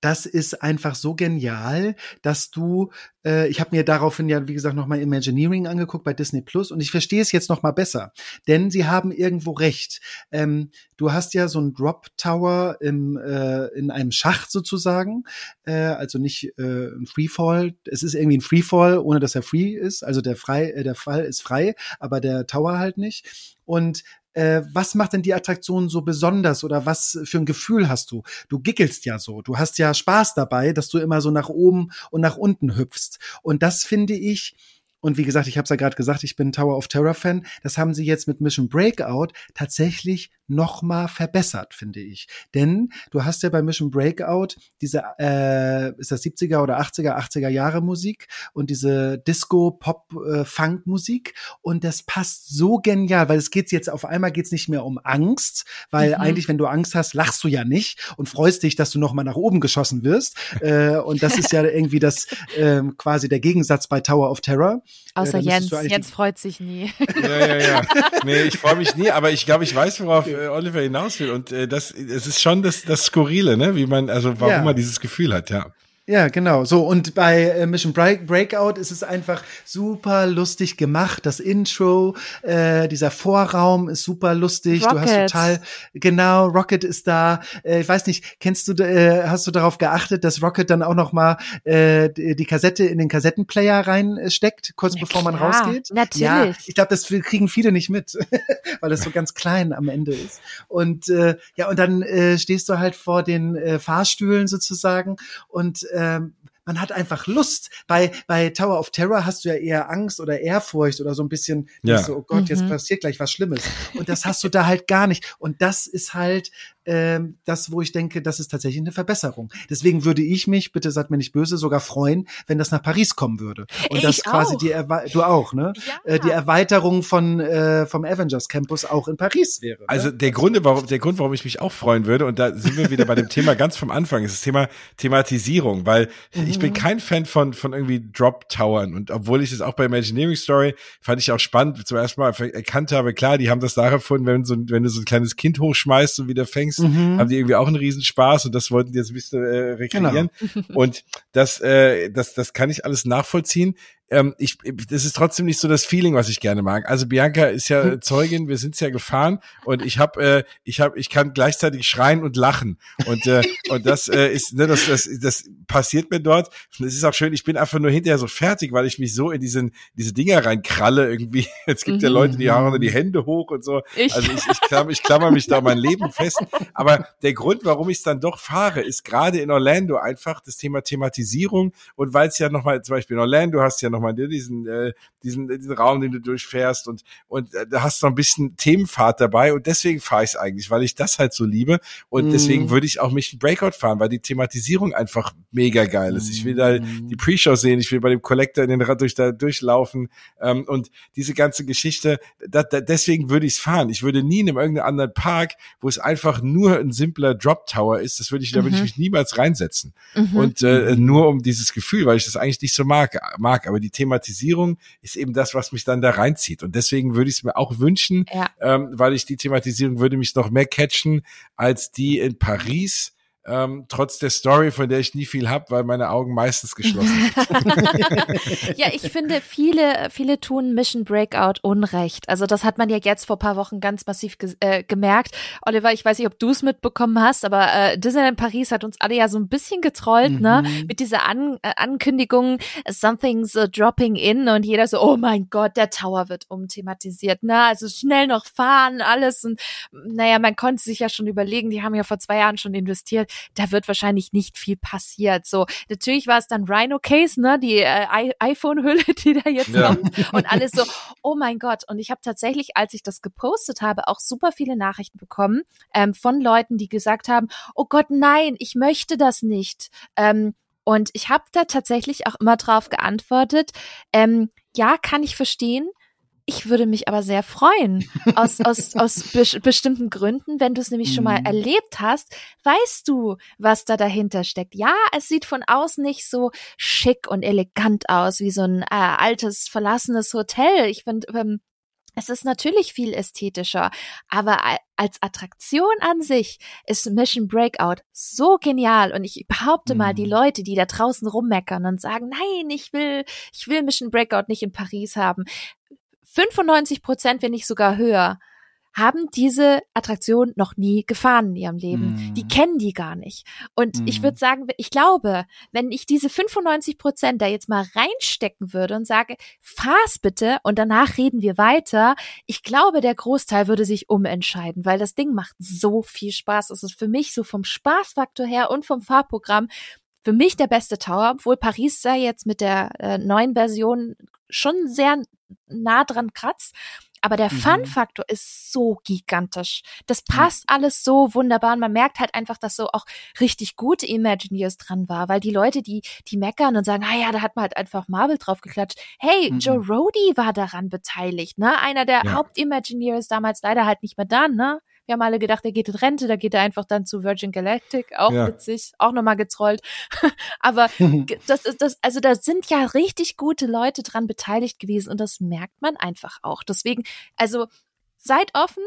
das ist einfach so genial, dass du, äh, ich habe mir daraufhin ja, wie gesagt, nochmal Imagineering angeguckt bei Disney Plus und ich verstehe es jetzt nochmal besser, denn sie haben irgendwo recht. Ähm, du hast ja so ein Drop Tower im, äh, in einem Schacht sozusagen, äh, also nicht äh, ein Freefall, es ist irgendwie ein Freefall, ohne dass er free ist, also der frei, äh, der Fall ist frei, aber der Tower halt nicht. Und äh, was macht denn die Attraktion so besonders oder was für ein Gefühl hast du? Du gickelst ja so, du hast ja Spaß dabei, dass du immer so nach oben und nach unten hüpfst. Und das finde ich, und wie gesagt, ich habe es ja gerade gesagt, ich bin Tower of Terror Fan. Das haben sie jetzt mit Mission Breakout tatsächlich noch mal verbessert, finde ich. Denn du hast ja bei Mission Breakout diese, äh, ist das 70er oder 80er, 80er Jahre Musik und diese Disco, Pop, äh, Funk Musik und das passt so genial, weil es geht jetzt auf einmal geht's nicht mehr um Angst, weil mhm. eigentlich, wenn du Angst hast, lachst du ja nicht und freust dich, dass du noch mal nach oben geschossen wirst. äh, und das ist ja irgendwie das äh, quasi der Gegensatz bei Tower of Terror. Außer äh, Jens, Jens freut sich nie. Ja, ja, ja. Nee, ich freue mich nie, aber ich glaube, ich weiß, worauf äh, Oliver hinaus will. Und äh, das, es ist schon das, das Skurrile, ne? Wie man, also warum ja. man dieses Gefühl hat, ja. Ja, genau. So, und bei äh, Mission Break Breakout ist es einfach super lustig gemacht. Das Intro, äh, dieser Vorraum ist super lustig. Rocket. Du hast total, genau, Rocket ist da. Äh, ich weiß nicht, kennst du, äh, hast du darauf geachtet, dass Rocket dann auch noch mal äh, die, Kassette in den Kassettenplayer reinsteckt, kurz ja, bevor man rausgeht? Natürlich. Ja, ich glaube, das kriegen viele nicht mit, weil das so ganz klein am Ende ist. Und äh, ja, und dann äh, stehst du halt vor den äh, Fahrstühlen sozusagen und ähm, man hat einfach Lust. Bei, bei Tower of Terror hast du ja eher Angst oder Ehrfurcht oder so ein bisschen, ja. so, oh Gott, mhm. jetzt passiert gleich was Schlimmes. Und das hast du da halt gar nicht. Und das ist halt ähm, das, wo ich denke, das ist tatsächlich eine Verbesserung. Deswegen würde ich mich, bitte seid mir nicht böse, sogar freuen, wenn das nach Paris kommen würde. Und ich das quasi auch. die Erwe du auch, ne? Ja. Äh, die Erweiterung von äh, vom Avengers Campus auch in Paris wäre. Ne? Also der Grund, warum der Grund, warum ich mich auch freuen würde, und da sind wir wieder bei dem Thema ganz vom Anfang, ist das Thema Thematisierung, weil mhm. ich bin mhm. kein Fan von von irgendwie Drop Towern und obwohl ich das auch bei Imagineering Story fand ich auch spannend, zum ersten Mal erkannt habe, klar, die haben das nachempfunden, wenn so wenn du so ein kleines Kind hochschmeißt und wieder fängst Dings, mhm. haben die irgendwie auch einen Riesenspaß und das wollten die jetzt ein bisschen äh, rekreieren. Genau. Und das, äh, das, das kann ich alles nachvollziehen ähm, ich, das ist trotzdem nicht so das Feeling, was ich gerne mag. Also Bianca ist ja hm. Zeugin, wir sind ja gefahren und ich habe, äh, ich habe, ich kann gleichzeitig schreien und lachen und äh, und das äh, ist, ne, das, das, das passiert mir dort. Und es ist auch schön. Ich bin einfach nur hinterher so fertig, weil ich mich so in diesen diese Dinger reinkralle irgendwie. Es gibt mhm. ja Leute, die haben die Hände hoch und so. Ich. Also ich, ich, klammer, ich klammer mich da mein Leben fest. Aber der Grund, warum ich es dann doch fahre, ist gerade in Orlando einfach das Thema Thematisierung und weil es ja nochmal, zum Beispiel in Orlando hast du ja nochmal ne, diesen, äh, diesen, diesen Raum, den du durchfährst und, und äh, da hast du noch ein bisschen Themenfahrt dabei und deswegen fahre ich es eigentlich, weil ich das halt so liebe und mm. deswegen würde ich auch mich ein Breakout fahren, weil die Thematisierung einfach mega geil ist. Ich will da mhm. die Pre-Show sehen, ich will bei dem Collector in den Rad durch da durchlaufen ähm, und diese ganze Geschichte, da, da, deswegen würde ich es fahren. Ich würde nie in einem irgendeinem anderen Park, wo es einfach nur ein simpler Drop Tower ist, das würde ich, da würde ich mhm. mich niemals reinsetzen. Mhm. Und äh, nur um dieses Gefühl, weil ich das eigentlich nicht so mag, mag. Aber die Thematisierung ist eben das, was mich dann da reinzieht. Und deswegen würde ich es mir auch wünschen, ja. ähm, weil ich die Thematisierung würde mich noch mehr catchen als die in Paris ähm, trotz der Story, von der ich nie viel hab, weil meine Augen meistens geschlossen sind. ja, ich finde, viele, viele tun Mission Breakout Unrecht. Also das hat man ja jetzt vor paar Wochen ganz massiv ge äh, gemerkt. Oliver, ich weiß nicht, ob du es mitbekommen hast, aber äh, Disneyland Paris hat uns alle ja so ein bisschen getrollt, ne? mhm. ne? Mit dieser An äh, Ankündigung, something's uh, dropping in und jeder so, oh mein Gott, der Tower wird umthematisiert, ne? Also schnell noch fahren, alles und naja, man konnte sich ja schon überlegen, die haben ja vor zwei Jahren schon investiert da wird wahrscheinlich nicht viel passiert. So, natürlich war es dann Rhino Case, ne, die äh, iPhone-Hülle, die da jetzt ja. kommt und alles so, oh mein Gott. Und ich habe tatsächlich, als ich das gepostet habe, auch super viele Nachrichten bekommen ähm, von Leuten, die gesagt haben, oh Gott, nein, ich möchte das nicht. Ähm, und ich habe da tatsächlich auch immer drauf geantwortet, ähm, ja, kann ich verstehen, ich würde mich aber sehr freuen, aus, aus, aus be bestimmten Gründen. Wenn du es nämlich schon mal mhm. erlebt hast, weißt du, was da dahinter steckt. Ja, es sieht von außen nicht so schick und elegant aus, wie so ein äh, altes, verlassenes Hotel. Ich finde, ähm, es ist natürlich viel ästhetischer, aber als Attraktion an sich ist Mission Breakout so genial und ich behaupte mal, die mhm. Leute, die da draußen rummeckern und sagen, nein, ich will, ich will Mission Breakout nicht in Paris haben, 95 Prozent, wenn nicht sogar höher, haben diese Attraktion noch nie gefahren in ihrem Leben. Mm. Die kennen die gar nicht. Und mm. ich würde sagen, ich glaube, wenn ich diese 95 Prozent da jetzt mal reinstecken würde und sage, fahr's bitte und danach reden wir weiter, ich glaube, der Großteil würde sich umentscheiden, weil das Ding macht so viel Spaß. Es ist für mich so vom Spaßfaktor her und vom Fahrprogramm für mich der beste Tower, obwohl Paris sei jetzt mit der äh, neuen Version schon sehr nah dran kratzt. Aber der mhm. Fun-Faktor ist so gigantisch. Das passt mhm. alles so wunderbar. Und man merkt halt einfach, dass so auch richtig gute Imagineers dran war, weil die Leute, die, die meckern und sagen, ah ja, da hat man halt einfach Marvel drauf geklatscht. Hey, mhm. Joe Rody war daran beteiligt, ne? Einer der ja. Haupt-Imagineers damals leider halt nicht mehr da, ne? Wir haben alle gedacht, er geht in Rente, da geht er einfach dann zu Virgin Galactic, auch ja. witzig, auch nochmal getrollt. Aber das ist das, also da sind ja richtig gute Leute dran beteiligt gewesen und das merkt man einfach auch. Deswegen, also seid offen,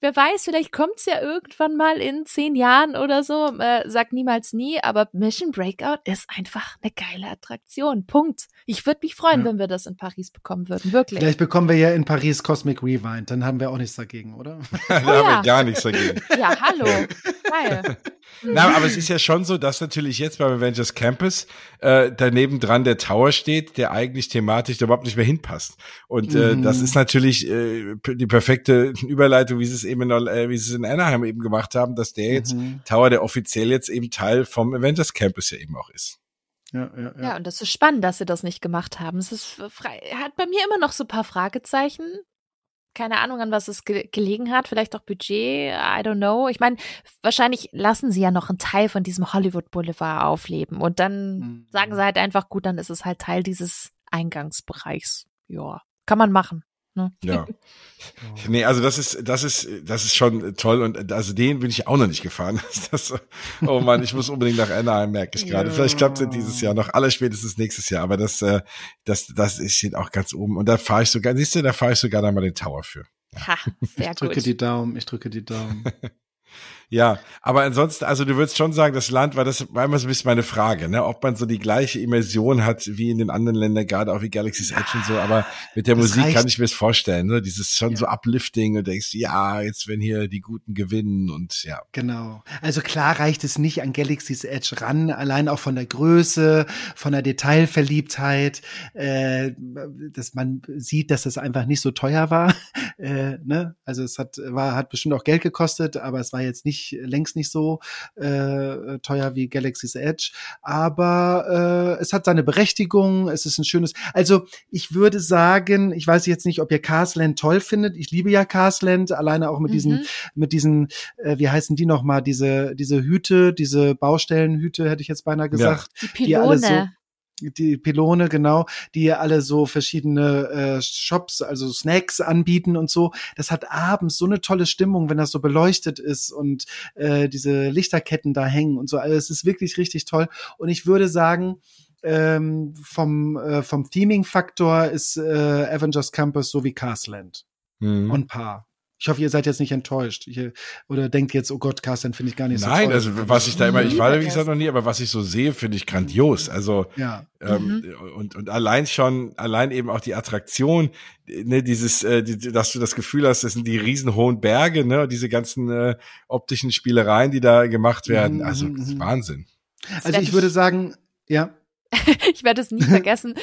wer weiß, vielleicht kommt's ja irgendwann mal in zehn Jahren oder so. Äh, sag niemals nie, aber Mission Breakout ist einfach eine geile Attraktion. Punkt. Ich würde mich freuen, ja. wenn wir das in Paris bekommen würden, wirklich. Vielleicht bekommen wir ja in Paris Cosmic Rewind, dann haben wir auch nichts dagegen, oder? da oh, haben ja. wir gar nichts dagegen. Ja, hallo. Geil. Na, aber es ist ja schon so, dass natürlich jetzt beim Avengers Campus äh, daneben dran der Tower steht, der eigentlich thematisch überhaupt nicht mehr hinpasst. Und äh, mhm. das ist natürlich äh, die perfekte Überleitung, wie sie es eben in, äh, wie sie es in Anaheim eben gemacht haben, dass der jetzt mhm. Tower, der offiziell jetzt eben Teil vom Avengers Campus ja eben auch ist. Ja, ja, ja. ja, und das ist spannend, dass sie das nicht gemacht haben. Es ist frei, hat bei mir immer noch so ein paar Fragezeichen keine Ahnung, an was es ge gelegen hat, vielleicht auch Budget, I don't know. Ich meine, wahrscheinlich lassen sie ja noch einen Teil von diesem Hollywood Boulevard aufleben und dann mhm. sagen sie halt einfach, gut, dann ist es halt Teil dieses Eingangsbereichs. Ja, kann man machen. Ne? Ja. nee, also das ist, das ist, das ist schon toll und also den bin ich auch noch nicht gefahren. Das, oh man, ich muss unbedingt nach Anaheim, merke ich gerade. Ja. Vielleicht klappt es dieses Jahr noch, aller spätestens nächstes Jahr, aber das, äh, das, das steht auch ganz oben und da fahre ich sogar, siehst du, da fahre ich sogar dann mal den Tower für. Ja. Ha, sehr ich drücke gut. die Daumen, ich drücke die Daumen. Ja, aber ansonsten, also du würdest schon sagen, das Land war das war immer so ein bisschen meine Frage, ne, ob man so die gleiche Immersion hat wie in den anderen Ländern, gerade auch wie Galaxy's Edge und so, aber mit der Musik reicht. kann ich mir das vorstellen, ne, dieses schon ja. so uplifting und denkst, ja, jetzt wenn hier die Guten gewinnen und ja. Genau. Also klar reicht es nicht an Galaxy's Edge ran, allein auch von der Größe, von der Detailverliebtheit, äh, dass man sieht, dass es einfach nicht so teuer war, äh, ne, also es hat war hat bestimmt auch Geld gekostet, aber es war jetzt nicht längst nicht so äh, teuer wie Galaxy's Edge, aber äh, es hat seine Berechtigung, es ist ein schönes, also ich würde sagen, ich weiß jetzt nicht, ob ihr Carsland toll findet, ich liebe ja Carsland, alleine auch mit mhm. diesen, mit diesen, äh, wie heißen die nochmal, diese, diese Hüte, diese Baustellenhüte, hätte ich jetzt beinahe gesagt. Ja. Die Pylone. Die alle so, die Pylone, genau, die alle so verschiedene äh, Shops, also Snacks anbieten und so. Das hat abends so eine tolle Stimmung, wenn das so beleuchtet ist und äh, diese Lichterketten da hängen und so. Also es ist wirklich richtig toll. Und ich würde sagen, ähm, vom, äh, vom Theming-Faktor ist äh, Avengers Campus so wie Castland. Mhm. Und Paar. Ich hoffe, ihr seid jetzt nicht enttäuscht. Ich, oder denkt jetzt, oh Gott, Carsten finde ich gar nicht so Nein, toll. also was ich da immer, ich war wie gesagt noch nie, aber was ich so sehe, finde ich grandios. Also ja. ähm, mhm. und und allein schon, allein eben auch die Attraktion, ne, dieses, äh, die, dass du das Gefühl hast, das sind die riesenhohen Berge, ne, diese ganzen äh, optischen Spielereien, die da gemacht werden. Mhm. Also mhm. Wahnsinn. Also ich würde sagen, ja. ich werde es nie vergessen,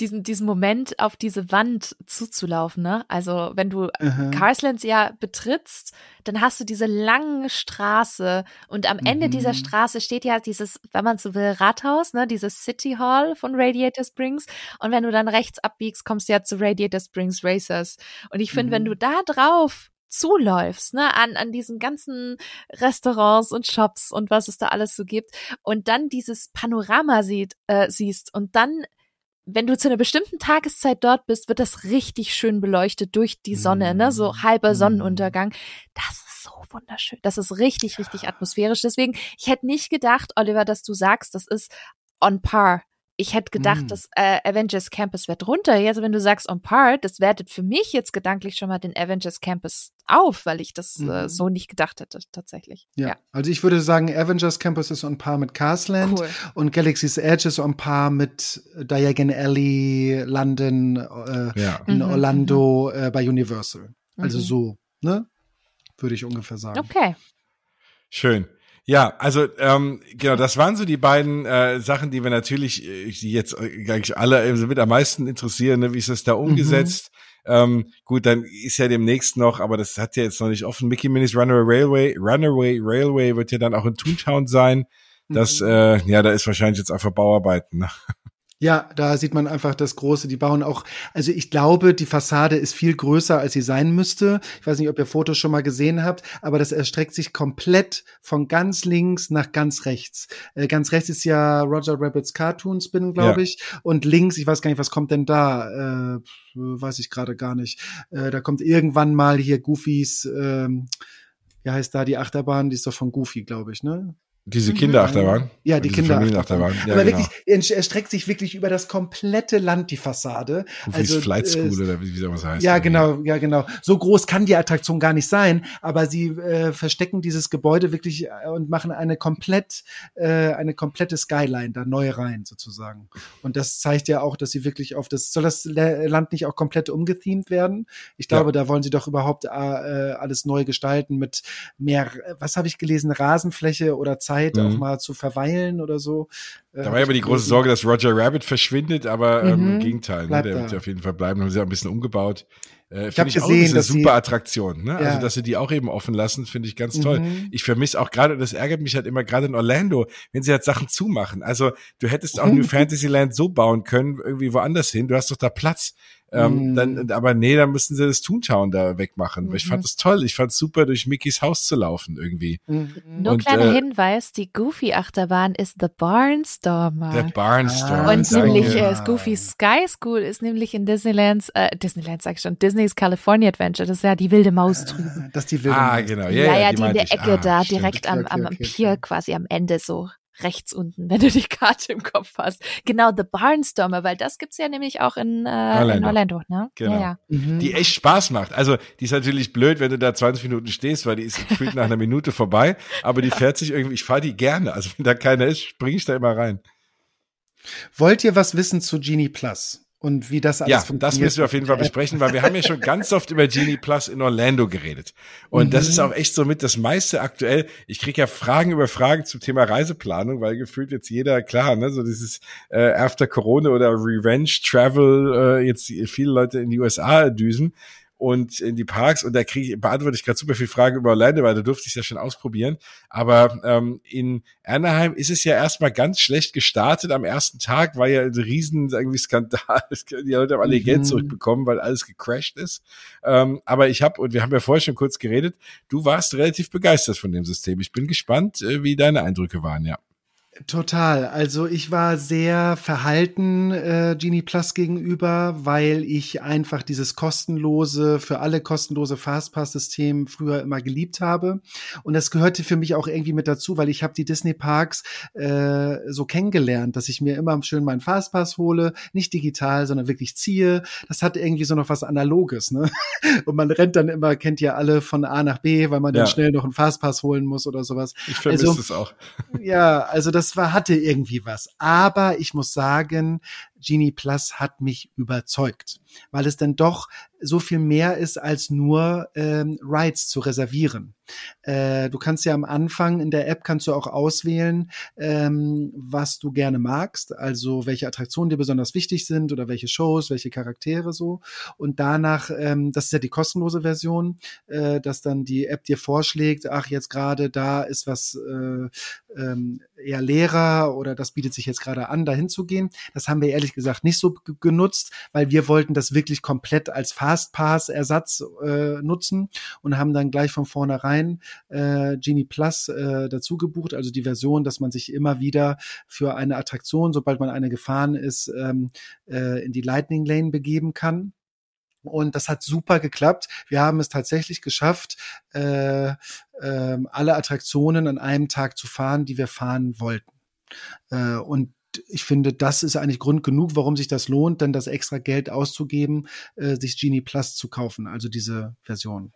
diesen, diesen Moment auf diese Wand zuzulaufen. Ne? Also wenn du mhm. Carslands ja betrittst, dann hast du diese lange Straße und am Ende mhm. dieser Straße steht ja dieses, wenn man so will, Rathaus, ne, dieses City Hall von Radiator Springs. Und wenn du dann rechts abbiegst, kommst du ja zu Radiator Springs Racers. Und ich finde, mhm. wenn du da drauf zuläufst, ne, an, an diesen ganzen Restaurants und Shops und was es da alles so gibt und dann dieses Panorama sieht, äh, siehst und dann wenn du zu einer bestimmten Tageszeit dort bist, wird das richtig schön beleuchtet durch die Sonne, ne? So mm. halber Sonnenuntergang. Das ist so wunderschön. Das ist richtig, richtig atmosphärisch. Deswegen, ich hätte nicht gedacht, Oliver, dass du sagst, das ist on par ich hätte gedacht, mm. das äh, Avengers Campus wird runter. Jetzt, wenn du sagst on par, das wertet für mich jetzt gedanklich schon mal den Avengers Campus auf, weil ich das mm. äh, mhm. so nicht gedacht hätte, tatsächlich. Ja. ja. also ich würde sagen, Avengers Campus ist on par mit Castland cool. und Galaxy's Edge ist on par mit Diagon Alley, London, äh, ja. in mhm. Orlando mhm. äh, bei Universal. Also mhm. so, ne? Würde ich ungefähr sagen. Okay. Schön. Ja, also ähm, genau, das waren so die beiden äh, Sachen, die wir natürlich, äh, die jetzt äh, eigentlich alle äh, mit am meisten interessieren. Ne? Wie ist das da mhm. umgesetzt? Mhm. Ähm, gut, dann ist ja demnächst noch, aber das hat ja jetzt noch nicht offen. Mickey Minis Runaway Railway, Runaway Railway wird ja dann auch in Toontown sein. Das, mhm. äh, ja, da ist wahrscheinlich jetzt einfach Bauarbeiten. Ne? Ja, da sieht man einfach das Große. Die bauen auch, also ich glaube, die Fassade ist viel größer, als sie sein müsste. Ich weiß nicht, ob ihr Fotos schon mal gesehen habt, aber das erstreckt sich komplett von ganz links nach ganz rechts. Äh, ganz rechts ist ja Roger Rabbits Cartoon Spin, glaube ja. ich. Und links, ich weiß gar nicht, was kommt denn da? Äh, weiß ich gerade gar nicht. Äh, da kommt irgendwann mal hier Goofys, äh, wie heißt da die Achterbahn? Die ist doch von Goofy, glaube ich, ne? Diese mhm. Kinderachterbahn? Ja, die Kinderachterbahn. Ja, Aber genau. wirklich, er erstreckt sich wirklich über das komplette Land, die Fassade. Wie also, Flight School äh, oder wie, wie soll man heißt. Ja, genau, ja, genau. So groß kann die Attraktion gar nicht sein, aber sie äh, verstecken dieses Gebäude wirklich äh, und machen eine komplett, äh, eine komplette Skyline da neu rein, sozusagen. Und das zeigt ja auch, dass sie wirklich auf das, soll das Land nicht auch komplett umgethemed werden? Ich glaube, ja. da wollen sie doch überhaupt äh, alles neu gestalten mit mehr, was habe ich gelesen, Rasenfläche oder Zeit Zeit, mhm. auch mal zu verweilen oder so. Äh, da war ja aber die große Sorge, dass Roger Rabbit verschwindet, aber ähm, mhm. im Gegenteil, ne? der da. wird ja auf jeden Fall bleiben. Haben sie auch ein bisschen umgebaut. Äh, ich habe gesehen, auch eine super Attraktion, ne? Also, ja. Also dass sie die auch eben offen lassen, finde ich ganz toll. Mhm. Ich vermisse auch gerade, das ärgert mich halt immer gerade in Orlando, wenn sie halt Sachen zumachen. Also du hättest auch New Fantasyland so bauen können, irgendwie woanders hin. Du hast doch da Platz. Ähm, mhm. dann, aber nee, dann müssen sie das Toontown da wegmachen. Mhm. Ich fand das toll. Ich fand es super, durch Mickys Haus zu laufen irgendwie. Mhm. Nur Und, kleiner äh, Hinweis, die Goofy-Achterbahn ist The Barnstormer. Der Barnstormer. Und nämlich äh, Goofy Sky School ist nämlich in Disneylands, äh, Disneyland sag ich schon, Disney's California Adventure. Das ist ja die wilde Maus drüben. Das ist die wilde ah, Maus. genau. Ja, ja, ja die, die in der Ecke ah, da, stimmt. direkt am, am, am Pier quasi am Ende so rechts unten, wenn du die Karte im Kopf hast. Genau, The Barnstormer, weil das gibt's ja nämlich auch in, äh, Orlando. in Orlando, ne? Genau. Ja, ja. Mhm. Die echt Spaß macht. Also, die ist natürlich blöd, wenn du da 20 Minuten stehst, weil die ist gefühlt nach einer Minute vorbei, aber die fährt sich irgendwie, ich fahre die gerne. Also, wenn da keiner ist, springe ich da immer rein. Wollt ihr was wissen zu Genie Plus? Und wie das alles ja, funktioniert. Ja, das müssen wir auf jeden Fall besprechen, weil wir haben ja schon ganz oft über Genie Plus in Orlando geredet. Und mhm. das ist auch echt so mit das meiste aktuell. Ich kriege ja Fragen über Fragen zum Thema Reiseplanung, weil gefühlt jetzt jeder, klar, ne, so dieses äh, After Corona oder Revenge Travel, äh, jetzt viele Leute in die USA düsen und in die Parks und da kriege ich, beantworte ich gerade super viele Fragen über Orlando, weil da durfte ich es ja schon ausprobieren. Aber ähm, in Anaheim ist es ja erstmal ganz schlecht gestartet. Am ersten Tag war ja ein riesen irgendwie Skandal. Die Leute haben alle mhm. Geld zurückbekommen, weil alles gecrashed ist. Ähm, aber ich habe, und wir haben ja vorher schon kurz geredet, du warst relativ begeistert von dem System. Ich bin gespannt, äh, wie deine Eindrücke waren, ja. Total. Also ich war sehr verhalten äh, Genie Plus gegenüber, weil ich einfach dieses kostenlose, für alle kostenlose Fastpass-System früher immer geliebt habe. Und das gehörte für mich auch irgendwie mit dazu, weil ich habe die Disney Parks äh, so kennengelernt, dass ich mir immer schön meinen Fastpass hole, nicht digital, sondern wirklich ziehe. Das hat irgendwie so noch was Analoges. Ne? Und man rennt dann immer, kennt ja alle von A nach B, weil man ja. dann schnell noch einen Fastpass holen muss oder sowas. Ich vermisse also, es auch. Ja, also das war, hatte irgendwie was. Aber ich muss sagen, Genie Plus hat mich überzeugt, weil es dann doch so viel mehr ist als nur ähm, Rides zu reservieren. Äh, du kannst ja am Anfang in der App kannst du auch auswählen, ähm, was du gerne magst, also welche Attraktionen dir besonders wichtig sind oder welche Shows, welche Charaktere so. Und danach, ähm, das ist ja die kostenlose Version, äh, dass dann die App dir vorschlägt, ach jetzt gerade da ist was äh, ähm, eher leerer oder das bietet sich jetzt gerade an, dahin zu gehen. Das haben wir ehrlich gesagt nicht so genutzt, weil wir wollten das wirklich komplett als Fastpass-Ersatz äh, nutzen und haben dann gleich von vornherein äh, Genie Plus äh, dazu gebucht, also die Version, dass man sich immer wieder für eine Attraktion, sobald man eine gefahren ist, ähm, äh, in die Lightning Lane begeben kann. Und das hat super geklappt. Wir haben es tatsächlich geschafft, äh, äh, alle Attraktionen an einem Tag zu fahren, die wir fahren wollten. Äh, und ich finde, das ist eigentlich Grund genug, warum sich das lohnt, dann das extra Geld auszugeben, äh, sich Genie Plus zu kaufen, also diese Version.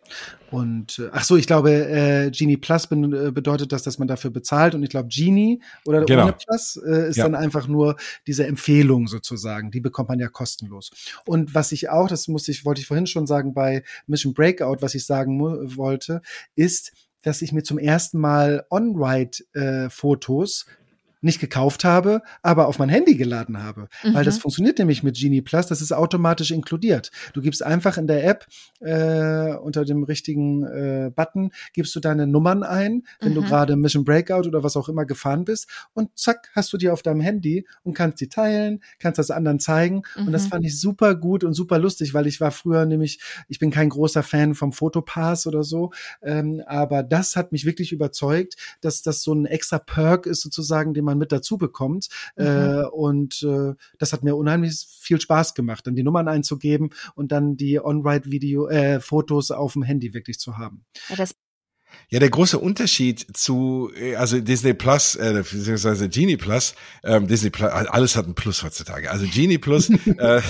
Und äh, ach so, ich glaube, äh, Genie Plus be äh, bedeutet das, dass man dafür bezahlt und ich glaube, Genie oder genau. ohne Plus äh, ist ja. dann einfach nur diese Empfehlung sozusagen, die bekommt man ja kostenlos. Und was ich auch, das muss ich, wollte ich vorhin schon sagen, bei Mission Breakout, was ich sagen wollte, ist, dass ich mir zum ersten Mal On-Ride-Fotos äh, nicht gekauft habe, aber auf mein Handy geladen habe. Mhm. Weil das mhm. funktioniert nämlich mit Genie Plus, das ist automatisch inkludiert. Du gibst einfach in der App äh, unter dem richtigen äh, Button, gibst du deine Nummern ein, wenn mhm. du gerade Mission Breakout oder was auch immer gefahren bist und zack, hast du die auf deinem Handy und kannst die teilen, kannst das anderen zeigen. Mhm. Und das mhm. fand ich super gut und super lustig, weil ich war früher nämlich, ich bin kein großer Fan vom Fotopass oder so, ähm, aber das hat mich wirklich überzeugt, dass das so ein extra Perk ist sozusagen, den man man mit dazu bekommt. Mhm. Äh, und äh, das hat mir unheimlich viel Spaß gemacht, dann die Nummern einzugeben und dann die On-Ride-Video, äh, Fotos auf dem Handy wirklich zu haben. Ja, das ja, der große Unterschied zu, äh, also Disney Plus, äh, beziehungsweise Genie Plus, ähm, Disney Plus, alles hat ein Plus heutzutage. Also Genie Plus äh,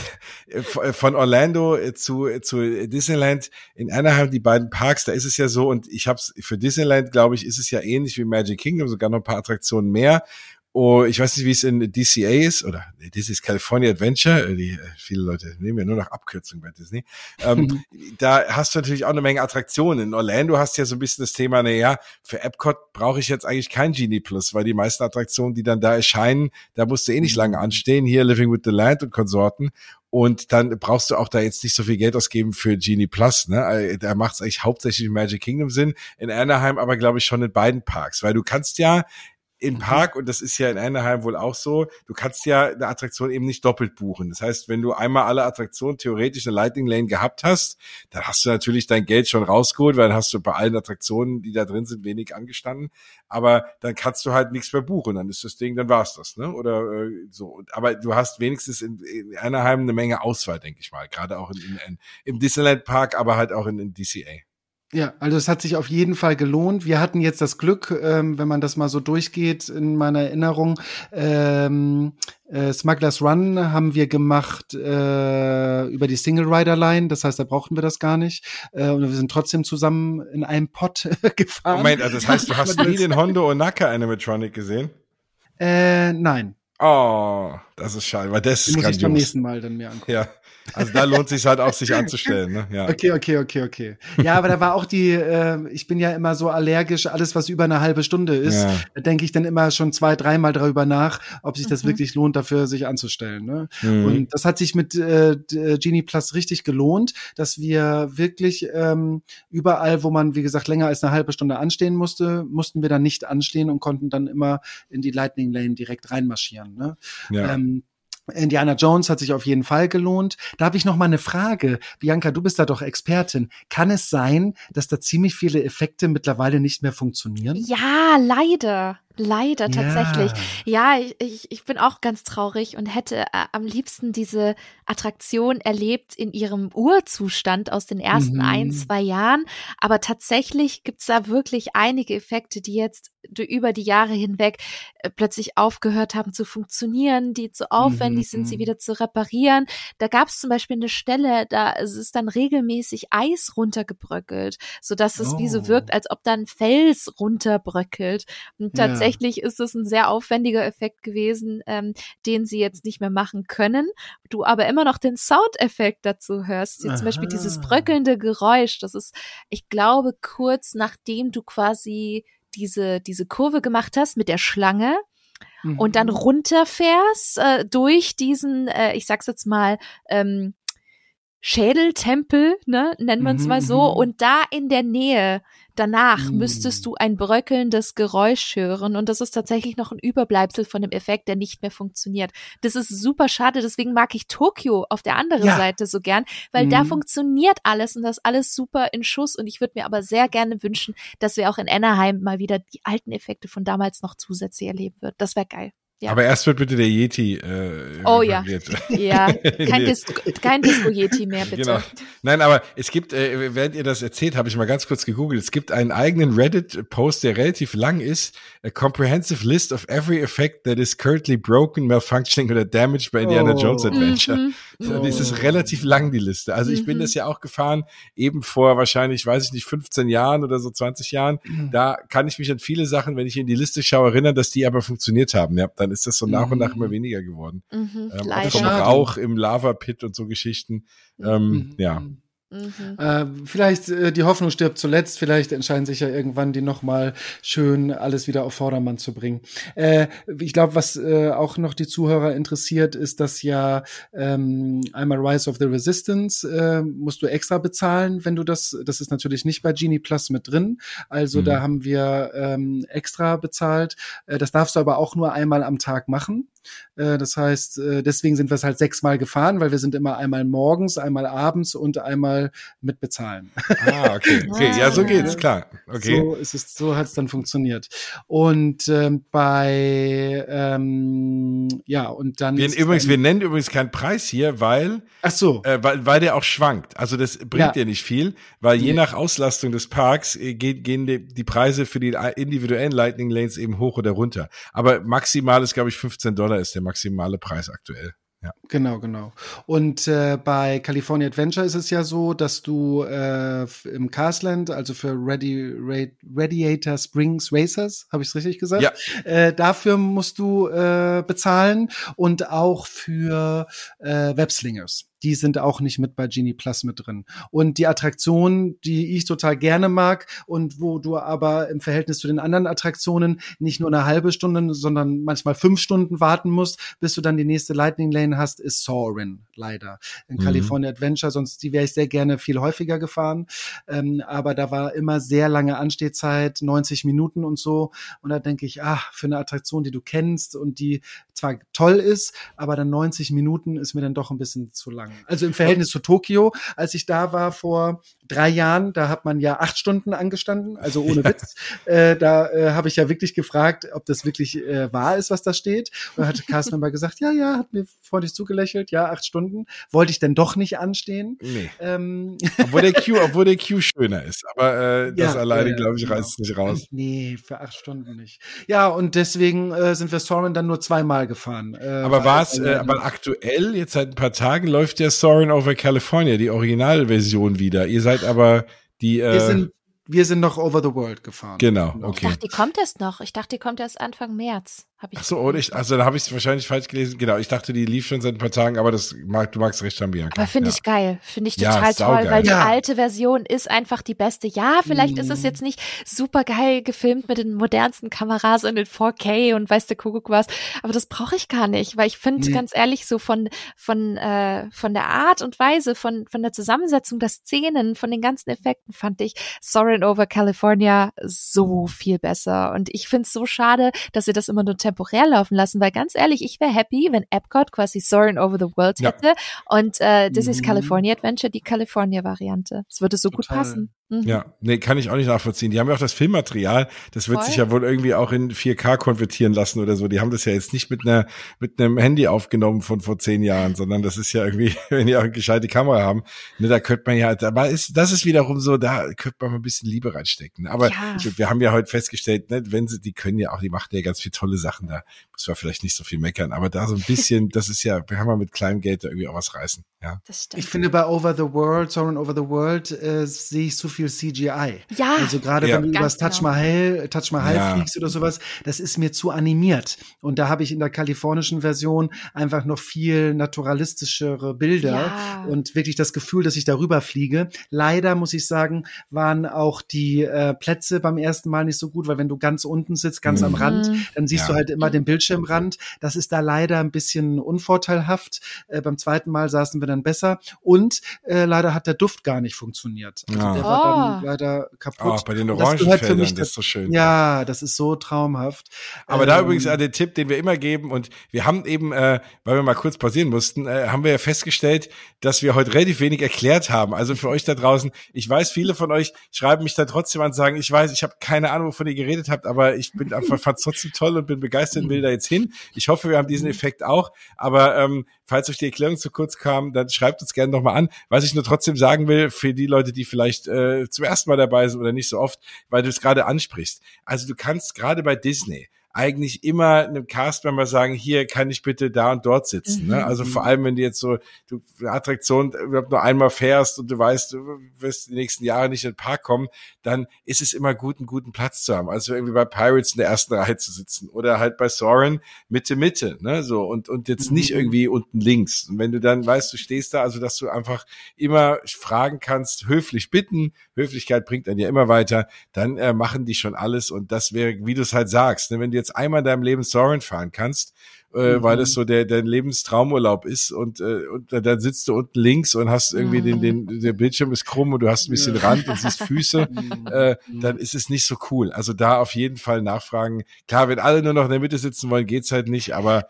von Orlando zu, zu Disneyland in Anaheim, die beiden Parks, da ist es ja so, und ich habe es für Disneyland, glaube ich, ist es ja ähnlich wie Magic Kingdom, sogar noch ein paar Attraktionen mehr. Oh, ich weiß nicht, wie es in DCA ist oder das ist California Adventure. Die, äh, viele Leute nehmen ja nur noch Abkürzungen bei Disney. Ähm, da hast du natürlich auch eine Menge Attraktionen. In Orlando hast du ja so ein bisschen das Thema, naja, für Epcot brauche ich jetzt eigentlich kein Genie Plus, weil die meisten Attraktionen, die dann da erscheinen, da musst du eh nicht lange anstehen. Hier Living with the Land und Konsorten. Und dann brauchst du auch da jetzt nicht so viel Geld ausgeben für Genie Plus. Ne? Äh, da macht es eigentlich hauptsächlich Magic Kingdom Sinn. In Anaheim aber, glaube ich, schon in beiden Parks. Weil du kannst ja im mhm. Park, und das ist ja in Anaheim wohl auch so, du kannst ja eine Attraktion eben nicht doppelt buchen. Das heißt, wenn du einmal alle Attraktionen theoretisch eine Lightning Lane gehabt hast, dann hast du natürlich dein Geld schon rausgeholt, weil dann hast du bei allen Attraktionen, die da drin sind, wenig angestanden. Aber dann kannst du halt nichts mehr buchen. Dann ist das Ding, dann war's das, ne? Oder äh, so. Aber du hast wenigstens in, in Anaheim eine Menge Auswahl, denke ich mal. Gerade auch in, in, in, im Disneyland Park, aber halt auch in, in DCA. Ja, also es hat sich auf jeden Fall gelohnt. Wir hatten jetzt das Glück, ähm, wenn man das mal so durchgeht in meiner Erinnerung, ähm, äh, Smugglers Run haben wir gemacht äh, über die Single Rider Line, das heißt, da brauchten wir das gar nicht. Äh, und wir sind trotzdem zusammen in einem Pot gefahren. Moment, also das heißt, du hast nie den Hondo Onaka Animatronic gesehen? Äh, nein. Oh, das ist schade, weil das ist muss grandios. ich beim nächsten Mal dann mir angucken. Ja. Also da lohnt sich halt auch, sich anzustellen. Ne? Ja. Okay, okay, okay, okay. Ja, aber da war auch die, äh, ich bin ja immer so allergisch, alles, was über eine halbe Stunde ist, ja. da denke ich dann immer schon zwei, dreimal darüber nach, ob sich das mhm. wirklich lohnt, dafür sich anzustellen. Ne? Mhm. Und das hat sich mit äh, Genie Plus richtig gelohnt, dass wir wirklich ähm, überall, wo man, wie gesagt, länger als eine halbe Stunde anstehen musste, mussten wir dann nicht anstehen und konnten dann immer in die Lightning Lane direkt reinmarschieren. Ne? Ja. Ähm, Indiana Jones hat sich auf jeden Fall gelohnt. Da habe ich noch mal eine Frage. Bianca, du bist da doch Expertin. Kann es sein, dass da ziemlich viele Effekte mittlerweile nicht mehr funktionieren? Ja, leider. Leider, tatsächlich. Ja, ja ich, ich bin auch ganz traurig und hätte äh, am liebsten diese Attraktion erlebt in ihrem Urzustand aus den ersten mhm. ein, zwei Jahren. Aber tatsächlich gibt's da wirklich einige Effekte, die jetzt über die Jahre hinweg äh, plötzlich aufgehört haben zu funktionieren, die zu aufwendig mhm. sind, sie mhm. wieder zu reparieren. Da gab's zum Beispiel eine Stelle, da ist dann regelmäßig Eis runtergebröckelt, sodass es oh. wie so wirkt, oh. als ob dann Fels runterbröckelt. Und ja tatsächlich ist es ein sehr aufwendiger Effekt gewesen, ähm, den sie jetzt nicht mehr machen können. Du aber immer noch den Soundeffekt dazu hörst. Zum Beispiel dieses bröckelnde Geräusch. Das ist, ich glaube, kurz nachdem du quasi diese, diese Kurve gemacht hast mit der Schlange, und dann mhm. runterfährst äh, durch diesen, äh, ich sag's jetzt mal, ähm, Schädeltempel, ne, nennen wir es mal so, mhm. und da in der Nähe danach mm. müsstest du ein bröckelndes Geräusch hören und das ist tatsächlich noch ein Überbleibsel von dem Effekt, der nicht mehr funktioniert. Das ist super schade, deswegen mag ich Tokio auf der anderen ja. Seite so gern, weil mm. da mhm. funktioniert alles und das alles super in Schuss und ich würde mir aber sehr gerne wünschen, dass wir auch in Anaheim mal wieder die alten Effekte von damals noch zusätzlich erleben würden. Das wäre geil. Ja. Aber erst wird bitte der Yeti. Äh, oh ja. Ja, kein, Dis kein Disco-Yeti mehr, bitte. Genau. Nein, aber es gibt, äh, während ihr das erzählt, habe ich mal ganz kurz gegoogelt. Es gibt einen eigenen Reddit-Post, der relativ lang ist. A comprehensive list of every effect that is currently broken, malfunctioning or damaged by Indiana oh. Jones Adventure. Mhm. Oh. Und es ist relativ lang, die Liste. Also ich mhm. bin das ja auch gefahren, eben vor wahrscheinlich, weiß ich nicht, 15 Jahren oder so 20 Jahren. Mhm. Da kann ich mich an viele Sachen, wenn ich in die Liste schaue, erinnern, dass die aber funktioniert haben. Ja, dann ist das so nach und nach immer mhm. weniger geworden. Mhm, ähm, auch vom Rauch im Lava-Pit und so Geschichten. Ähm, mhm. Ja. Mhm. Äh, vielleicht äh, die Hoffnung stirbt zuletzt, vielleicht entscheiden sich ja irgendwann, die nochmal schön alles wieder auf Vordermann zu bringen. Äh, ich glaube, was äh, auch noch die Zuhörer interessiert, ist, dass ja ähm, einmal Rise of the Resistance äh, musst du extra bezahlen, wenn du das, das ist natürlich nicht bei Genie Plus mit drin. Also mhm. da haben wir ähm, extra bezahlt. Äh, das darfst du aber auch nur einmal am Tag machen. Äh, das heißt, äh, deswegen sind wir es halt sechsmal gefahren, weil wir sind immer einmal morgens, einmal abends und einmal mit bezahlen. Ah, okay. okay. Ja, so geht's, klar. Okay. So ist es, so hat es dann funktioniert. Und ähm, bei ähm, ja, und dann. Wir, übrigens, wir nennen übrigens keinen Preis hier, weil, Ach so. Äh, weil, weil der auch schwankt. Also das bringt ja. dir nicht viel, weil je nach Auslastung des Parks äh, gehen, gehen die, die Preise für die individuellen Lightning Lanes eben hoch oder runter. Aber maximal ist, glaube ich, 15 Dollar ist der maximale Preis aktuell. Ja. Genau, genau. Und äh, bei California Adventure ist es ja so, dass du äh, im Castland, also für Radi Radi Radiator Springs Racers, habe ich es richtig gesagt? Ja. Äh, dafür musst du äh, bezahlen und auch für äh, Webslingers die sind auch nicht mit bei Genie Plus mit drin. Und die Attraktion, die ich total gerne mag und wo du aber im Verhältnis zu den anderen Attraktionen nicht nur eine halbe Stunde, sondern manchmal fünf Stunden warten musst, bis du dann die nächste Lightning Lane hast, ist Soarin leider. In mhm. California Adventure, sonst die wäre ich sehr gerne viel häufiger gefahren. Ähm, aber da war immer sehr lange Anstehzeit, 90 Minuten und so. Und da denke ich, ah, für eine Attraktion, die du kennst und die zwar toll ist, aber dann 90 Minuten ist mir dann doch ein bisschen zu lang. Also im Verhältnis zu Tokio, als ich da war vor drei Jahren, da hat man ja acht Stunden angestanden, also ohne Witz. äh, da äh, habe ich ja wirklich gefragt, ob das wirklich äh, wahr ist, was da steht. Und hat Carsten aber gesagt, ja, ja, hat mir freundlich zugelächelt, ja, acht Stunden. Wollte ich denn doch nicht anstehen. Nee. Ähm. Obwohl der Q, obwohl der Q schöner ist. Aber äh, das ja, alleine, glaube ich, genau. reißt es nicht raus. Nee, für acht Stunden nicht. Ja, und deswegen äh, sind wir Soren dann nur zweimal gefahren. Äh, aber war es, äh, aber aktuell, jetzt seit ein paar Tagen, läuft ja Soren over California, die Originalversion wieder. Ihr seid aber die. Äh, wir sind wir sind noch Over the World gefahren. Genau, okay. Ich dachte, die kommt erst noch. Ich dachte, die kommt erst Anfang März. Hab ich Ach so, oder ich, also da habe ich es wahrscheinlich falsch gelesen. Genau, ich dachte, die lief schon seit ein paar Tagen, aber das mag, du magst recht haben, Bianca. Aber finde ja. ich geil, finde ich total ja, toll, weil die ja. alte Version ist einfach die beste. Ja, vielleicht mm. ist es mhm. jetzt nicht super geil gefilmt mit den modernsten Kameras und in 4K und weißt du Kuckuck was, aber das brauche ich gar nicht, weil ich finde nee. ganz ehrlich so von von äh, von der Art und Weise, von von der Zusammensetzung der Szenen, von den ganzen Effekten fand ich Soarin' over California so viel besser und ich finde es so schade, dass sie das immer nur temporär laufen lassen, weil ganz ehrlich, ich wäre happy, wenn Epcot quasi Soaring Over the World hätte ja. und äh, Disney's mhm. California Adventure die California-Variante. Das würde so Total. gut passen. Mhm. Ja, nee, kann ich auch nicht nachvollziehen. Die haben ja auch das Filmmaterial, das wird Voll. sich ja wohl irgendwie auch in 4K konvertieren lassen oder so. Die haben das ja jetzt nicht mit einer mit einem Handy aufgenommen von vor zehn Jahren, sondern das ist ja irgendwie, wenn die auch eine gescheite Kamera haben, ne, da könnte man ja, aber ist, das ist wiederum so, da könnte man mal ein bisschen Liebe reinstecken. Aber ja. wir haben ja heute festgestellt, ne, wenn sie, die können ja auch, die machen ja ganz viele tolle Sachen da. Muss man vielleicht nicht so viel meckern, aber da so ein bisschen, das ist ja, wir haben ja mit kleinem Geld da irgendwie auch was reißen. Ja. Das stimmt. Ich finde bei Over the World, Soaring Over the World, äh, sehe ich so viel CGI. Ja. Also gerade ja. wenn du übers Taj genau. Mahal, Taj Mahal ja. fliegst oder sowas, das ist mir zu animiert. Und da habe ich in der kalifornischen Version einfach noch viel naturalistischere Bilder ja. und wirklich das Gefühl, dass ich darüber fliege. Leider muss ich sagen, waren auch die äh, Plätze beim ersten Mal nicht so gut, weil wenn du ganz unten sitzt, ganz mhm. am Rand, dann siehst du halt immer den Bildschirmrand. Das ist da leider ein bisschen unvorteilhaft. Äh, beim zweiten Mal saßen wir dann besser und äh, leider hat der Duft gar nicht funktioniert. Also ja. der war dann oh. leider kaputt. Oh, bei den Orangenfeldern, das, das ist so schön. Ja, das ist so traumhaft. Aber ähm, da übrigens äh, der Tipp, den wir immer geben und wir haben eben, äh, weil wir mal kurz pausieren mussten, äh, haben wir ja festgestellt, dass wir heute relativ wenig erklärt haben. Also für euch da draußen, ich weiß, viele von euch schreiben mich da trotzdem an und sagen, ich weiß, ich habe keine Ahnung, wovon ihr geredet habt, aber ich bin einfach fand's trotzdem toll und bin begeistert und will da jetzt hin. Ich hoffe, wir haben diesen Effekt auch. Aber ähm, falls euch die Erklärung zu kurz kam, dann schreibt uns gerne nochmal an. Was ich nur trotzdem sagen will, für die Leute, die vielleicht äh, zum ersten Mal dabei sind oder nicht so oft, weil du es gerade ansprichst. Also du kannst gerade bei Disney, eigentlich immer einem Castmember sagen, hier kann ich bitte da und dort sitzen. Ne? Mhm. Also vor allem, wenn du jetzt so du eine Attraktion überhaupt nur einmal fährst und du weißt, du wirst die nächsten Jahre nicht in den Park kommen, dann ist es immer gut, einen guten Platz zu haben. Also irgendwie bei Pirates in der ersten Reihe zu sitzen oder halt bei Soren Mitte Mitte, ne? So und und jetzt mhm. nicht irgendwie unten links. Und wenn du dann weißt, du stehst da, also dass du einfach immer fragen kannst, höflich bitten, Höflichkeit bringt dann ja immer weiter, dann äh, machen die schon alles und das wäre, wie du es halt sagst, ne? wenn du jetzt einmal in deinem Leben Soren fahren kannst, äh, mhm. weil das so der, der Lebenstraumurlaub ist und, äh, und dann sitzt du unten links und hast irgendwie mhm. den, den, der Bildschirm ist krumm und du hast ein bisschen Rand und siehst Füße, mhm. äh, dann ist es nicht so cool. Also da auf jeden Fall nachfragen. Klar, wenn alle nur noch in der Mitte sitzen wollen, geht's halt nicht, aber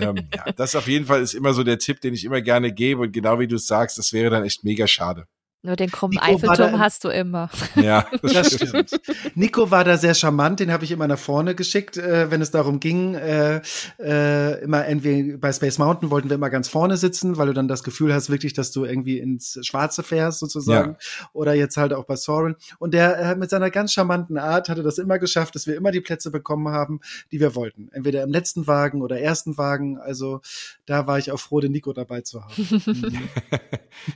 ähm, ja, das auf jeden Fall ist immer so der Tipp, den ich immer gerne gebe und genau wie du es sagst, das wäre dann echt mega schade. Nur den krummen Eiffelturm hast du immer. Ja, das stimmt. Nico war da sehr charmant, den habe ich immer nach vorne geschickt, äh, wenn es darum ging, äh, äh, immer irgendwie bei Space Mountain wollten wir immer ganz vorne sitzen, weil du dann das Gefühl hast, wirklich, dass du irgendwie ins Schwarze fährst sozusagen. Ja. Oder jetzt halt auch bei Soren. Und der äh, mit seiner ganz charmanten Art hatte das immer geschafft, dass wir immer die Plätze bekommen haben, die wir wollten. Entweder im letzten Wagen oder ersten Wagen. Also da war ich auch froh, den Nico dabei zu haben.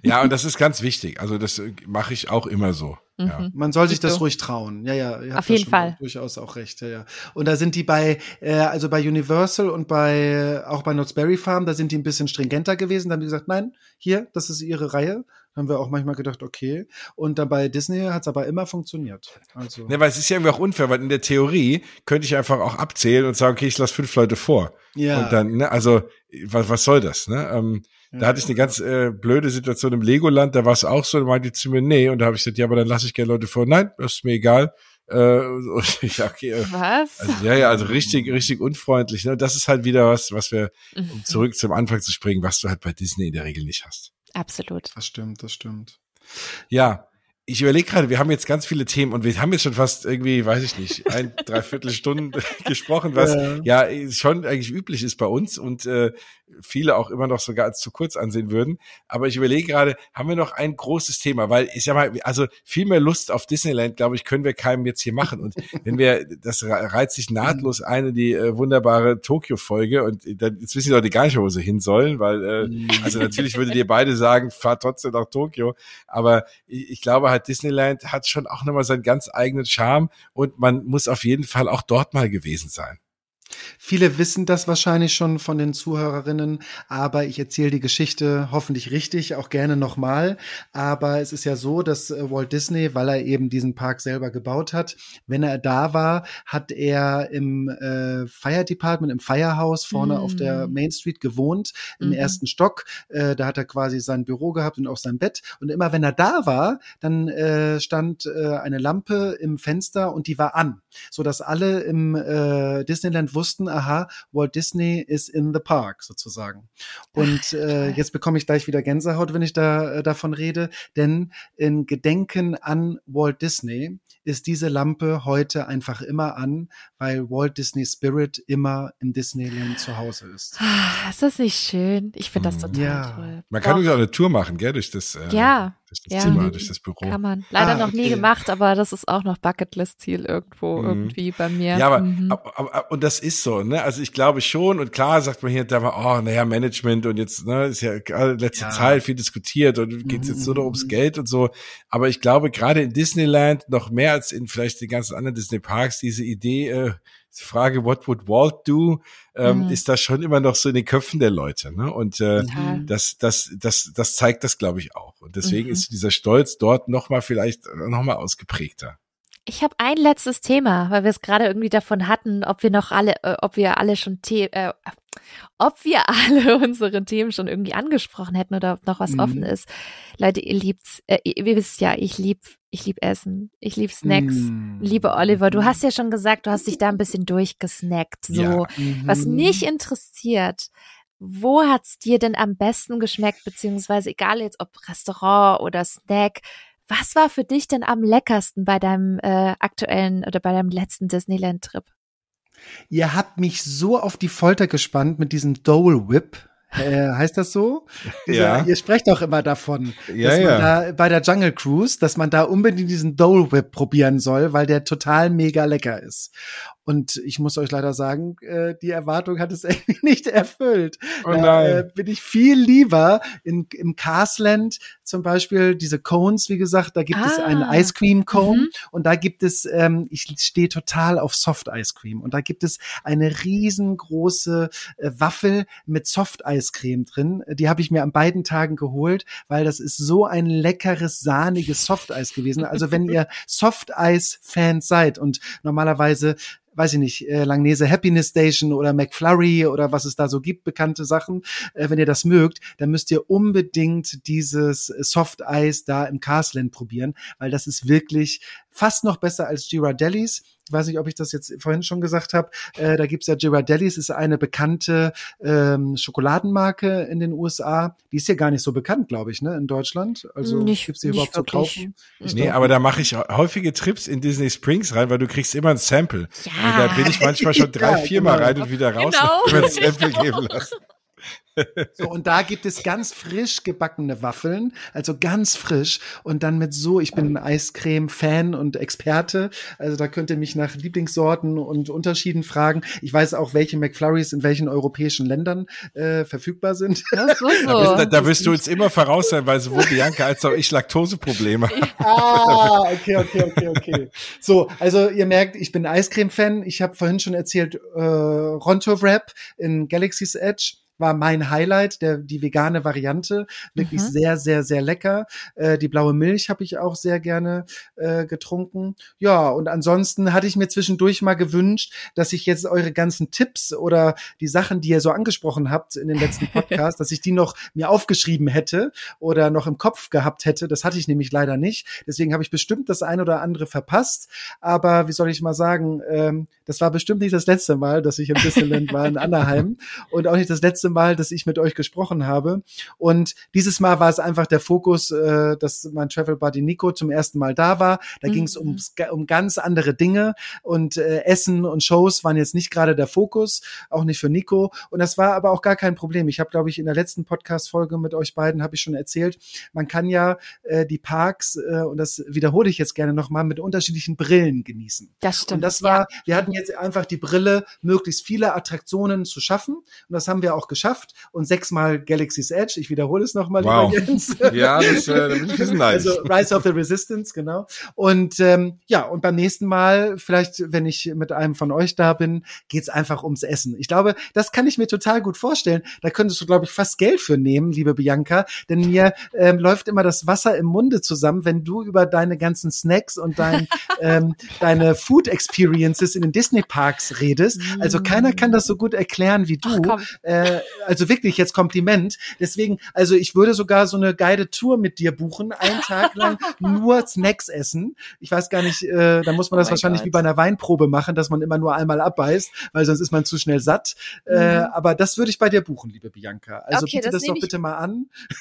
ja, und das ist ganz wichtig. Also das äh, mache ich auch immer so. Mhm. Ja. Man soll sich das ruhig trauen. Ja, ja. Auf jeden Fall. Durchaus auch recht. Ja, ja. Und da sind die bei, äh, also bei Universal und bei auch bei Knott's Berry Farm, da sind die ein bisschen stringenter gewesen. Da haben die gesagt, nein, hier, das ist ihre Reihe. Haben wir auch manchmal gedacht, okay. Und dann bei Disney hat es aber immer funktioniert. Also. Ne, weil es ist ja irgendwie auch unfair, weil in der Theorie könnte ich einfach auch abzählen und sagen, okay, ich lasse fünf Leute vor. Ja. Und dann, ne, also was, was soll das? Ne? Ähm, da hatte ich eine ganz äh, blöde Situation im Legoland, da war es auch so, da meinte die zu mir, nee, und da habe ich gesagt, ja, aber dann lasse ich gerne Leute vor. Nein, das ist mir egal. Äh, und ich, okay, äh, was? Also, ja, ja, also richtig, richtig unfreundlich. Ne? Das ist halt wieder was, was wir, um mhm. zurück zum Anfang zu springen, was du halt bei Disney in der Regel nicht hast. Absolut. Das stimmt, das stimmt. Ja, ich überlege gerade, wir haben jetzt ganz viele Themen und wir haben jetzt schon fast irgendwie, weiß ich nicht, ein, dreiviertel Stunden gesprochen, was ja. ja. schon eigentlich üblich ist bei uns und äh, viele auch immer noch sogar als zu kurz ansehen würden. Aber ich überlege gerade, haben wir noch ein großes Thema, weil ich sag mal, also viel mehr Lust auf Disneyland, glaube ich, können wir keinem jetzt hier machen. Und wenn wir, das reizt sich nahtlos ein in die äh, wunderbare Tokio-Folge und dann, jetzt wissen die Leute gar nicht, wo sie hin sollen, weil, äh, also natürlich würdet ihr beide sagen, fahrt trotzdem nach Tokio. Aber ich, ich glaube halt, Disneyland hat schon auch nochmal seinen ganz eigenen Charme und man muss auf jeden Fall auch dort mal gewesen sein. Viele wissen das wahrscheinlich schon von den Zuhörerinnen, aber ich erzähle die Geschichte hoffentlich richtig, auch gerne nochmal. Aber es ist ja so, dass äh, Walt Disney, weil er eben diesen Park selber gebaut hat, wenn er da war, hat er im äh, Fire Department, im Firehouse vorne mhm. auf der mm. Main Street gewohnt, im mhm. ersten Stock. Äh, da hat er quasi sein Büro gehabt und auch sein Bett. Und immer wenn er da war, dann äh, stand äh, eine Lampe im Fenster und die war an, so dass alle im äh, Disneyland wussten, wussten, aha, Walt Disney is in the park sozusagen. Und äh, jetzt bekomme ich gleich wieder Gänsehaut, wenn ich da äh, davon rede, denn in Gedenken an Walt Disney ist diese Lampe heute einfach immer an, weil Walt Disney Spirit immer im Disneyland zu Hause ist. Ah, ist das nicht schön? Ich finde das mhm. total ja. toll. Man kann auch eine Tour machen, gell, durch das, äh, ja. Durch das ja. Zimmer, durch das Büro. Kann man. Leider ah, noch nie gemacht, aber das ist auch noch Bucketlist-Ziel irgendwo, mhm. irgendwie bei mir. Ja, aber, mhm. aber, aber, und das ist so, ne? Also ich glaube schon, und klar sagt man hier, da war, oh, naja, Management und jetzt, ne, ist ja letzte ja. Zeit viel diskutiert und geht's jetzt nur noch ums mhm. Geld und so. Aber ich glaube, gerade in Disneyland noch mehr als in vielleicht den ganzen anderen Disney-Parks, diese Idee, äh, die Frage, what would Walt do, ähm, mhm. ist da schon immer noch so in den Köpfen der Leute. Ne? Und äh, mhm. das, das, das, das zeigt das, glaube ich, auch. Und deswegen mhm. ist dieser Stolz dort nochmal vielleicht nochmal ausgeprägter. Ich habe ein letztes Thema, weil wir es gerade irgendwie davon hatten, ob wir noch alle, äh, ob wir alle schon The äh, ob wir alle unsere Themen schon irgendwie angesprochen hätten oder ob noch was mhm. offen ist. Leute, ihr liebt's, äh, ihr wisst ja, ich lieb, ich lieb Essen, ich lieb Snacks. Mhm. Liebe Oliver, du hast ja schon gesagt, du hast dich da ein bisschen durchgesnackt. So, ja. mhm. was mich interessiert, wo hat's dir denn am besten geschmeckt, beziehungsweise egal jetzt ob Restaurant oder Snack, was war für dich denn am leckersten bei deinem äh, aktuellen oder bei deinem letzten Disneyland-Trip? Ihr habt mich so auf die Folter gespannt mit diesem Dole Whip. Äh, heißt das so? ja. Ihr sprecht auch immer davon, ja, dass man ja. da bei der Jungle Cruise, dass man da unbedingt diesen Dole Whip probieren soll, weil der total mega lecker ist. Und ich muss euch leider sagen, äh, die Erwartung hat es irgendwie nicht erfüllt. Oh nein. Da äh, bin ich viel lieber in, im Carsland zum Beispiel diese Cones, wie gesagt, da gibt ah. es einen ah. Ice Cream Cone mhm. und da gibt es, ähm, ich stehe total auf Soft Ice Cream und da gibt es eine riesengroße äh, Waffel mit Soft Ice Cream drin. Die habe ich mir an beiden Tagen geholt, weil das ist so ein leckeres, sahniges Soft Eis gewesen. Also wenn ihr Soft Eis Fans seid und normalerweise weiß ich nicht, äh, Langnese Happiness Station oder McFlurry oder was es da so gibt, bekannte Sachen. Äh, wenn ihr das mögt, dann müsst ihr unbedingt dieses Soft Eis da im Carsland probieren, weil das ist wirklich fast noch besser als Girardellis. Ich weiß nicht, ob ich das jetzt vorhin schon gesagt habe. Äh, da gibt's ja Girardellis, ist eine bekannte ähm, Schokoladenmarke in den USA. Die ist ja gar nicht so bekannt, glaube ich, ne, in Deutschland. Also nicht, gibt's die überhaupt zu kaufen? Ich nee, aber da mache ich häufige Trips in Disney Springs rein, weil du kriegst immer ein Sample. Ja. Und da bin ich manchmal schon drei, ja, viermal genau. rein und wieder raus, genau. wenn ein Sample geben lassen. So, und da gibt es ganz frisch gebackene Waffeln, also ganz frisch. Und dann mit so, ich bin ein Eiscreme-Fan und Experte. Also da könnt ihr mich nach Lieblingssorten und Unterschieden fragen. Ich weiß auch, welche McFlurries in welchen europäischen Ländern äh, verfügbar sind. Das so. da, da, wirst du uns immer voraus sein, weil sowohl Bianca als auch ich Laktoseprobleme haben. Ah, okay, okay, okay, okay. So, also ihr merkt, ich bin Eiscreme-Fan. Ich habe vorhin schon erzählt, äh, Ronto Wrap in Galaxy's Edge war mein Highlight, der, die vegane Variante. Wirklich mhm. sehr, sehr, sehr lecker. Äh, die blaue Milch habe ich auch sehr gerne äh, getrunken. Ja, und ansonsten hatte ich mir zwischendurch mal gewünscht, dass ich jetzt eure ganzen Tipps oder die Sachen, die ihr so angesprochen habt in den letzten Podcasts, dass ich die noch mir aufgeschrieben hätte oder noch im Kopf gehabt hätte. Das hatte ich nämlich leider nicht. Deswegen habe ich bestimmt das ein oder andere verpasst. Aber wie soll ich mal sagen, ähm, das war bestimmt nicht das letzte Mal, dass ich im Disneyland war in Anaheim und auch nicht das letzte Mal, dass ich mit euch gesprochen habe. Und dieses Mal war es einfach der Fokus, äh, dass mein Travel Buddy Nico zum ersten Mal da war. Da mhm. ging es um, um ganz andere Dinge und äh, Essen und Shows waren jetzt nicht gerade der Fokus, auch nicht für Nico. Und das war aber auch gar kein Problem. Ich habe, glaube ich, in der letzten Podcast-Folge mit euch beiden habe ich schon erzählt, man kann ja äh, die Parks, äh, und das wiederhole ich jetzt gerne nochmal, mit unterschiedlichen Brillen genießen. Das stimmt. Und das war, ja. wir hatten jetzt einfach die Brille, möglichst viele Attraktionen zu schaffen. Und das haben wir auch geschafft geschafft und sechsmal Galaxy's Edge. Ich wiederhole es nochmal, wow. lieber Jens. ja, das, äh, das ist nice. Also Rise of the Resistance, genau. Und ähm, ja, und beim nächsten Mal, vielleicht, wenn ich mit einem von euch da bin, geht's einfach ums Essen. Ich glaube, das kann ich mir total gut vorstellen. Da könntest du, glaube ich, fast Geld für nehmen, liebe Bianca, denn mir ähm, läuft immer das Wasser im Munde zusammen, wenn du über deine ganzen Snacks und dein, ähm, deine Food Experiences in den Disney Parks redest. Also keiner kann das so gut erklären wie du. Ach, äh, also wirklich jetzt Kompliment. Deswegen, also ich würde sogar so eine geile Tour mit dir buchen, einen Tag lang nur Snacks essen. Ich weiß gar nicht, äh, da muss man oh das wahrscheinlich Gott. wie bei einer Weinprobe machen, dass man immer nur einmal abbeißt, weil sonst ist man zu schnell satt. Äh, mhm. Äh, aber das würde ich bei dir buchen, liebe Bianca. Also okay, biete das, das doch bitte mal an.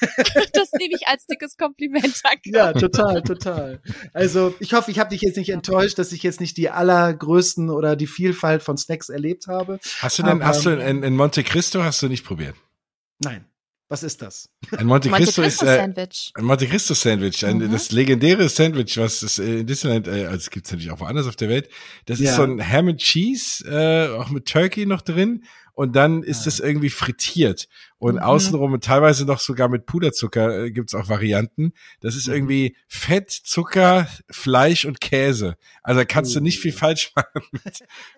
das nehme ich als dickes Kompliment. Danke. Ja, total, total. Also ich hoffe, ich habe dich jetzt nicht enttäuscht, dass ich jetzt nicht die allergrößten oder die Vielfalt von Snacks erlebt habe. Hast du denn, aber, hast du in, in Monte Cristo hast du nicht probiert? Nein. Was ist das? Ein Monte Cristo, Monte Cristo ist äh, Sandwich. ein Monte Cristo Sandwich, ein, mhm. das legendäre Sandwich, was es in Disneyland, äh, also es gibt's natürlich auch woanders auf der Welt. Das ja. ist so ein Ham and Cheese, äh, auch mit Turkey noch drin und dann ist es irgendwie frittiert und mhm. außenrum und teilweise noch sogar mit Puderzucker äh, gibt's auch Varianten. Das ist mhm. irgendwie Fett, Zucker, Fleisch und Käse. Also kannst du nicht viel oh. falsch machen.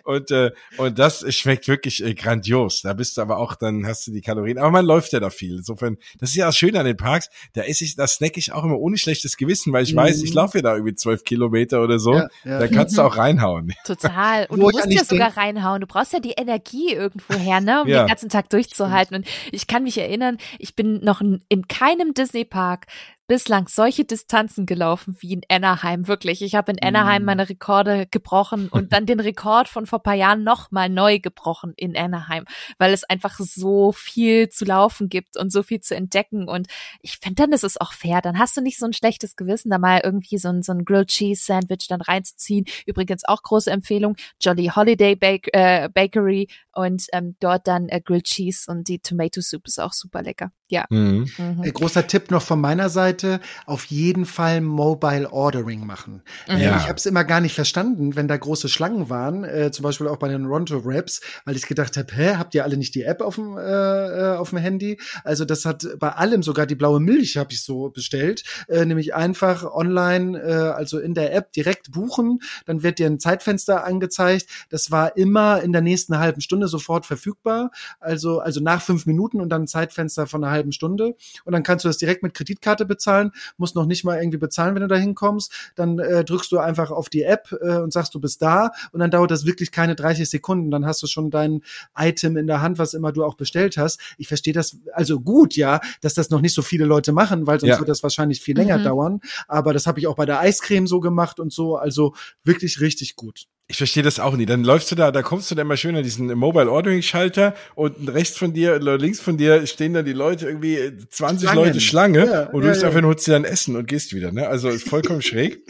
und äh, und das schmeckt wirklich äh, grandios. Da bist du aber auch, dann hast du die Kalorien. Aber man läuft ja da viel. Insofern, das ist ja das Schöne an den Parks. Da esse ich, da snack ich auch immer ohne schlechtes Gewissen, weil ich mhm. weiß, ich mhm. laufe ja da irgendwie zwölf Kilometer oder so. Ja, ja. Da kannst du auch reinhauen. Total. Und Wo du musst ja sogar reinhauen. Du brauchst ja die Energie irgendwo her, ne, um ja. den ganzen Tag durchzuhalten. Und ich kann mich erinnern, ich bin noch in keinem Disney-Park bislang solche Distanzen gelaufen wie in Anaheim. Wirklich. Ich habe in Anaheim mm. meine Rekorde gebrochen und dann den Rekord von vor paar Jahren nochmal neu gebrochen in Anaheim, weil es einfach so viel zu laufen gibt und so viel zu entdecken. Und ich finde dann, ist es auch fair. Dann hast du nicht so ein schlechtes Gewissen, da mal irgendwie so ein, so ein Grilled Cheese Sandwich dann reinzuziehen. Übrigens auch große Empfehlung. Jolly Holiday Bake, äh, Bakery und ähm, dort dann äh, Grilled Cheese und die Tomato Soup ist auch super lecker. Ja. Mhm. Mhm. Äh, großer Tipp noch von meiner Seite, auf jeden Fall Mobile Ordering machen. Mhm. Ja. Ich habe es immer gar nicht verstanden, wenn da große Schlangen waren, äh, zum Beispiel auch bei den Ronto Raps, weil ich gedacht habe, hä, habt ihr alle nicht die App auf dem, äh, äh, auf dem Handy? Also das hat bei allem, sogar die blaue Milch habe ich so bestellt, äh, nämlich einfach online, äh, also in der App direkt buchen, dann wird dir ein Zeitfenster angezeigt. Das war immer in der nächsten halben Stunde sofort verfügbar, also, also nach fünf Minuten und dann ein Zeitfenster von einer halben halben Stunde und dann kannst du das direkt mit Kreditkarte bezahlen, musst noch nicht mal irgendwie bezahlen, wenn du da hinkommst. Dann äh, drückst du einfach auf die App äh, und sagst, du bist da und dann dauert das wirklich keine 30 Sekunden. Dann hast du schon dein Item in der Hand, was immer du auch bestellt hast. Ich verstehe das also gut, ja, dass das noch nicht so viele Leute machen, weil sonst ja. wird das wahrscheinlich viel länger mhm. dauern. Aber das habe ich auch bei der Eiscreme so gemacht und so. Also wirklich richtig gut. Ich verstehe das auch nie. Dann läufst du da, da kommst du dann mal schön an diesen Mobile Ordering Schalter und rechts von dir oder links von dir stehen dann die Leute irgendwie 20 Schlangen. Leute Schlange ja, und du ja, bist ja. einfach nur holst dir dann Essen und gehst wieder, ne? Also ist vollkommen schräg.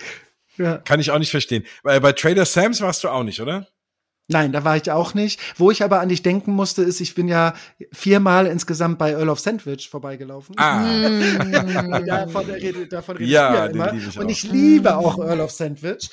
Ja. Kann ich auch nicht verstehen. Weil bei Trader Sam's warst du auch nicht, oder? Nein, da war ich auch nicht. Wo ich aber an dich denken musste, ist, ich bin ja viermal insgesamt bei Earl of Sandwich vorbeigelaufen. Ah. davon, davon rede ja, ich ja immer. Ich und ich liebe auch Earl of Sandwich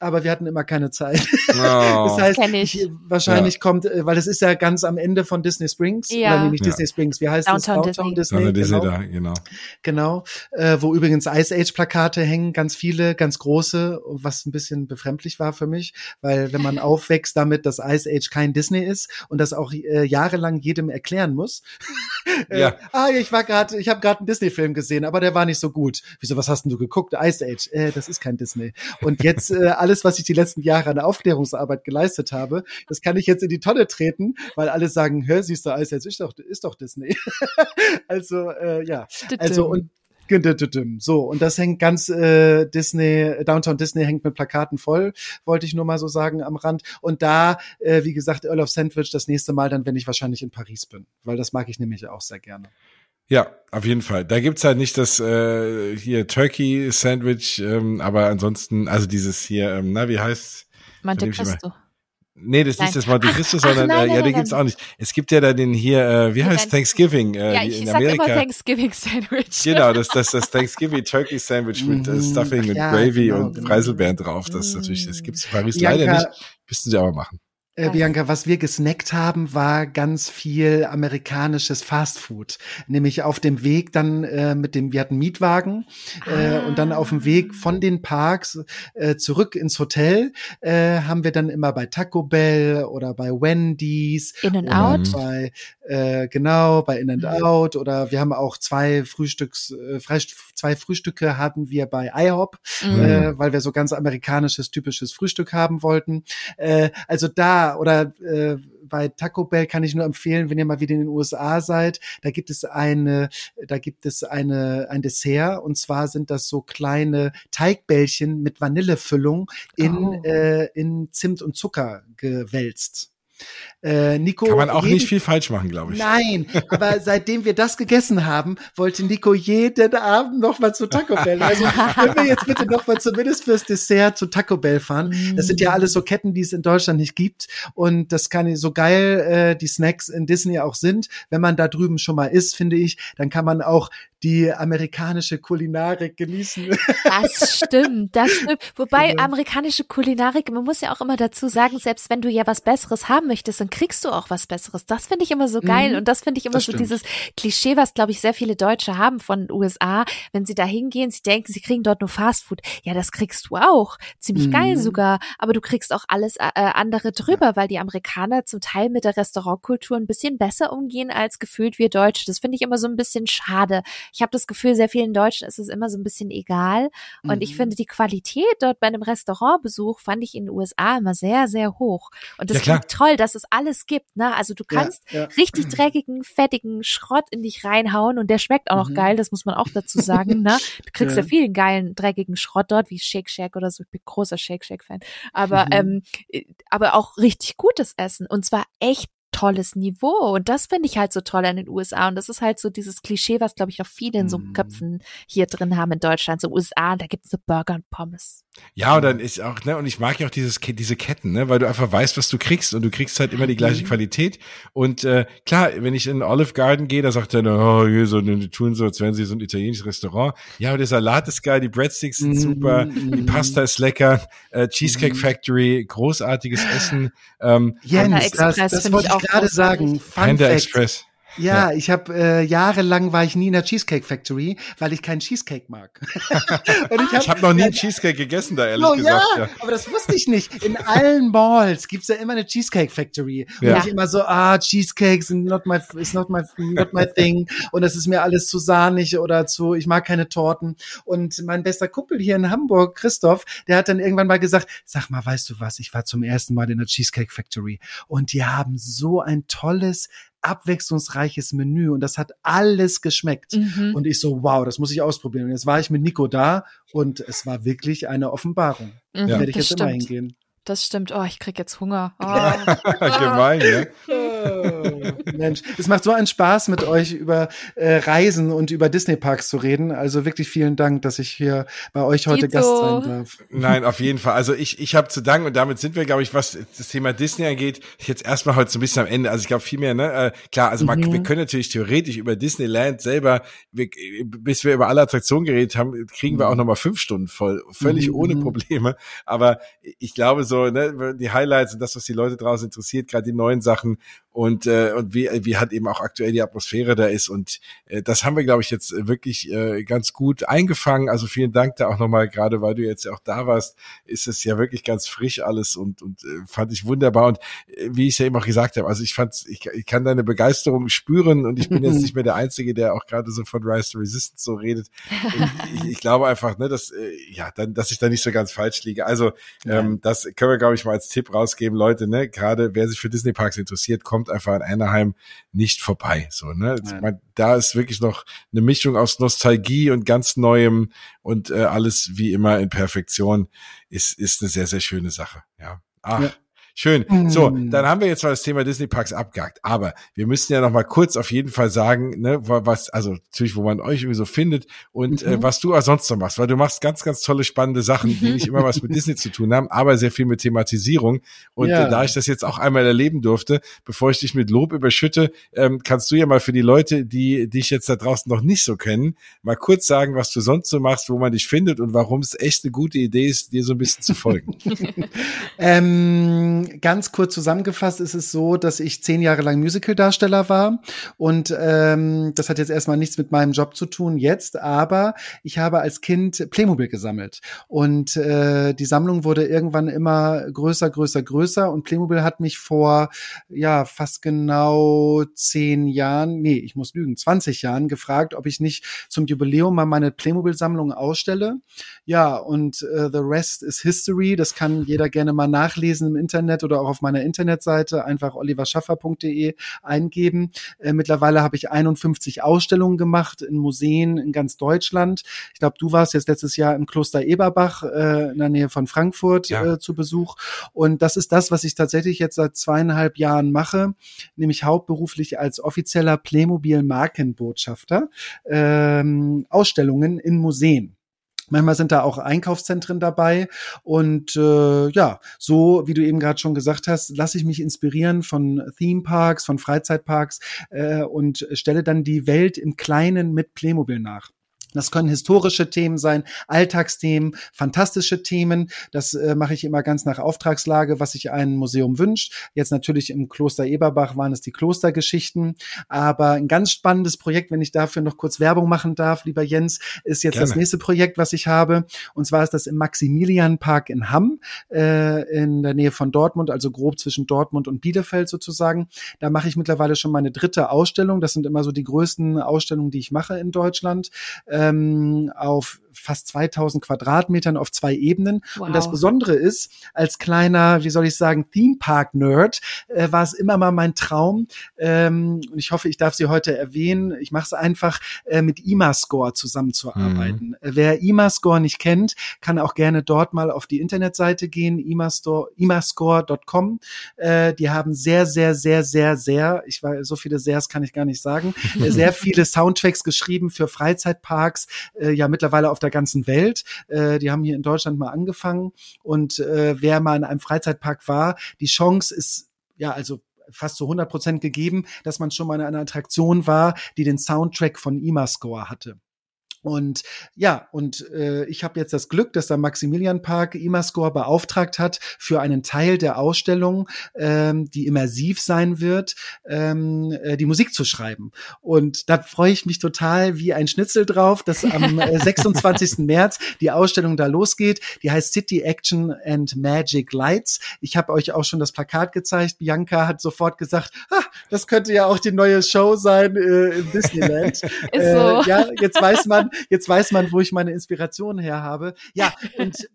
aber wir hatten immer keine Zeit. Oh. das heißt, ich, wahrscheinlich ja. kommt, äh, weil es ist ja ganz am Ende von Disney Springs, ja. oder nämlich ja. Disney Springs, wie heißt Downtown das? Downtown Disney. Disney, genau. Da, genau. Genau, äh, wo übrigens Ice Age Plakate hängen, ganz viele, ganz große, was ein bisschen befremdlich war für mich, weil wenn man aufwächst damit, dass Ice Age kein Disney ist und das auch äh, jahrelang jedem erklären muss. äh, ja. Ah, ich war gerade, ich habe gerade einen Disney Film gesehen, aber der war nicht so gut. Wieso, was hast denn du geguckt? Ice Age. Äh, das ist kein Disney. Und jetzt äh, alles, was ich die letzten Jahre an Aufklärungsarbeit geleistet habe, das kann ich jetzt in die Tonne treten, weil alle sagen, hör, siehst du, alles jetzt ist doch, ist doch Disney. also, äh, ja. Also, und so, und das hängt ganz äh, Disney, Downtown Disney hängt mit Plakaten voll, wollte ich nur mal so sagen am Rand. Und da, äh, wie gesagt, Earl of Sandwich das nächste Mal dann, wenn ich wahrscheinlich in Paris bin, weil das mag ich nämlich auch sehr gerne. Ja, auf jeden Fall. Da gibt's halt nicht das äh, hier Turkey Sandwich, ähm, aber ansonsten, also dieses hier, ähm, na, wie heißt Monte Cristo. Nee, das ist nicht das Monte Cristo, sondern ach, nein, äh, ja, den gibt's auch nicht. Es gibt ja da den hier, äh, wie heißt Thanksgiving äh, ja, ich in Amerika. Sag immer Thanksgiving Sandwich. Genau, das das das Thanksgiving Turkey Sandwich mit äh, mhm. Stuffing mit ja, Gravy genau, und genau. Preiselbeeren drauf. Das ist natürlich, das gibt's in Paris Bianca, leider nicht. Müssten sie aber machen. Äh, Bianca, was wir gesnackt haben, war ganz viel amerikanisches Fastfood. Nämlich auf dem Weg dann äh, mit dem, wir hatten Mietwagen äh, und dann auf dem Weg von den Parks äh, zurück ins Hotel äh, haben wir dann immer bei Taco Bell oder bei Wendy's. In and Out. Bei, äh, genau, bei In and mhm. Out oder wir haben auch zwei Frühstücks, äh, zwei Frühstücke hatten wir bei IHOP, mhm. äh, weil wir so ganz amerikanisches, typisches Frühstück haben wollten. Äh, also da ja, oder äh, bei Taco Bell kann ich nur empfehlen, wenn ihr mal wieder in den USA seid, da gibt es eine, da gibt es eine, ein Dessert und zwar sind das so kleine Teigbällchen mit Vanillefüllung in, oh. äh, in Zimt und Zucker gewälzt. Äh, Nico Kann man auch jeden, nicht viel falsch machen, glaube ich. Nein, aber seitdem wir das gegessen haben, wollte Nico jeden Abend noch mal zu Taco Bell. Also können wir jetzt bitte noch mal zumindest fürs Dessert zu Taco Bell fahren. Das sind ja alles so Ketten, die es in Deutschland nicht gibt. Und das kann so geil äh, die Snacks in Disney auch sind. Wenn man da drüben schon mal isst, finde ich, dann kann man auch die amerikanische Kulinarik genießen. Das stimmt, das stimmt. Wobei genau. amerikanische Kulinarik, man muss ja auch immer dazu sagen, selbst wenn du ja was Besseres haben möchtest, dann kriegst du auch was Besseres. Das finde ich immer so geil. Mhm. Und das finde ich immer das so stimmt. dieses Klischee, was, glaube ich, sehr viele Deutsche haben von USA. Wenn sie da hingehen, sie denken, sie kriegen dort nur Fastfood. Ja, das kriegst du auch. Ziemlich mhm. geil sogar. Aber du kriegst auch alles äh, andere drüber, weil die Amerikaner zum Teil mit der Restaurantkultur ein bisschen besser umgehen als gefühlt wir Deutsche. Das finde ich immer so ein bisschen schade ich habe das Gefühl, sehr vielen Deutschen ist es immer so ein bisschen egal. Und mhm. ich finde, die Qualität dort bei einem Restaurantbesuch fand ich in den USA immer sehr, sehr hoch. Und das ja, toll, dass es alles gibt. Ne? Also du kannst ja, ja. richtig dreckigen, fettigen Schrott in dich reinhauen und der schmeckt auch noch mhm. geil, das muss man auch dazu sagen. Ne? Du kriegst ja. vielen geilen, dreckigen Schrott dort, wie Shake Shack oder so. Ich bin großer Shake Shack-Fan. Aber, mhm. ähm, äh, aber auch richtig gutes Essen. Und zwar echt tolles Niveau. Und das finde ich halt so toll an den USA. Und das ist halt so dieses Klischee, was, glaube ich, auch viele in so mm. Köpfen hier drin haben in Deutschland. So USA, da gibt es so Burger und Pommes. Ja, und dann ist auch, ne, und ich mag ja auch dieses, diese Ketten, ne, weil du einfach weißt, was du kriegst und du kriegst halt immer die gleiche mhm. Qualität. Und äh, klar, wenn ich in Olive Garden gehe, da sagt er, oh, hier so, die tun so, als wären sie so ein italienisches Restaurant. Ja, aber der Salat ist geil, die Breadsticks sind mm, super, die Pasta ist lecker, äh, Cheesecake mm. Factory, großartiges Essen. Ähm, Jens, das, das wollte ich gerade sagen. Fun Panda Express. Ja, ja, ich habe äh, jahrelang war ich nie in der Cheesecake Factory, weil ich keinen Cheesecake mag. ich habe hab noch nie ja, Cheesecake gegessen, da ehrlich oh, gesagt. Ja, ja, aber das wusste ich nicht. In allen Malls gibt's ja immer eine Cheesecake Factory. Ja. Und ich immer so, ah, Cheesecakes not my, is not my, not my thing. Und das ist mir alles zu sahnig oder zu, ich mag keine Torten. Und mein bester Kumpel hier in Hamburg, Christoph, der hat dann irgendwann mal gesagt, sag mal, weißt du was, ich war zum ersten Mal in der Cheesecake Factory und die haben so ein tolles abwechslungsreiches Menü und das hat alles geschmeckt. Mhm. Und ich so, wow, das muss ich ausprobieren. Und jetzt war ich mit Nico da und es war wirklich eine Offenbarung. Mhm, da werde ich jetzt stimmt. immer hingehen. Das stimmt. Oh, ich krieg jetzt Hunger. Oh. Gemein, ne? Mensch, es macht so einen Spaß, mit euch über äh, Reisen und über Disney-Parks zu reden. Also wirklich vielen Dank, dass ich hier bei euch heute Dito. Gast sein darf. Nein, auf jeden Fall. Also ich, ich habe zu danken und damit sind wir, glaube ich, was das Thema Disney angeht, jetzt erstmal heute so ein bisschen am Ende. Also ich glaube viel mehr, ne? Äh, klar, also man, mhm. wir können natürlich theoretisch über Disneyland selber, wir, bis wir über alle Attraktionen geredet haben, kriegen wir auch nochmal fünf Stunden voll. Völlig mhm. ohne Probleme. Aber ich glaube so, ne, die Highlights und das, was die Leute draußen interessiert, gerade die neuen Sachen und, äh, und wie, wie hat eben auch aktuell die Atmosphäre da ist. Und äh, das haben wir, glaube ich, jetzt wirklich äh, ganz gut eingefangen. Also vielen Dank da auch nochmal, gerade weil du jetzt auch da warst, ist es ja wirklich ganz frisch alles und, und äh, fand ich wunderbar. Und äh, wie ich ja eben auch gesagt habe, also ich fand, ich, ich kann deine Begeisterung spüren und ich bin jetzt nicht mehr der Einzige, der auch gerade so von Rise to Resistance so redet. ich, ich glaube einfach, ne, dass, äh, ja, dann, dass ich da nicht so ganz falsch liege. Also ähm, das können wir, glaube ich, mal als Tipp rausgeben, Leute, ne, gerade wer sich für Disney Parks interessiert, kommt kommt einfach an Anaheim nicht vorbei. So, ne? Man, da ist wirklich noch eine Mischung aus Nostalgie und ganz Neuem und äh, alles wie immer in Perfektion ist, ist eine sehr, sehr schöne Sache. Ja. Ach, ja. Schön. So, mm. dann haben wir jetzt mal das Thema Disney Parks abgehakt. Aber wir müssen ja noch mal kurz auf jeden Fall sagen, ne, was, also natürlich, wo man euch irgendwie so findet und äh, mhm. äh, was du auch sonst noch machst, weil du machst ganz, ganz tolle, spannende Sachen, die nicht immer was mit Disney zu tun haben, aber sehr viel mit Thematisierung. Und ja. äh, da ich das jetzt auch einmal erleben durfte, bevor ich dich mit Lob überschütte, ähm, kannst du ja mal für die Leute, die dich jetzt da draußen noch nicht so kennen, mal kurz sagen, was du sonst so machst, wo man dich findet und warum es echt eine gute Idee ist, dir so ein bisschen zu folgen. ähm, ganz kurz zusammengefasst ist es so, dass ich zehn Jahre lang Musical-Darsteller war und ähm, das hat jetzt erstmal nichts mit meinem Job zu tun jetzt, aber ich habe als Kind Playmobil gesammelt und äh, die Sammlung wurde irgendwann immer größer, größer, größer und Playmobil hat mich vor ja fast genau zehn Jahren, nee, ich muss lügen, 20 Jahren gefragt, ob ich nicht zum Jubiläum mal meine Playmobil-Sammlung ausstelle. Ja, und äh, the rest is history. Das kann jeder gerne mal nachlesen im Internet Internet oder auch auf meiner Internetseite einfach oliverschaffer.de eingeben. Äh, mittlerweile habe ich 51 Ausstellungen gemacht in Museen in ganz Deutschland. Ich glaube, du warst jetzt letztes Jahr im Kloster Eberbach äh, in der Nähe von Frankfurt ja. äh, zu Besuch. Und das ist das, was ich tatsächlich jetzt seit zweieinhalb Jahren mache, nämlich hauptberuflich als offizieller Playmobil-Markenbotschafter ähm, Ausstellungen in Museen. Manchmal sind da auch Einkaufszentren dabei. Und äh, ja, so wie du eben gerade schon gesagt hast, lasse ich mich inspirieren von Themeparks, von Freizeitparks äh, und stelle dann die Welt im Kleinen mit Playmobil nach. Das können historische Themen sein, Alltagsthemen, fantastische Themen. Das äh, mache ich immer ganz nach Auftragslage, was sich ein Museum wünscht. Jetzt natürlich im Kloster Eberbach waren es die Klostergeschichten. Aber ein ganz spannendes Projekt, wenn ich dafür noch kurz Werbung machen darf, lieber Jens, ist jetzt Gerne. das nächste Projekt, was ich habe. Und zwar ist das im Maximilianpark in Hamm, äh, in der Nähe von Dortmund, also grob zwischen Dortmund und Bielefeld sozusagen. Da mache ich mittlerweile schon meine dritte Ausstellung. Das sind immer so die größten Ausstellungen, die ich mache in Deutschland. Äh, ähm, auf fast 2000 Quadratmetern auf zwei Ebenen. Wow. Und das Besondere ist, als kleiner, wie soll ich sagen, Theme Park Nerd, äh, war es immer mal mein Traum. Ähm, und ich hoffe, ich darf sie heute erwähnen. Ich mache es einfach, äh, mit IMAScore zusammenzuarbeiten. Mhm. Wer IMAScore nicht kennt, kann auch gerne dort mal auf die Internetseite gehen, imascore.com. Äh, die haben sehr, sehr, sehr, sehr, sehr, ich weiß, so viele Sehrs kann ich gar nicht sagen, äh, sehr viele Soundtracks geschrieben für Freizeitparks, äh, ja mittlerweile auf der der ganzen Welt. Äh, die haben hier in Deutschland mal angefangen. Und äh, wer mal in einem Freizeitpark war, die Chance ist ja also fast zu 100 Prozent gegeben, dass man schon mal in einer Attraktion war, die den Soundtrack von IMA-Score hatte. Und ja, und äh, ich habe jetzt das Glück, dass der Maximilian Park IMAScore beauftragt hat für einen Teil der Ausstellung, ähm, die immersiv sein wird, ähm, äh, die Musik zu schreiben. Und da freue ich mich total wie ein Schnitzel drauf, dass am äh, 26. März die Ausstellung da losgeht. Die heißt City Action and Magic Lights. Ich habe euch auch schon das Plakat gezeigt. Bianca hat sofort gesagt, ah, das könnte ja auch die neue Show sein äh, in Disneyland. Ist so. Äh, ja, jetzt weiß man, jetzt weiß man, wo ich meine Inspiration her habe. Ja, und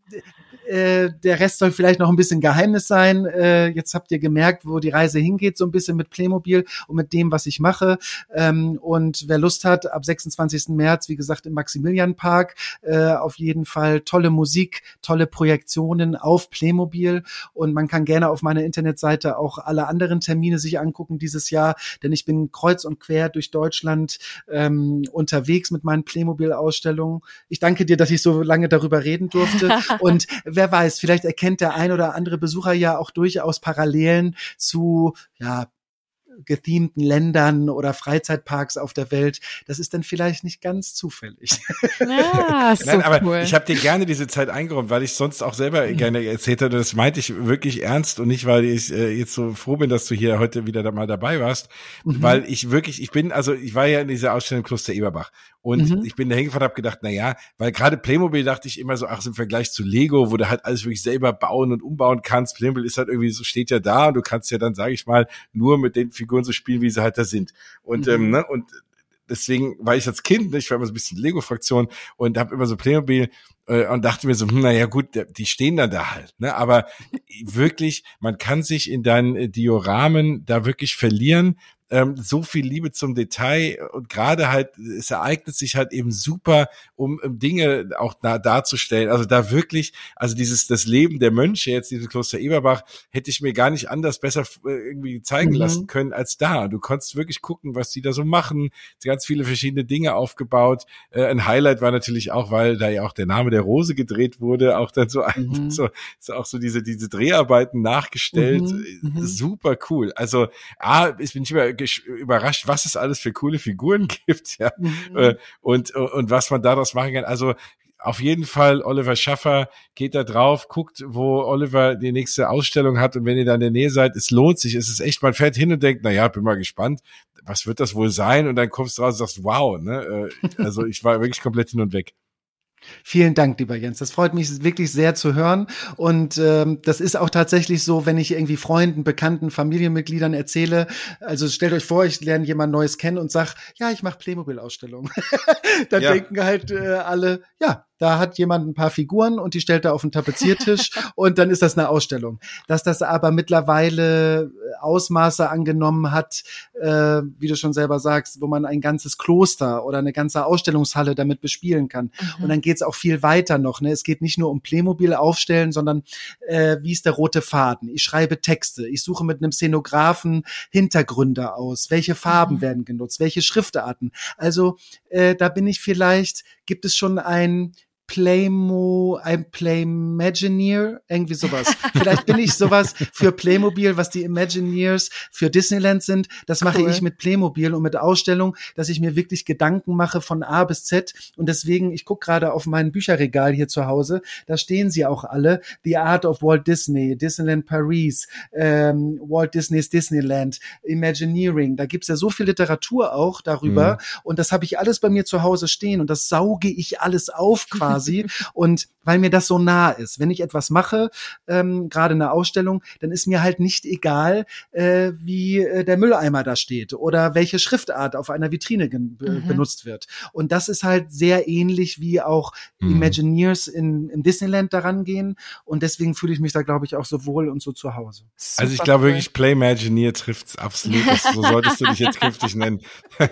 äh, der Rest soll vielleicht noch ein bisschen Geheimnis sein. Äh, jetzt habt ihr gemerkt, wo die Reise hingeht, so ein bisschen mit Playmobil und mit dem, was ich mache. Ähm, und wer Lust hat, ab 26. März, wie gesagt, im Maximilianpark, äh, auf jeden Fall tolle Musik, tolle Projektionen auf Playmobil. Und man kann gerne auf meiner Internetseite auch alle anderen Termine sich angucken dieses Jahr, denn ich bin kreuz und quer durch Deutschland ähm, unterwegs mit meinen Playmobil-Ausstellungen. Ich danke dir, dass ich so lange darüber reden durfte. und wer weiß, vielleicht erkennt der ein oder andere Besucher ja auch durchaus Parallelen zu ja, gethemten Ländern oder Freizeitparks auf der Welt. Das ist dann vielleicht nicht ganz zufällig. Ja, so Nein, aber cool. ich habe dir gerne diese Zeit eingeräumt, weil ich sonst auch selber mhm. gerne erzählt habe. Das meinte ich wirklich ernst und nicht, weil ich äh, jetzt so froh bin, dass du hier heute wieder da mal dabei warst, mhm. weil ich wirklich, ich bin, also ich war ja in dieser Ausstellung im Kloster Eberbach und mhm. ich bin da hingefahren und habe gedacht, na ja, weil gerade Playmobil dachte ich immer so, ach, im Vergleich zu Lego, wo du halt alles wirklich selber bauen und umbauen kannst. Playmobil ist halt irgendwie so, steht ja da und du kannst ja dann, sage ich mal, nur mit den Figuren so spielen, wie sie halt da sind. Und, mhm. ähm, ne, und deswegen war ich als Kind, ne, ich war immer so ein bisschen Lego-Fraktion und habe immer so Playmobil äh, und dachte mir so, hm, naja gut, die stehen dann da halt. Ne? Aber wirklich, man kann sich in deinen äh, Dioramen da wirklich verlieren ähm, so viel Liebe zum Detail und gerade halt, es ereignet sich halt eben super, um, um Dinge auch da, darzustellen. Also da wirklich, also dieses, das Leben der Mönche jetzt, dieses Kloster Eberbach, hätte ich mir gar nicht anders besser äh, irgendwie zeigen mhm. lassen können als da. Du konntest wirklich gucken, was die da so machen, ganz viele verschiedene Dinge aufgebaut. Äh, ein Highlight war natürlich auch, weil da ja auch der Name der Rose gedreht wurde, auch dann so, ein, mhm. so, so auch so diese, diese Dreharbeiten nachgestellt. Mhm. mhm. Super cool. Also, A, ich bin immer überrascht, was es alles für coole Figuren gibt, ja, mhm. Äh, und, und was man daraus machen kann. Also auf jeden Fall Oliver Schaffer geht da drauf, guckt, wo Oliver die nächste Ausstellung hat und wenn ihr da in der Nähe seid, es lohnt sich, es ist echt, man fährt hin und denkt, na ja, bin mal gespannt, was wird das wohl sein? Und dann kommst du raus und sagst, wow, ne? Äh, also ich war wirklich komplett hin und weg. Vielen Dank, lieber Jens. Das freut mich wirklich sehr zu hören. Und ähm, das ist auch tatsächlich so, wenn ich irgendwie Freunden, Bekannten, Familienmitgliedern erzähle. Also stellt euch vor, ich lerne jemand Neues kennen und sag, ja, ich mache Playmobil-Ausstellungen. Dann ja. denken halt äh, alle, ja, da hat jemand ein paar Figuren und die stellt er auf den Tapeziertisch und dann ist das eine Ausstellung. Dass das aber mittlerweile äh, Ausmaße angenommen hat, äh, wie du schon selber sagst, wo man ein ganzes Kloster oder eine ganze Ausstellungshalle damit bespielen kann. Mhm. Und dann geht's auch viel weiter noch. Ne? Es geht nicht nur um Playmobil aufstellen, sondern äh, wie ist der rote Faden? Ich schreibe Texte, ich suche mit einem Szenografen Hintergründe aus, welche Farben mhm. werden genutzt, welche Schriftarten. Also äh, da bin ich vielleicht, gibt es schon ein Playmo, ein Playmagineer, irgendwie sowas. Vielleicht bin ich sowas für Playmobil, was die Imagineers für Disneyland sind. Das mache cool. ich mit Playmobil und mit Ausstellung, dass ich mir wirklich Gedanken mache von A bis Z. Und deswegen, ich gucke gerade auf mein Bücherregal hier zu Hause, da stehen sie auch alle. The Art of Walt Disney, Disneyland Paris, ähm, Walt Disney's Disneyland, Imagineering. Da gibt's ja so viel Literatur auch darüber. Mhm. Und das habe ich alles bei mir zu Hause stehen und das sauge ich alles auf quasi quasi. und weil mir das so nah ist. Wenn ich etwas mache, ähm, gerade eine Ausstellung, dann ist mir halt nicht egal, äh, wie äh, der Mülleimer da steht oder welche Schriftart auf einer Vitrine mhm. benutzt wird. Und das ist halt sehr ähnlich wie auch mhm. Imagineers in, im Disneyland daran gehen. Und deswegen fühle ich mich da, glaube ich, auch so wohl und so zu Hause. Super also ich glaube wirklich, Play Imagineer trifft's absolut. Das, so solltest du dich jetzt künftig nennen. das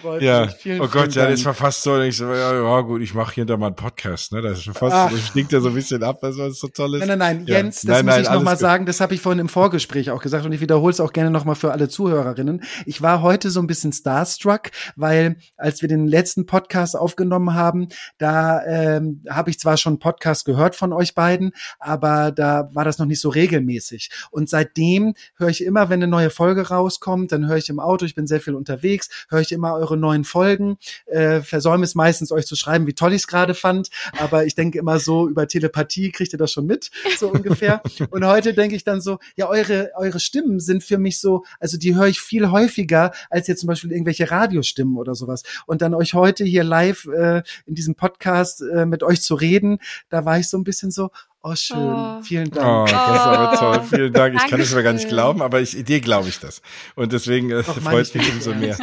freut ja. mich. Vielen, oh Gott, ja, das war fast so, ich so, ja, ja gut, ich mache hier da mal einen Podcast, ne? Das ist fast, das stinkt ja so ein bisschen ab, was so toll ist. Nein, nein, nein, ja. Jens, das nein, muss nein, ich nochmal sagen, das habe ich vorhin im Vorgespräch auch gesagt und ich wiederhole es auch gerne nochmal für alle Zuhörerinnen. Ich war heute so ein bisschen starstruck, weil als wir den letzten Podcast aufgenommen haben, da ähm, habe ich zwar schon einen Podcast gehört von euch beiden, aber da war das noch nicht so regelmäßig. Und seitdem höre ich immer, wenn eine neue Folge rauskommt, dann höre ich im Auto, ich bin sehr viel unterwegs, höre ich immer eure neuen Folgen, äh, versäume es meistens euch zu schreiben, wie toll ich es gerade fand, aber ich denke immer so, über Telepathie kriegt ihr das schon mit, so ungefähr. Und heute denke ich dann so, ja, eure, eure Stimmen sind für mich so, also die höre ich viel häufiger als jetzt zum Beispiel irgendwelche Radiostimmen oder sowas. Und dann euch heute hier live äh, in diesem Podcast äh, mit euch zu reden, da war ich so ein bisschen so, Oh, schön. Oh. Vielen Dank. Oh, das ist aber toll. Vielen Dank. Ich kann es aber gar nicht glauben, aber ich, dir glaube ich das. Und deswegen äh, freut mich umso mehr.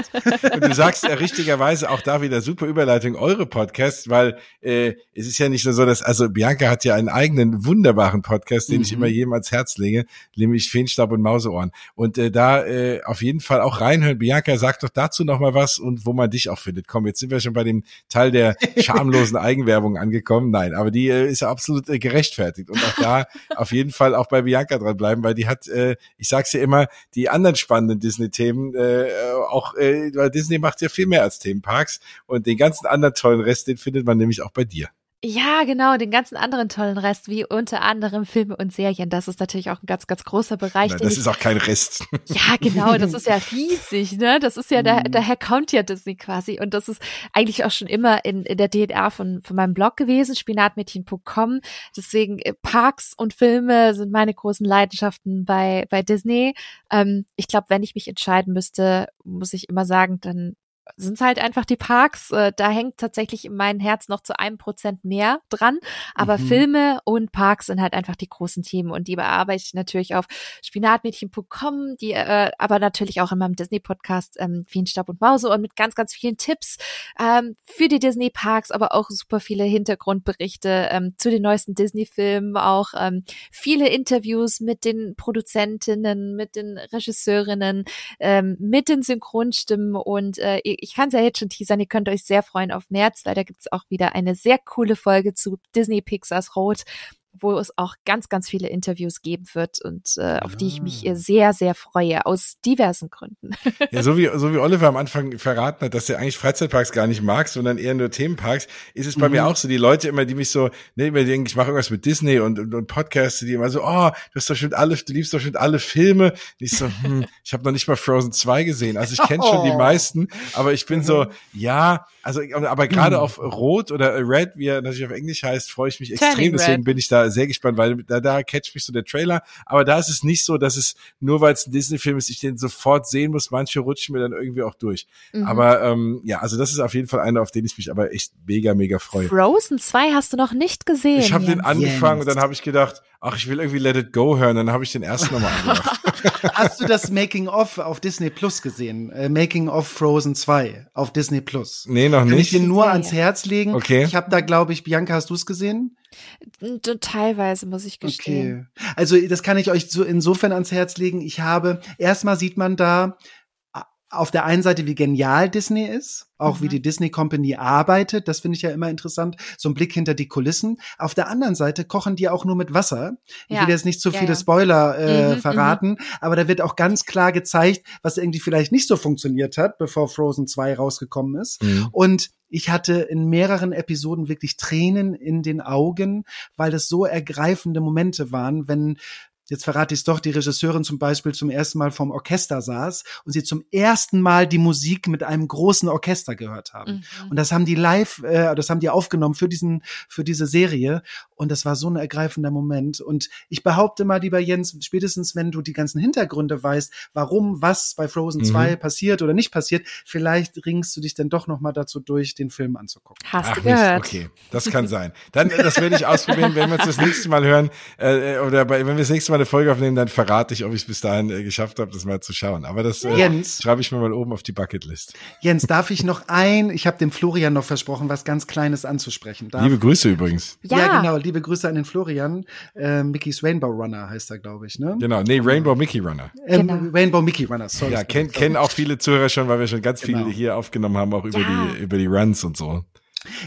Und du sagst ja richtigerweise auch da wieder super Überleitung eure Podcasts, weil äh, es ist ja nicht nur so, dass, also Bianca hat ja einen eigenen wunderbaren Podcast, den mhm. ich immer jedem ans Herz lege, nämlich Feenstab und Mauseohren. Und äh, da äh, auf jeden Fall auch reinhören. Bianca, sag doch dazu noch mal was und wo man dich auch findet. Komm, jetzt sind wir schon bei dem Teil der schamlosen Eigenwerbung angekommen. Nein, aber die äh, ist ja absolut äh, gerechtfertigt gerechtfertigt. Und auch da auf jeden Fall auch bei Bianca dranbleiben, weil die hat, äh, ich sag's ja immer, die anderen spannenden Disney-Themen, äh, auch, äh, weil Disney macht ja viel mehr als Themenparks und den ganzen anderen tollen Rest, den findet man nämlich auch bei dir. Ja, genau, den ganzen anderen tollen Rest, wie unter anderem Filme und Serien. Das ist natürlich auch ein ganz, ganz großer Bereich. Nein, das ist auch kein Rest. Ja, genau, das ist ja riesig, ne? Das ist ja, da, mhm. daher kommt ja Disney quasi. Und das ist eigentlich auch schon immer in, in der DNA von, von meinem Blog gewesen, spinatmädchen.com. Deswegen äh, Parks und Filme sind meine großen Leidenschaften bei, bei Disney. Ähm, ich glaube, wenn ich mich entscheiden müsste, muss ich immer sagen, dann sind halt einfach die Parks. Äh, da hängt tatsächlich in meinem Herz noch zu einem Prozent mehr dran. Aber mhm. Filme und Parks sind halt einfach die großen Themen und die bearbeite ich natürlich auf spinatmädchen.com, die äh, aber natürlich auch in meinem Disney-Podcast ähm, Fienstab und Mause und mit ganz, ganz vielen Tipps ähm, für die Disney-Parks, aber auch super viele Hintergrundberichte ähm, zu den neuesten Disney-Filmen, auch ähm, viele Interviews mit den Produzentinnen, mit den Regisseurinnen, ähm, mit den Synchronstimmen und äh, ich kann es ja jetzt schon teasern, ihr könnt euch sehr freuen auf März, weil da gibt es auch wieder eine sehr coole Folge zu Disney Pixars Rot wo es auch ganz, ganz viele Interviews geben wird und äh, auf die ich mich ah. sehr, sehr freue, aus diversen Gründen. Ja, so wie, so wie Oliver am Anfang verraten hat, dass er eigentlich Freizeitparks gar nicht mag, sondern eher nur Themenparks, ist es bei mhm. mir auch so, die Leute immer, die mich so, ne, immer denken, ich mache irgendwas mit Disney und, und, und Podcasts, die immer so, oh, du hast doch schon alle, du liebst doch schon alle Filme. Und ich so, hm, ich habe noch nicht mal Frozen 2 gesehen. Also ich kenne oh. schon die oh. meisten, aber ich bin mhm. so, ja, also, aber gerade mhm. auf Rot oder Red, wie er natürlich auf Englisch heißt, freue ich mich extrem. Turning Deswegen Red. bin ich da sehr gespannt, weil da, da catcht mich so der Trailer. Aber da ist es nicht so, dass es nur weil es ein Disney-Film ist, ich den sofort sehen muss. Manche rutschen mir dann irgendwie auch durch. Mhm. Aber ähm, ja, also das ist auf jeden Fall einer, auf den ich mich aber echt mega, mega freue. Frozen 2 hast du noch nicht gesehen. Ich habe den angefangen Jens. und dann habe ich gedacht, ach, ich will irgendwie Let It Go hören. Dann habe ich den ersten nochmal angemacht. Hast du das Making of auf Disney Plus gesehen? Äh, Making of Frozen 2 auf Disney Plus. Nee, noch Kann nicht. ich dir nur ans Herz legen. Okay. Ich habe da, glaube ich, Bianca, hast du es gesehen? Teilweise muss ich gestehen. Okay. Also das kann ich euch so insofern ans Herz legen. Ich habe, erstmal sieht man da auf der einen Seite, wie genial Disney ist, auch mhm. wie die Disney Company arbeitet, das finde ich ja immer interessant, so ein Blick hinter die Kulissen. Auf der anderen Seite kochen die auch nur mit Wasser. Ich ja. will jetzt nicht zu viele ja. Spoiler äh, mhm, mhm, verraten, aber da wird auch ganz klar gezeigt, was irgendwie vielleicht nicht so funktioniert hat, bevor Frozen 2 rausgekommen ist. Mhm. Und ich hatte in mehreren Episoden wirklich Tränen in den Augen, weil es so ergreifende Momente waren, wenn jetzt verrate ich es doch, die Regisseurin zum Beispiel zum ersten Mal vom Orchester saß und sie zum ersten Mal die Musik mit einem großen Orchester gehört haben. Mhm. Und das haben die live, äh, das haben die aufgenommen für diesen, für diese Serie. Und das war so ein ergreifender Moment. Und ich behaupte mal, lieber Jens, spätestens wenn du die ganzen Hintergründe weißt, warum was bei Frozen mhm. 2 passiert oder nicht passiert, vielleicht ringst du dich dann doch nochmal dazu durch, den Film anzugucken. Hast Ach, du gehört? Mist, okay, das kann sein. Dann, das werde ich ausprobieren, wenn wir uns das nächste Mal hören, äh, oder bei, wenn wir das nächste Mal mal eine Folge aufnehmen, dann verrate ich, ob ich es bis dahin äh, geschafft habe, das mal zu schauen. Aber das äh, Jens, schreibe ich mir mal oben auf die Bucketlist. Jens, darf ich noch ein, ich habe dem Florian noch versprochen, was ganz Kleines anzusprechen. Darf? Liebe Grüße übrigens. Ja. ja, genau, liebe Grüße an den Florian. Äh, Mickey's Rainbow Runner heißt er, glaube ich, ne? Genau, nee, Rainbow Mickey Runner. Ähm, genau. Rainbow Mickey Runner, sorry. Ja, kennen kenn auch viele Zuhörer schon, weil wir schon ganz genau. viele hier aufgenommen haben, auch über ja. die über die Runs und so.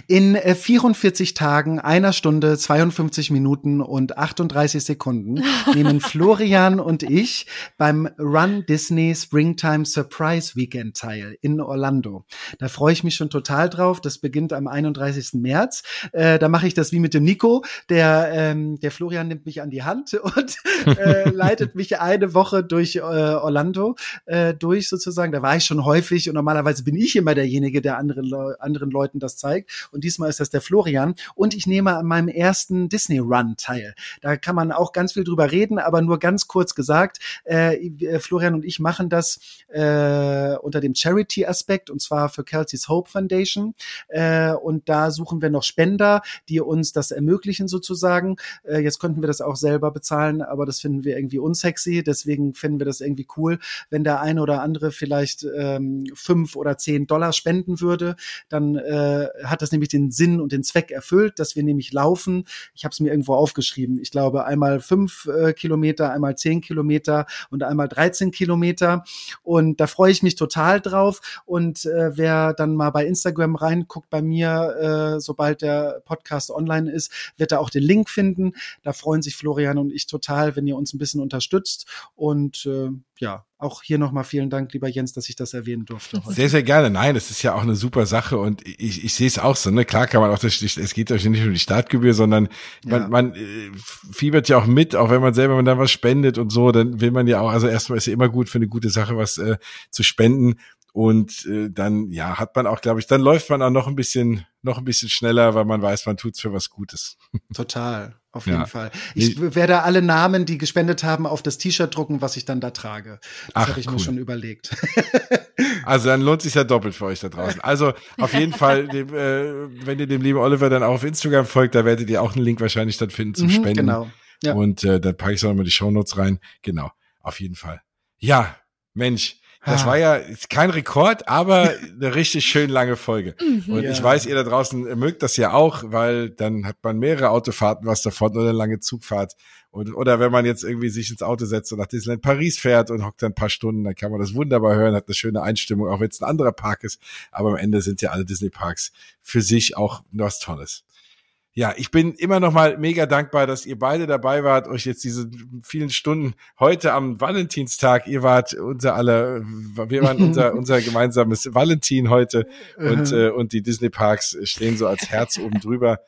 In 44 äh, Tagen, einer Stunde, 52 Minuten und 38 Sekunden nehmen Florian und ich beim Run Disney Springtime Surprise Weekend teil in Orlando. Da freue ich mich schon total drauf. Das beginnt am 31. März. Äh, da mache ich das wie mit dem Nico. Der, ähm, der Florian nimmt mich an die Hand und äh, leitet mich eine Woche durch äh, Orlando äh, durch sozusagen. Da war ich schon häufig und normalerweise bin ich immer derjenige, der anderen, Le anderen Leuten das zeigt und diesmal ist das der Florian und ich nehme an meinem ersten Disney Run teil. Da kann man auch ganz viel drüber reden, aber nur ganz kurz gesagt, äh, äh Florian und ich machen das äh, unter dem Charity-Aspekt und zwar für Kelsey's Hope Foundation äh, und da suchen wir noch Spender, die uns das ermöglichen sozusagen. Äh, jetzt könnten wir das auch selber bezahlen, aber das finden wir irgendwie unsexy, deswegen finden wir das irgendwie cool, wenn der eine oder andere vielleicht ähm, fünf oder zehn Dollar spenden würde, dann äh, hat hat das nämlich den Sinn und den Zweck erfüllt, dass wir nämlich laufen. Ich habe es mir irgendwo aufgeschrieben. Ich glaube einmal fünf äh, Kilometer, einmal zehn Kilometer und einmal 13 Kilometer. Und da freue ich mich total drauf. Und äh, wer dann mal bei Instagram reinguckt bei mir, äh, sobald der Podcast online ist, wird er auch den Link finden. Da freuen sich Florian und ich total, wenn ihr uns ein bisschen unterstützt. Und äh, ja, auch hier nochmal vielen Dank, lieber Jens, dass ich das erwähnen durfte. Heute. Sehr, sehr gerne. Nein, das ist ja auch eine super Sache und ich, ich sehe es auch so. Ne? Klar kann man auch, das, es geht euch nicht um die Startgebühr, sondern man, ja. man äh, fiebert ja auch mit, auch wenn man selber wenn man dann was spendet und so, dann will man ja auch, also erstmal ist ja immer gut für eine gute Sache was äh, zu spenden. Und äh, dann, ja, hat man auch, glaube ich, dann läuft man auch noch ein bisschen, noch ein bisschen schneller, weil man weiß, man tut's für was Gutes. Total, auf jeden ja. Fall. Ich werde alle Namen, die gespendet haben, auf das T-Shirt drucken, was ich dann da trage. Das habe ich cool. mir schon überlegt. also dann lohnt sich ja doppelt für euch da draußen. Also auf jeden Fall, dem, äh, wenn ihr dem lieben Oliver dann auch auf Instagram folgt, da werdet ihr auch einen Link wahrscheinlich dann finden zum mhm, Spenden. Genau. Ja. Und äh, dann packe ich auch mal die Shownotes rein. Genau, auf jeden Fall. Ja, Mensch, das war ja kein Rekord, aber eine richtig schön lange Folge. Mhm. Und ja. ich weiß, ihr da draußen mögt das ja auch, weil dann hat man mehrere Autofahrten was davon oder eine lange Zugfahrt. Und, oder wenn man jetzt irgendwie sich ins Auto setzt und nach Disneyland Paris fährt und hockt dann ein paar Stunden, dann kann man das wunderbar hören, hat eine schöne Einstimmung, auch wenn es ein anderer Park ist. Aber am Ende sind ja alle Disney Parks für sich auch was Tolles ja, ich bin immer noch mal mega dankbar, dass ihr beide dabei wart, euch jetzt diese vielen Stunden heute am Valentinstag, ihr wart unser aller, wir waren unser, unser gemeinsames Valentin heute und, äh, und die Disney Parks stehen so als Herz oben drüber.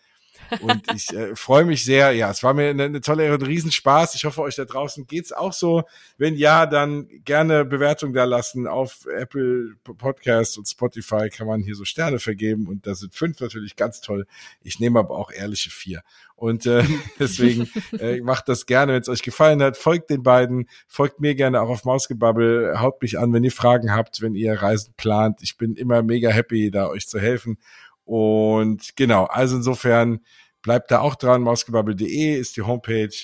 Und ich äh, freue mich sehr. Ja, es war mir eine, eine tolle, ein Riesenspaß. Ich hoffe, euch da draußen geht's auch so. Wenn ja, dann gerne Bewertung da lassen. Auf Apple Podcasts und Spotify kann man hier so Sterne vergeben. Und da sind fünf natürlich ganz toll. Ich nehme aber auch ehrliche vier. Und äh, deswegen äh, macht das gerne, wenn es euch gefallen hat. Folgt den beiden, folgt mir gerne auch auf Mausgebabbel, haut mich an, wenn ihr Fragen habt, wenn ihr Reisen plant. Ich bin immer mega happy, da euch zu helfen. Und genau, also insofern bleibt da auch dran. Mausgebabbel.de ist die Homepage.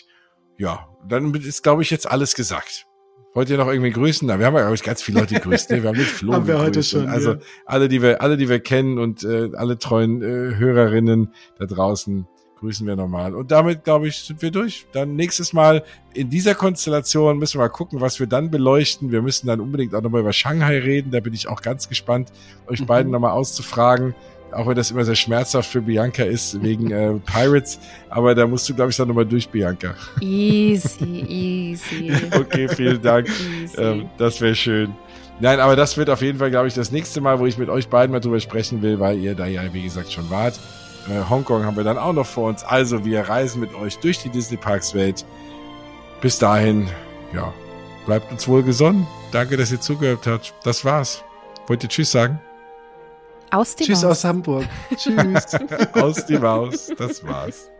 Ja, dann ist, glaube ich, jetzt alles gesagt. Wollt ihr noch irgendwie grüßen? Na, wir haben ja, glaube ich, ganz viele Leute gegrüßt. Ne? Wir haben nicht Flo haben wir heute schon, Also ja. alle, die wir, alle, die wir kennen und äh, alle treuen äh, Hörerinnen da draußen grüßen wir nochmal. Und damit, glaube ich, sind wir durch. Dann nächstes Mal in dieser Konstellation müssen wir mal gucken, was wir dann beleuchten. Wir müssen dann unbedingt auch nochmal über Shanghai reden. Da bin ich auch ganz gespannt, euch mhm. beiden nochmal auszufragen auch wenn das immer sehr schmerzhaft für Bianca ist, wegen äh, Pirates. Aber da musst du, glaube ich, dann nochmal durch, Bianca. Easy, easy. okay, vielen Dank. Ähm, das wäre schön. Nein, aber das wird auf jeden Fall, glaube ich, das nächste Mal, wo ich mit euch beiden mal drüber sprechen will, weil ihr da ja, wie gesagt, schon wart. Äh, Hongkong haben wir dann auch noch vor uns. Also, wir reisen mit euch durch die Disney Parks Welt. Bis dahin, ja, bleibt uns wohl gesonnen. Danke, dass ihr zugehört habt. Das war's. Wollt ihr Tschüss sagen? Aus die Tschüss Maus. aus Hamburg. Tschüss. aus die Maus. Das war's.